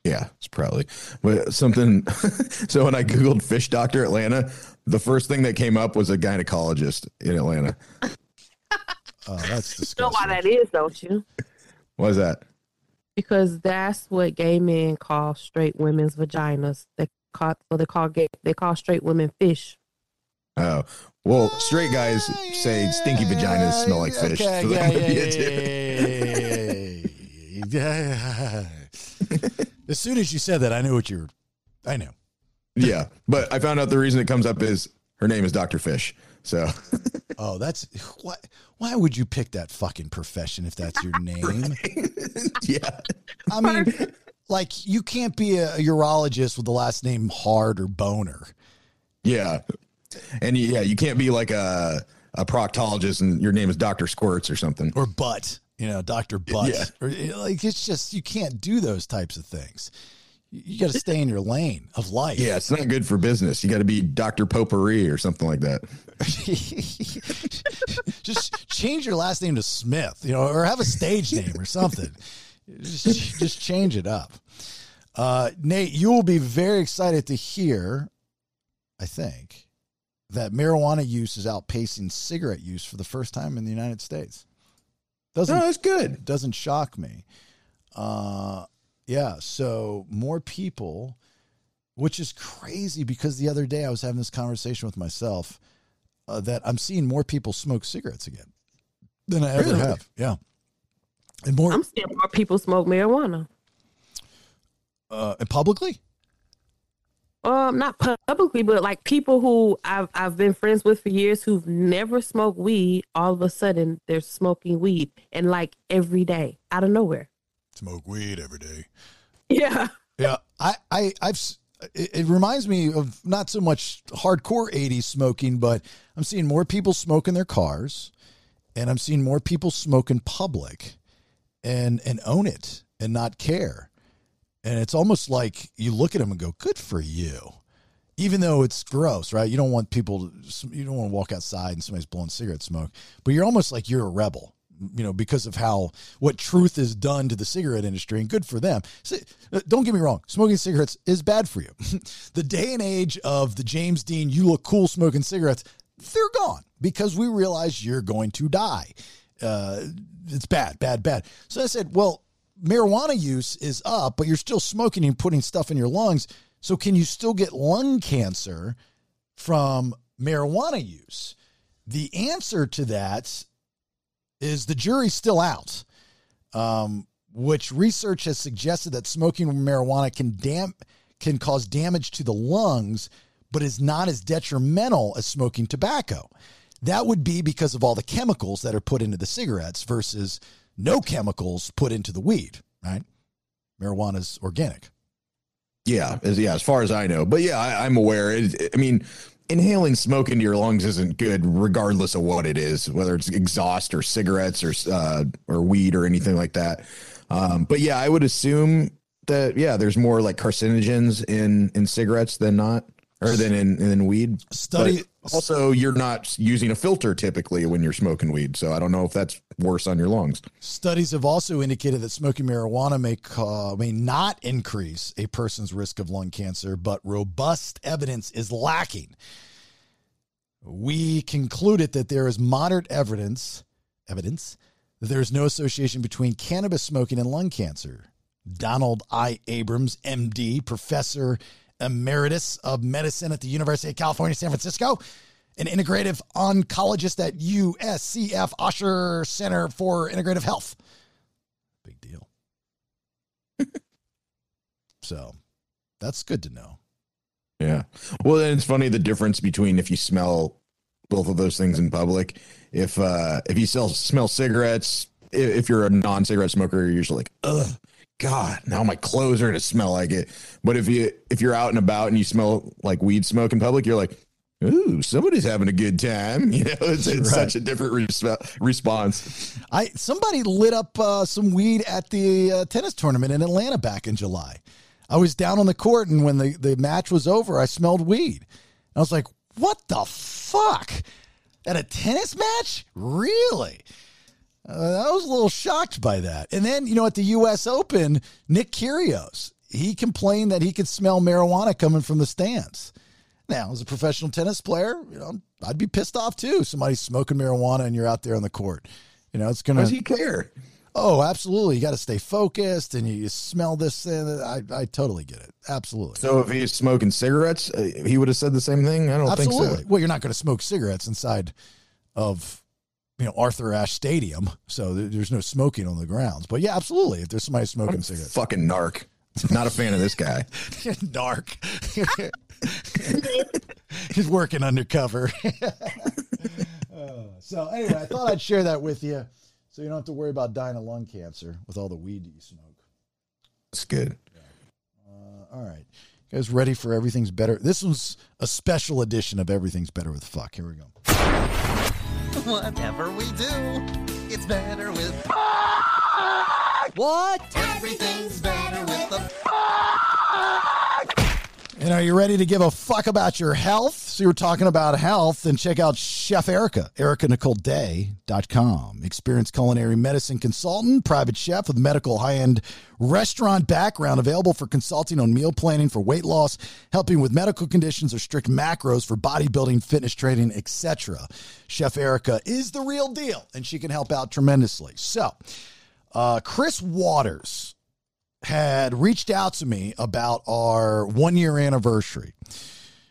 Yeah, it's probably but something. *laughs* so when I googled fish doctor Atlanta, the first thing that came up was a gynecologist in Atlanta. *laughs* Oh, that's You know why that is, don't you? What is that? Because that's what gay men call straight women's vaginas. They call so they call gay they call straight women fish. Oh, well, straight guys say stinky vaginas smell like fish. Okay, so yeah, that yeah, yeah, yeah. *laughs* as soon as you said that, I knew what you were. I knew. *laughs* Yeah, but I found out the reason it comes up is her name is Doctor Fish. So *laughs* Oh, that's why. Why would you pick that fucking profession if that's your *laughs* name? yeah. I mean, like you can't be a urologist with the last name Hard or Boner. yeah, and yeah, you can't be like a a proctologist and your name is Doctor Squirts or something. or butt, you know, Doctor Butt. Yeah. Or, like it's just you can't do those types of things. You, got to stay in your lane of life. Yeah, it's not good for business. You got to be Doctor Potpourri or something like that. *laughs* just change your last name to Smith, you know, or have a stage name or something. Just, just change it up. Uh, Nate, you will be very excited to hear, I think, that marijuana use is outpacing cigarette use for the first time in the United States. Doesn't Oh, that's good. Doesn't shock me. Uh, yeah. So more people, which is crazy because the other day I was having this conversation with myself uh, that I'm seeing more people smoke cigarettes again than I ever Really? have. Yeah. And more I'm seeing more people smoke marijuana. uh, and publicly. Um, not publicly, but like people who I've I've been friends with for years who've never smoked weed. All of a sudden, they're smoking weed, and like every day, out of nowhere. Smoke weed every day. Yeah. Yeah, I, I, I've. It, it reminds me of not so much hardcore '80s smoking, but I'm seeing more people smoke in their cars, and I'm seeing more people smoke in public, and and own it and not care, and it's almost like you look at them and go, "Good for you," even though it's gross, right? You don't want people, to, you don't want to walk outside and somebody's blowing cigarette smoke, but you're almost like you're a rebel, you know, because of how what truth is done to the cigarette industry, and good for them. So, uh, don't get me wrong, smoking cigarettes is bad for you. *laughs* the day and age of the James Dean, you look cool smoking cigarettes, they're gone because we realize you're going to die. Uh, it's bad, bad, bad. So I said, well, marijuana use is up, but you're still smoking and putting stuff in your lungs. So can you still get lung cancer from marijuana use? The answer to that is the jury's still out. Um, which research has suggested that smoking marijuana can dam- can cause damage to the lungs, but is not as detrimental as smoking tobacco. That would be because of all the chemicals that are put into the cigarettes versus no chemicals put into the weed, right? Marijuana's organic. Yeah, as yeah, as far as I know. But yeah, I, I'm aware. It, I mean, inhaling smoke into your lungs isn't good, regardless of what it is, whether it's exhaust or cigarettes or uh, or weed or anything like that. Um, but yeah, I would assume that yeah, there's more like carcinogens in in cigarettes than not, or than in in weed. Study- But also, you're not using a filter typically when you're smoking weed, so I don't know if that's worse on your lungs. Studies have also indicated that smoking marijuana may ca- may not increase a person's risk of lung cancer, but robust evidence is lacking. We concluded that there is moderate evidence evidence that there is no association between cannabis smoking and lung cancer. Donald I. Abrams, MD, professor emeritus of medicine at the University of California, San Francisco, an integrative oncologist at USCF Osher Center for Integrative Health. Big deal. *laughs* so that's good to know. Yeah. Well, then it's funny the difference between if you smell both of those things in public. If uh if you sell smell cigarettes, i- if you're a non-cigarette smoker, you're usually like, ugh, God, now my clothes are gonna smell like it. But if you if you're out and about and you smell like weed smoke in public, you're like, ooh, somebody's having a good time. *laughs* You know, it's, it's Right. such a different resp- response. I somebody lit up uh, some weed at the uh, tennis tournament in Atlanta back in July. I was down on the court, and when the, the match was over, I smelled weed. I was like, "What the fuck?" At a tennis match? Really? Uh, I was a little shocked by that. And then, you know, at the U.S. Open, Nick Kyrgios, he complained that he could smell marijuana coming from the stands. Now, as a professional tennis player, you know, I'd be pissed off too. Somebody's smoking marijuana and you're out there on the court. You know, it's gonna. Does he care? Oh, absolutely. You got to stay focused, and you, you smell this. And I, I totally get it. Absolutely. So if he's smoking cigarettes, uh, he would have said the same thing. I don't Absolutely. think so. Well, you're not going to smoke cigarettes inside of, you know, Arthur Ashe Stadium, so there's no smoking on the grounds. But yeah, absolutely. If there's somebody smoking cigarettes, Fucking narc. Not a fan of this guy. *laughs* dark. *laughs* He's working undercover. Oh, *laughs* so anyway, I thought I'd share that with you, so you don't have to worry about dying of lung cancer with all the weed that you smoke. It's good. Uh, all right, you guys ready for everything's better? This was a special edition of Everything's Better with Fuck. Here we go. *laughs* Whatever we do, it's better with *laughs* What? Everything's better with the And are you ready to give a fuck about your health? So you're talking about health, then check out Chef Erica, ericanicoleday.com. Experienced culinary medicine consultant, private chef with medical high-end restaurant background available for consulting on meal planning for weight loss, helping with medical conditions or strict macros for bodybuilding, fitness training, etc. Chef Erica is the real deal, and she can help out tremendously. So, uh, Chris Waters had reached out to me about our one year anniversary,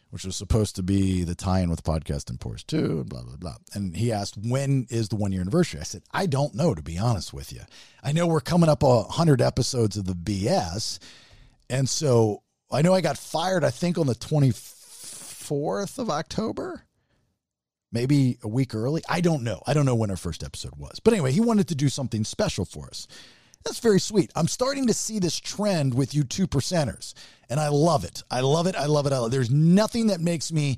which was supposed to be the tie in with Podcast Imports too, and blah, blah, blah. And he asked, when is the one year anniversary? I said, I don't know, to be honest with you. I know we're coming up a 100 episodes of the BS. And so I know I got fired, I think, on the 24th of October maybe a week early. I don't know. I don't know when our first episode was. But anyway, he wanted to do something special for us. That's very sweet. I'm starting to see this trend with you two percenters, and I love it. I love it. I love it. I love it. There's nothing that makes me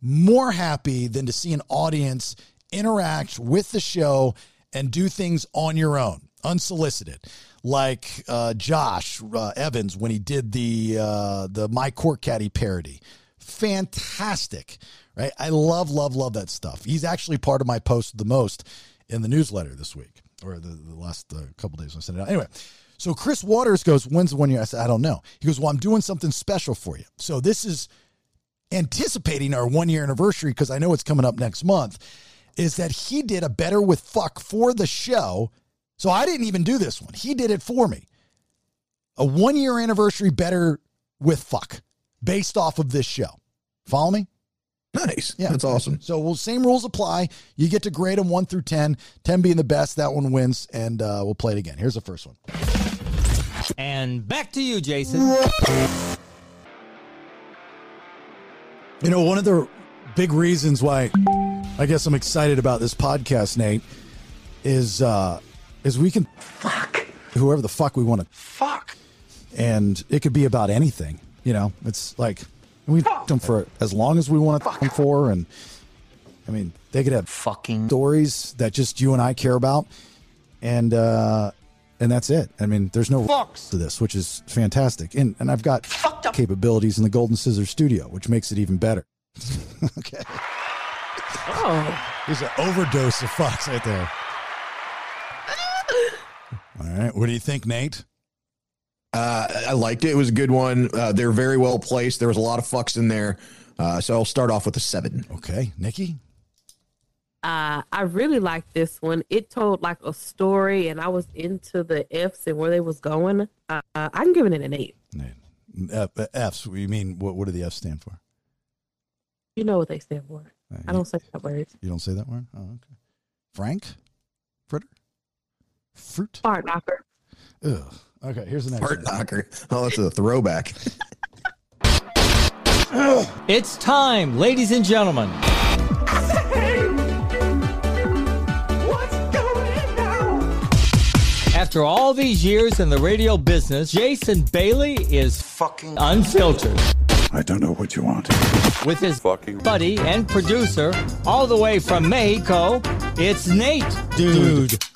more happy than to see an audience interact with the show and do things on your own, unsolicited. Like uh, Josh uh, Evans when he did the uh, the My Court Caddy parody, fantastic, right? I love, love, love that stuff. He's actually part of my post the most in the newsletter this week or the, the last uh, couple days when I sent it out. Anyway, so Chris Waters goes, When's the one year? I said, I don't know. He goes, Well, I'm doing something special for you. So this is anticipating our one year anniversary because I know it's coming up next month. Is that he did a better with fuck for the show. So I didn't even do this one. He did it for me. a one year anniversary better with fuck based off of this show. Follow me? Nice. Yeah, That's awesome. So, well, same rules apply. You get to grade them one through 10, 10 being the best. That one wins, and uh, we'll play it again. Here's the first one. And back to you, Jason. You know, one of the big reasons why I guess I'm excited about this podcast, Nate, is uh is we can fuck whoever the fuck we want to fuck. And it could be about anything. You know, it's like we fucked them for as long as we want to fuck them for and I mean, they could have fucking stories that just you and I care about. And uh and that's it. I mean, there's no fucks to this, which is fantastic. And and I've got capabilities in the Golden Scissors studio, which makes it even better. *laughs* okay. Oh. There's an overdose of fucks right there. *laughs* All right. What do you think, Nate? Uh, I liked it. It was a good one. Uh, they're very well placed. There was a lot of fucks in there. Uh, so I'll start off with a seven. Okay. Nikki? Uh, I really liked this one. It told like a story, and I was into the F's and where they was going. Uh, I'm giving it an eight. F, F's. You mean what? What do the F's stand for? You know what they stand for. I don't say that word. You don't say that word. Oh, okay. Frank, fritter, fruit, Fart knocker. Ugh. Okay. Here's the next. Fart one. knocker. Oh, that's a throwback. *laughs* It's time, ladies and gentlemen. After all these years in the radio business, Jason Bailey is fucking unfiltered. I don't know what you want. With his fucking buddy and producer, all the way from Mexico, it's Nate, dude. Fuck!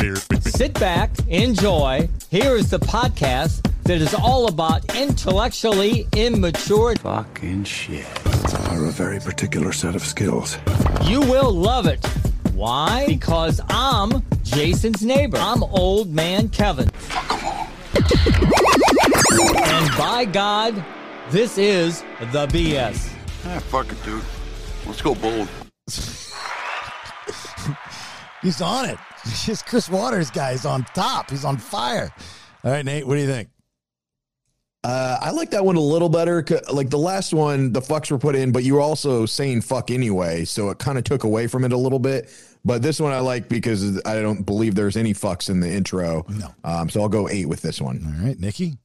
Fuck! *laughs* Fuck! Sit back, enjoy. Here is the podcast that is all about intellectually immature. Fucking shit. Are a very particular set of skills. You will love it. Why? Because I'm Jason's neighbor. I'm old man Kevin. And by God, this is the BS. Ah, fuck it, dude. Let's go bold. He's on it. *laughs* This Chris Waters guy is on top. He's on fire. All right, Nate. What do you think? Uh, I like that one a little better. Like the last one, the fucks were put in, but you were also saying fuck anyway, so it kind of took away from it a little bit. But this one I like because I don't believe there's any fucks in the intro. No. Um, so I'll go eight with this one. All right, Nikki.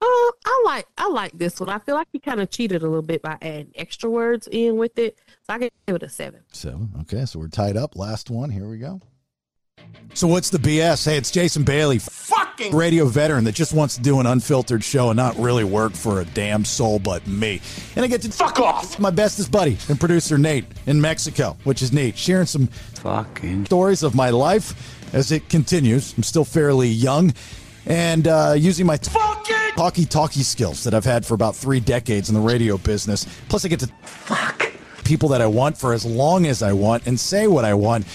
Uh, I like I like this one. I feel like he kind of cheated a little bit by adding extra words in with it. So I can give it a seven. Seven. Okay, so we're tied up. Last one. Here we go. So what's the BS? Hey, it's Jason Bailey, fucking radio veteran that just wants to do an unfiltered show and not really work for a damn soul but me. And I get to fuck off my bestest buddy and producer Nate in Mexico, which is neat, sharing some fucking stories of my life as it continues. I'm still fairly young and uh, using my fucking talkie talkie skills that I've had for about three decades in the radio business. Plus, I get to fuck people that I want for as long as I want and say what I want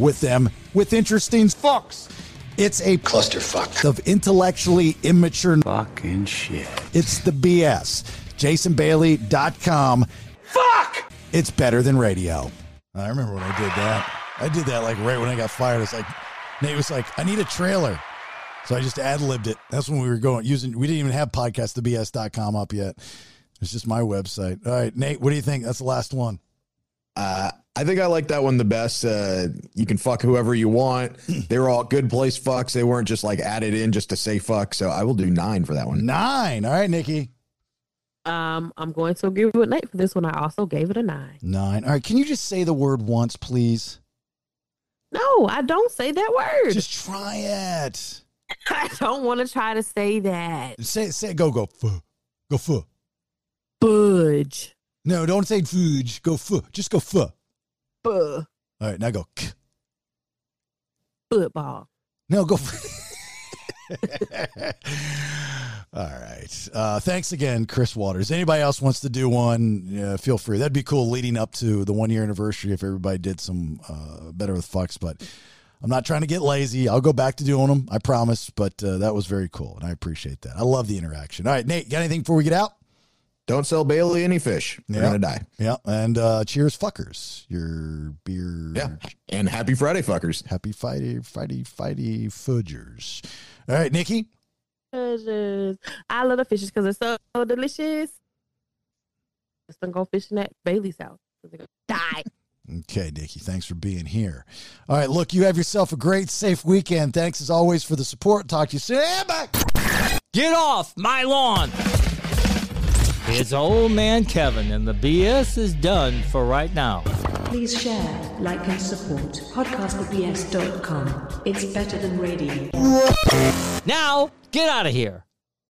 with them with interesting fucks. It's a clusterfuck of intellectually immature fucking shit. It's the BS. JasonBailey.com. Fuck! It's better than radio. I remember when I did that. I did that like right when I got fired. It's like Nate was like, I need a trailer. So I just ad libbed it. That's when we were going using we didn't even have podcastthebs.com up yet. It's just my website. All right, Nate, what do you think? That's the last one. Uh, I think I like that one the best. Uh, you can fuck whoever you want. they were all good place fucks. They weren't just like added in just to say fuck. So I will do nine for that one. Nine. All right, Nikki. Um, I'm going to agree with Nate for this one. I also gave it a nine. Nine. All right, can you just say the word once, please? No, I don't say that word. Just try it. *laughs* I don't want to try to say that. Say say go go fu. Go fu. Fudge. No, don't say fudge. Go fu. Just go fu. Buh. All right, now go. K. Football. No, go. *laughs* All right. Uh, thanks again, Chris Waters. Anybody else wants to do one? Yeah, feel free. That'd be cool leading up to the one year anniversary if everybody did some uh, better with fucks. But I'm not trying to get lazy. I'll go back to doing them. I promise. But uh, that was very cool, and I appreciate that. I love the interaction. All right, Nate, got anything before we get out? Don't sell Bailey any fish. They're Yeah. gonna die. Yeah, and uh, cheers, fuckers. Your beer. Yeah, and happy Friday, fuckers. Happy Friday, Friday, Friday, fudgers. All right, Nikki. Fishes. I love the fishes because they're so delicious. Just don't go fishing at Bailey's house. They're gonna die. Okay, Nikki, thanks for being here. All right, look, you have yourself a great, safe weekend. Thanks as always for the support. Talk to you soon. And bye. Get off my lawn! It's old man Kevin, and the BS is done for right now. Please share, like, and support podcastthebs.com. It's better than radio. Now, get out of here.